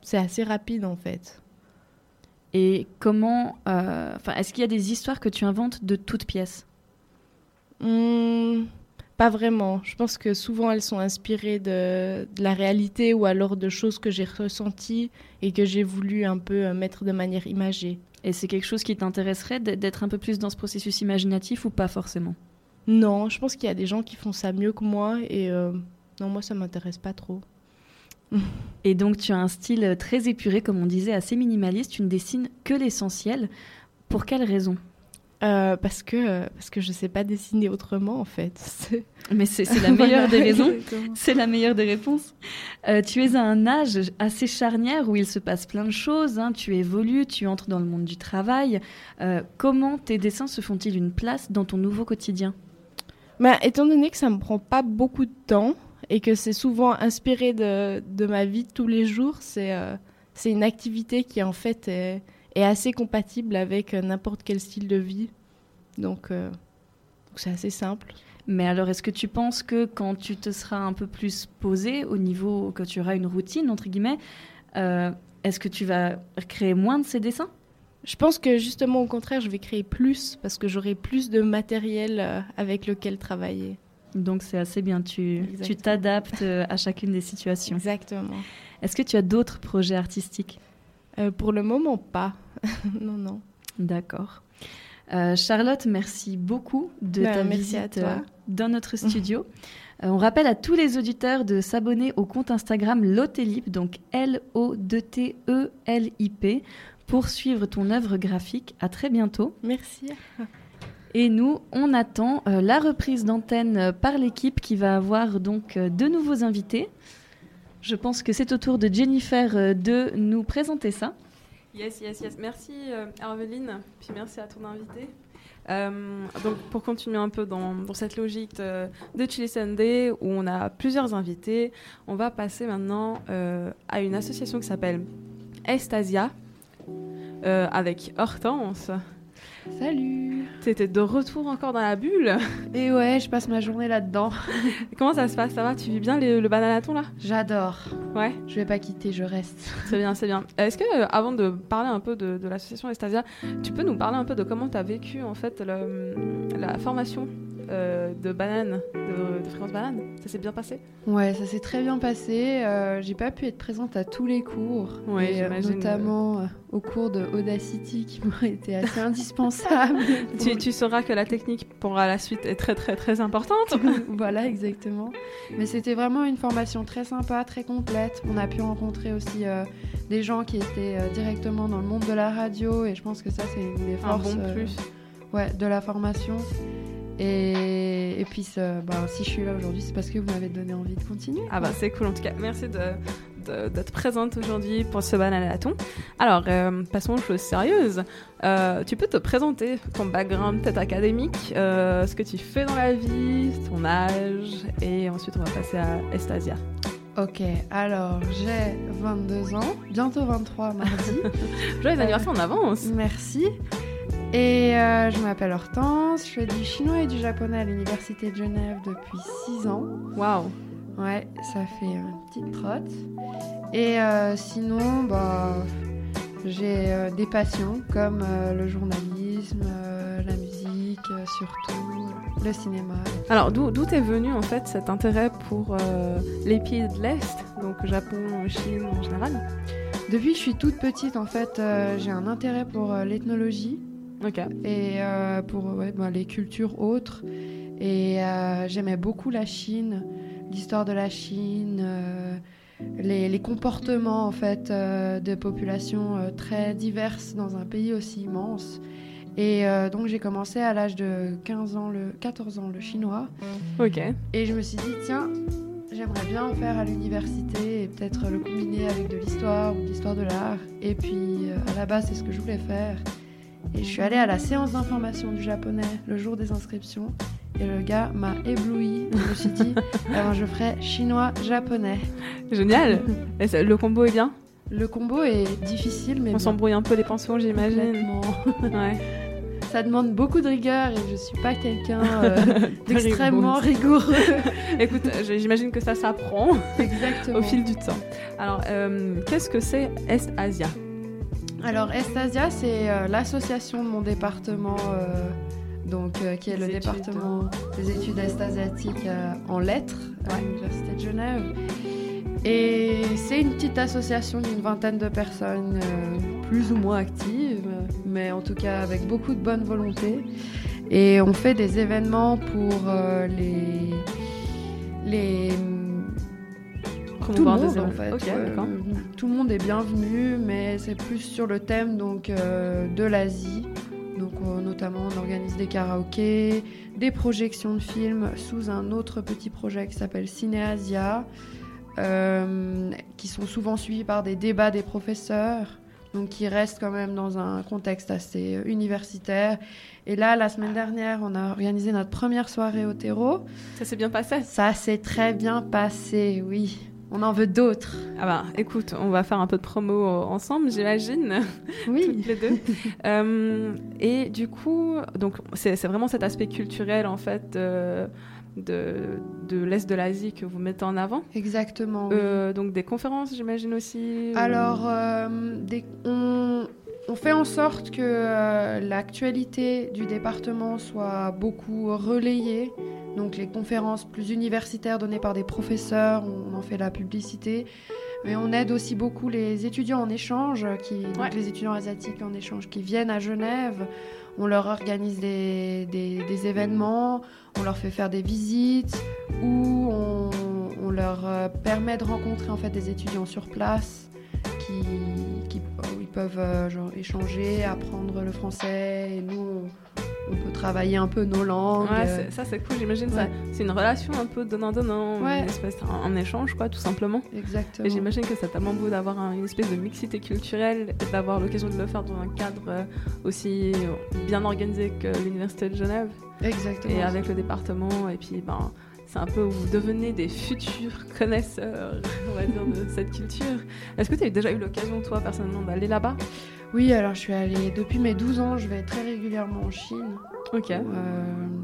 c'est assez rapide en fait. Et comment. euh, Enfin, est-ce qu'il y a des histoires que tu inventes de toutes pièces? Hmm, pas vraiment. Je pense que souvent elles sont inspirées de, de la réalité ou alors de choses que j'ai ressenties et que j'ai voulu un peu euh, mettre de manière imagée. Et c'est quelque chose qui t'intéresserait d'être un peu plus dans ce processus imaginatif ou pas forcément? Non, je pense qu'il y a des gens qui font ça mieux que moi et euh, non, moi ça m'intéresse pas trop. Et donc tu as un style très épuré, comme on disait, assez minimaliste. Tu ne dessines que l'essentiel. Pour quelle raison? Euh, parce que euh, parce que je sais pas dessiner autrement en fait. Mais c'est la meilleure Voilà, des raisons. C'est la meilleure des réponses. Euh, tu es à un âge assez charnière où il se passe plein de choses. hein. Tu évolues, tu entres dans le monde du travail. Euh, comment tes dessins se font-ils une place dans ton nouveau quotidien? Bah, étant donné que ça me prend pas beaucoup de temps et que c'est souvent inspiré de, de ma vie de tous les jours, c'est euh, c'est une activité qui en fait est, est assez compatible avec euh, n'importe quel style de vie. Donc euh, donc c'est assez simple. Mais alors, est-ce que tu penses que quand tu te seras un peu plus posé au niveau, que tu auras une routine, entre guillemets, euh, est-ce que tu vas créer moins de ces dessins? Je pense que justement au contraire, je vais créer plus parce que j'aurai plus de matériel avec lequel travailler. Donc c'est assez bien, tu t'adaptes euh, à chacune des situations. Exactement. Est-ce que tu as d'autres projets artistiques? Euh, Pour le moment, pas. non, non. D'accord. Euh, Charlotte, merci beaucoup de Bah, ta merci à visite toi. dans notre studio. Euh, on rappelle à tous les auditeurs de s'abonner au compte Instagram Lotelip, donc L-O-T-E-L-I-P, pour suivre ton œuvre graphique. À très bientôt. Merci. Et nous, on attend euh, la reprise d'antenne euh, par l'équipe qui va avoir donc euh, de nouveaux invités. Je pense que c'est au tour de Jennifer de nous présenter ça. Yes, yes, yes. Merci Herveline, puis merci à ton invité. Donc pour continuer un peu dans, cette logique de, Chili Sunday où on a plusieurs invités, on va passer maintenant à une association qui s'appelle Estasia avec Hortense. Salut T'étais de retour encore dans la bulle Et ouais, je passe ma journée là-dedans. Comment ça se passe Ça va? Tu vis bien les- le bananaton là? J'adore. Ouais. Je vais pas quitter, je reste. C'est bien, c'est bien. Est-ce que, euh, avant de parler un peu de, de l'association Estasia, tu peux nous parler un peu de comment tu as vécu en fait le- la formation euh, de banane, de, de fréquence banane? Ça s'est bien passé? Ouais, ça s'est très bien passé. Euh, j'ai pas pu être présente à tous les cours, Ouais, et, j'imagine. notamment euh, au cours de Audacity qui m'ont été assez tu, tu sauras que la technique pour la suite est très très très importante. voilà, exactement. Mais c'était vraiment une formation très sympa, très complète. On a pu rencontrer aussi euh, des gens qui étaient euh, directement dans le monde de la radio et je pense que ça, c'est une des Un forces bon euh, plus. ouais, de la formation. Et, et puis, bah, si je suis là aujourd'hui, c'est parce que vous m'avez donné envie de continuer. Ah bah c'est cool en tout cas. Merci de- d'être présente aujourd'hui pour ce bananaton. Alors euh, passons aux choses sérieuses. Euh, tu peux te présenter ton background peut-être académique, euh, ce que tu fais dans la vie, ton âge et ensuite on va passer à Estasia. Ok, alors j'ai 22 ans, bientôt 23 mardi. Joyeux anniversaire en avance. Merci. Et euh, je m'appelle Hortense, je fais du chinois et du japonais à l'université de Genève depuis 6 ans. Waouh Ouais, ça fait une petite trotte. Et euh, sinon, bah, j'ai euh, des passions comme euh, le journalisme, la musique, surtout le cinéma. Alors d'où t'es venu en fait cet intérêt pour les pays de l'Est, donc Japon, Chine en général? Depuis que je suis toute petite, en fait, j'ai un intérêt pour l'ethnologie. Et euh, pour ouais, bah, les cultures autres. Et j'aimais beaucoup la Chine, l'histoire de la Chine, euh, les, les comportements en fait euh, de populations euh, très diverses dans un pays aussi immense. Et euh, donc j'ai commencé à l'âge de 15 ans, le 14 ans le chinois. Ok. Et je me suis dit tiens, j'aimerais bien en faire à l'université et peut-être le combiner avec de l'histoire ou de l'histoire de l'art. Et puis euh, à la base c'est ce que je voulais faire. Et je suis allée à la séance d'information du japonais le jour des inscriptions. Et le gars m'a ébloui. Je me suis dit, ben, je ferai chinois-japonais. Génial Et ça- Le combo est bien Le combo est difficile, mais On s'embrouille un peu les pensions, j'imagine. Ouais. Ça demande beaucoup de rigueur et je suis pas quelqu'un euh, d'extrêmement rigoureux. Écoute, euh, j'imagine que ça s'apprend Exactement. au fil du temps. Alors, euh, qu'est-ce que c'est Est Asia Alors, Estasia, c'est euh, l'association de mon département, euh, donc, euh, qui est le études. département des études est-asiatiques en lettres à l'Université de Genève. Et c'est une petite association d'une vingtaine de personnes, plus ou moins actives, mais en tout cas avec beaucoup de bonne volonté. Et on fait des événements pour les. Tout le monde en fait. D'accord. Tout le monde est bienvenu, mais c'est plus sur le thème donc euh, de l'Asie. Donc euh, notamment on organise des karaokés, des projections de films sous un autre petit projet qui s'appelle Cinéasia, euh, qui sont souvent suivis par des débats des professeurs, donc qui restent quand même dans un contexte assez euh, universitaire. Et là, la semaine dernière, on a organisé notre première soirée au terreau. Ça s'est bien passé? Ça s'est très bien passé, oui. On en veut d'autres. Ah bah, écoute, on va faire un peu de promo ensemble, j'imagine. Oui. Toutes les deux. Euh, et du coup, donc c'est vraiment cet aspect culturel en fait euh, de, de l'est de l'Asie que vous mettez en avant. Exactement. oui. Euh, donc des conférences, j'imagine aussi. Alors, des- on, on fait en sorte que euh, l'actualité du département soit beaucoup relayée. Donc, les conférences plus universitaires données par des professeurs, on en fait la publicité. Mais on aide aussi beaucoup les étudiants en échange, qui, donc les étudiants asiatiques en échange qui viennent à Genève. On leur organise des, des- des événements, on leur fait faire des visites, ou on, on leur euh, permet de rencontrer en fait des étudiants sur place qui, peuvent euh, genre, échanger, apprendre le français. Et nous, on, peut travailler un peu nos langues. Ouais, euh, ça c'est cool, j'imagine. ça. C'est une relation un peu donnant-donnant, Ouais. une espèce, un, un échange, quoi, tout simplement. Exactement. Et j'imagine que c'est tellement beau d'avoir un- une espèce de mixité culturelle et d'avoir l'occasion de le faire dans un cadre euh, aussi bien organisé que l'Université de Genève. Exactement. Et avec le département, et puis ben. C'est un peu où vous devenez des futurs connaisseurs, on va dire, de cette culture. Est-ce que tu as déjà eu l'occasion, toi, personnellement, d'aller là-bas? Oui, alors je suis allée depuis mes 12 ans, je vais très régulièrement en Chine. Ok. Euh,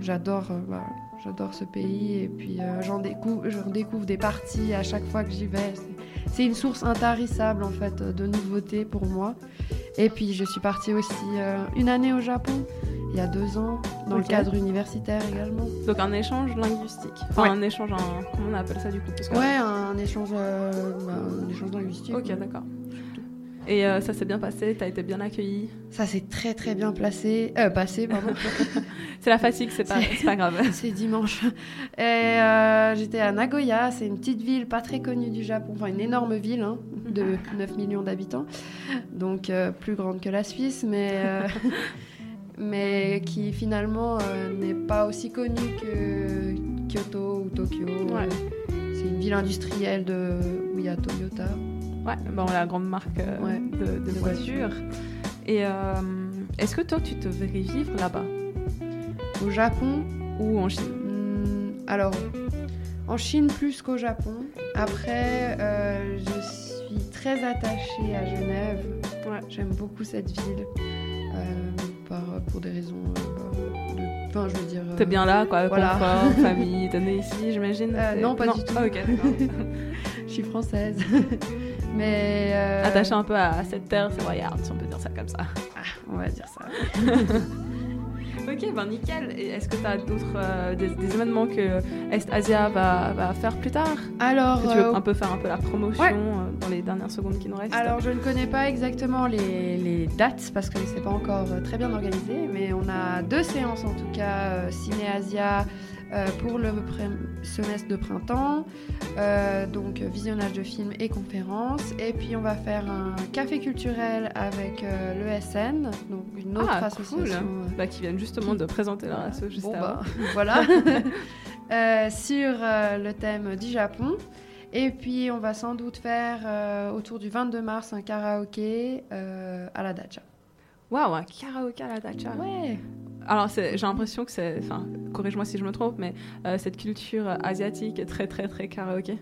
j'adore, euh, voilà, j'adore ce pays et puis euh, j'en découvre, j'en découvre des parties à chaque fois que j'y vais. C'est- C'est une source intarissable en fait de nouveautés pour moi. Et puis je suis partie aussi euh, une année au Japon il y a deux ans, dans le cadre universitaire également. Donc un échange linguistique. Enfin, Ouais. un échange, en... comment on appelle ça du coup Parce que- Ouais, un échange, euh, bah, un échange linguistique. Ok, d'accord. Et euh, ça s'est bien passé, t'as été bien accueilli Ça s'est très très bien placé, euh, passé, pardon. C'est la fatigue, c'est pas, grave. c'est dimanche. Et euh, j'étais à Nagoya, c'est une petite ville pas très connue du Japon, enfin une énorme ville hein, de 9 millions d'habitants, donc plus grande que la Suisse, mais, mais qui finalement euh, n'est pas aussi connue que Kyoto ou Tokyo. Ouais. C'est une ville industrielle de, où il y a Toyota. Ouais, bon, la grande marque euh, Ouais, de, de de voitures. Et euh, est-ce que toi, tu te verrais vivre là-bas? Au Japon? Ou en Chine? Hmm, Alors, en Chine plus qu'au Japon. Après, euh, je suis très attachée à Genève. J'aime beaucoup cette ville. euh, par, pour des raisons. euh, de- Enfin, je veux dire. euh, T'es bien là, quoi, voilà. confort, famille, t'es née ici, j'imagine Euh, non, pas du tout. Ah, ok, je suis française. Mais. euh, Attaché un peu à cette terre, c'est royal, si on peut dire ça comme ça. on va dire ça. Ok, ben nickel. Et est-ce que tu as d'autres euh, des, des événements que Est Asia va, va faire plus tard? Alors, Que tu veux euh, un peu faire un peu la promotion ouais. euh, dans les dernières secondes qui nous restent Alors, je ne connais pas exactement les, les dates parce que c'est pas encore très bien organisé, mais on a deux séances en tout cas, Ciné Asia pour le semestre de printemps, euh, donc euh, visionnage de films et conférences. Et puis, on va faire un café culturel avec euh, l'ESN, donc une autre ah, association. cool. euh, Bah, qui viennent justement de présenter leur asso juste Bon, avant. bah, voilà. Euh, sur euh, le thème du Japon. Et puis, on va sans doute faire euh, autour du 22 mars un karaoké euh, à la dacha. Waouh, un karaoké à la dacha. Ouais. Alors, j'ai l'impression que c'est. Enfin, corrige-moi si je me trompe, mais euh, cette culture asiatique est très, très, très karaoké.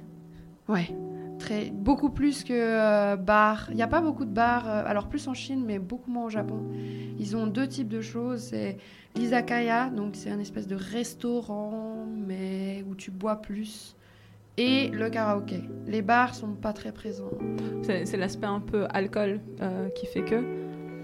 Ouais. Très, beaucoup plus que euh, bar. Il n'y a pas beaucoup de bars, euh, alors plus en Chine, mais beaucoup moins au Japon. Ils ont deux types de choses. C'est l'izakaya, donc c'est un espèce de restaurant, mais où tu bois plus. Et le karaoké. Les bars sont pas très présents. C'est c'est l'aspect un peu alcool euh, qui fait que.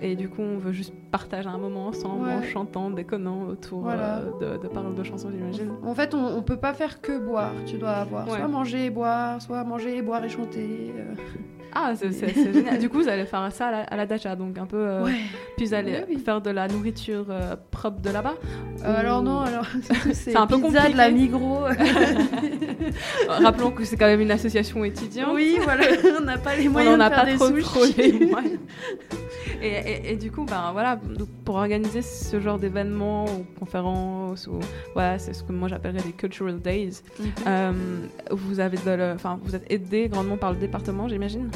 Et du coup, on veut juste partager un moment ensemble en Ouais. chantant, déconnant autour Voilà. euh, de, de paroles de chansons, j'imagine. En fait, on, on peut pas faire que boire. Tu dois avoir Ouais. soit manger et boire, soit manger et boire et chanter. euh. Ah, c'est génial. Du coup, vous allez faire ça à la, à la dacha, donc un peu. euh, Ouais. Puis vous allez Oui, faire de la nourriture euh, propre de là-bas Euh, alors Ou- non, alors c'est un peu compliqué. de la Migros. Rappelons que c'est quand même une association étudiante. Oui, voilà, on n'a pas les moyens On n'en a de faire pas trop, trop les moyens. Et, et- et du coup, ben voilà, donc pour organiser ce genre d'événements ou conférences ou voilà, c'est ce que moi j'appellerais des cultural days. Mhm. euh, vous avez de le- vous êtes aidé grandement par le département, j'imagine?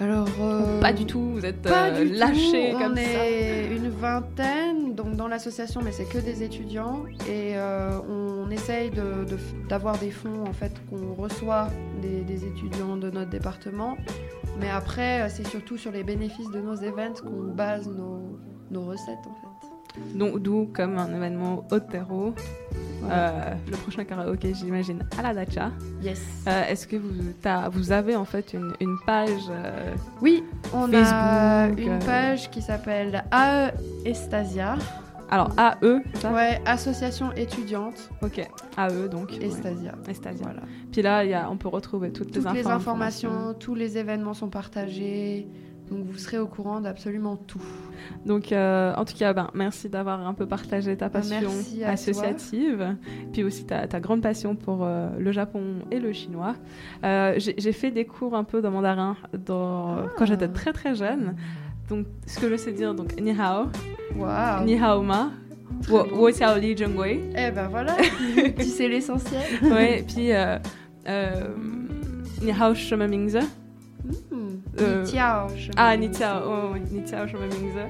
Alors euh, Pas du tout, vous êtes euh, du tout. lâché On comme est une vingtaine, donc dans l'association, mais c'est que des étudiants. Et euh, on essaye de- de f- d'avoir des fonds en fait qu'on reçoit des, des étudiants de notre département. Mais après, c'est surtout sur les bénéfices de nos events qu'on base nos, nos recettes en fait. D'où comme un événement haut terreau. Voilà. euh, le prochain karaoké, j'imagine, à la Dacha. Yes. Euh, Est-ce que vous, vous avez en fait une, une page euh, Oui, on a une page qui s'appelle AE Estasia. Alors AE, ça? Ouais, association étudiante. Ok, AE donc. Estasia. Estasia. Voilà. Puis là, il y a, on peut retrouver toutes, Toutes les, les infos- informations, tous les événements sont partagés. Donc vous serez au courant d'absolument tout. Donc, euh, en tout cas, ben, merci d'avoir un peu partagé ta Ben, passion à associative, puis aussi ta, ta grande passion pour euh, le Japon et le chinois. Euh, J'ai fait des cours un peu de mandarin dans- Ah. quand j'étais très très jeune. Donc, ce que je sais dire, donc ni hao, ni hao ma, wo wo xiao li zhengwei. Eh ben voilà, tu sais l'essentiel. ouais, puis ni hao sheme mingze. Hmm. Euh, tiao, sheme Ah, mingze. ni tiao, oh, oui, ni tiao sheme mingze.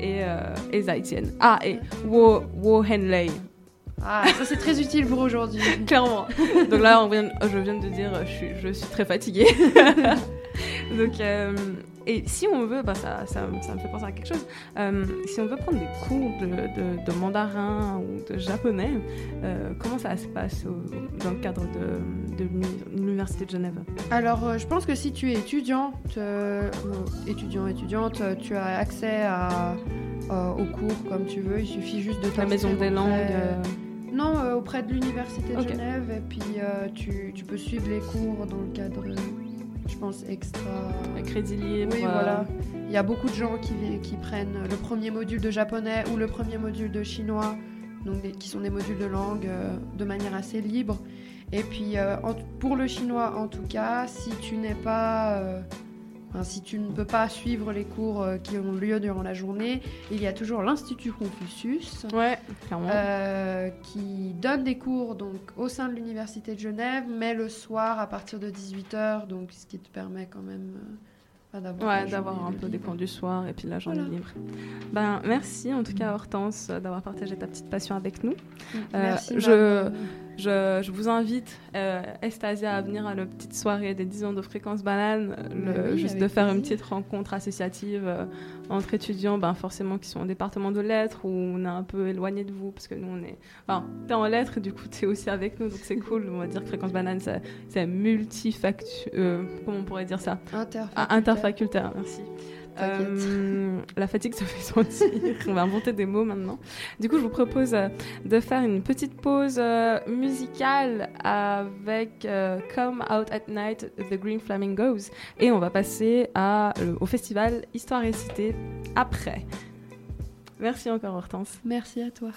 Et, euh, et zaitian. Ah, et wo, wo hen lei. Ah, ça c'est très utile pour aujourd'hui. Clairement. Donc là, on vient, je viens de dire, je suis, je suis très fatiguée. Donc, euh, et si on veut, bah ça, ça, ça me fait penser à quelque chose. Euh, si on veut prendre des cours de, de- de mandarin ou de japonais, euh, comment ça se passe au- dans le cadre de, de l'uni- l'université de Genève? Alors, euh, je pense que si tu es étudiante, euh, étudiant, étudiante, tu as accès à, euh, au cours comme tu veux. Il suffit juste de La maison des langues. Non, auprès de l'université de. Genève. Et puis tu, tu peux suivre les cours dans le cadre, je pense, extra. crédit libre. Oui, euh. voilà. Il y a beaucoup de gens qui, qui prennent le premier module de japonais ou le premier module de chinois, donc des- qui sont des modules de langue euh, de manière assez libre. Et puis euh, en- pour le chinois, en tout cas, si tu n'es pas, euh, enfin, si tu ne peux pas suivre les cours euh, qui ont lieu durant la journée, il y a toujours l'Institut Confucius, Ouais, euh, qui donne des cours donc au sein de l'université de Genève, mais le soir à partir de 18h, donc ce qui te permet quand même euh, enfin, d'avoir Ouais, un peu des cours du soir et puis la journée Voilà. libre. Ben, merci en tout cas Hortense euh, d'avoir partagé ta petite passion avec nous. Euh, Merci, je, Manon. Je, je vous invite, euh, Estasia, à venir à la petite soirée des 10 ans de fréquence banane, le- Oui, juste de faire une petite rencontre associative euh, entre étudiants, ben, forcément qui sont en département de lettres, où on est un peu éloigné de vous, parce que nous on est... Enfin, t'es en lettres et du coup t'es aussi avec nous, donc c'est cool. On va dire que fréquence banane, c'est c'est multifactu... euh, comment on pourrait dire ça? Interfacultaire. Ah, interfacultaire, merci. Euh, la fatigue se fait sentir. On va inventer des mots maintenant. Du coup, je vous propose euh, de faire une petite pause euh, musicale avec euh, Come Out at Night, The Green Flamingos. Et on va passer à, euh, au festival Histoire et Cité après. Merci encore, Hortense. Merci à toi.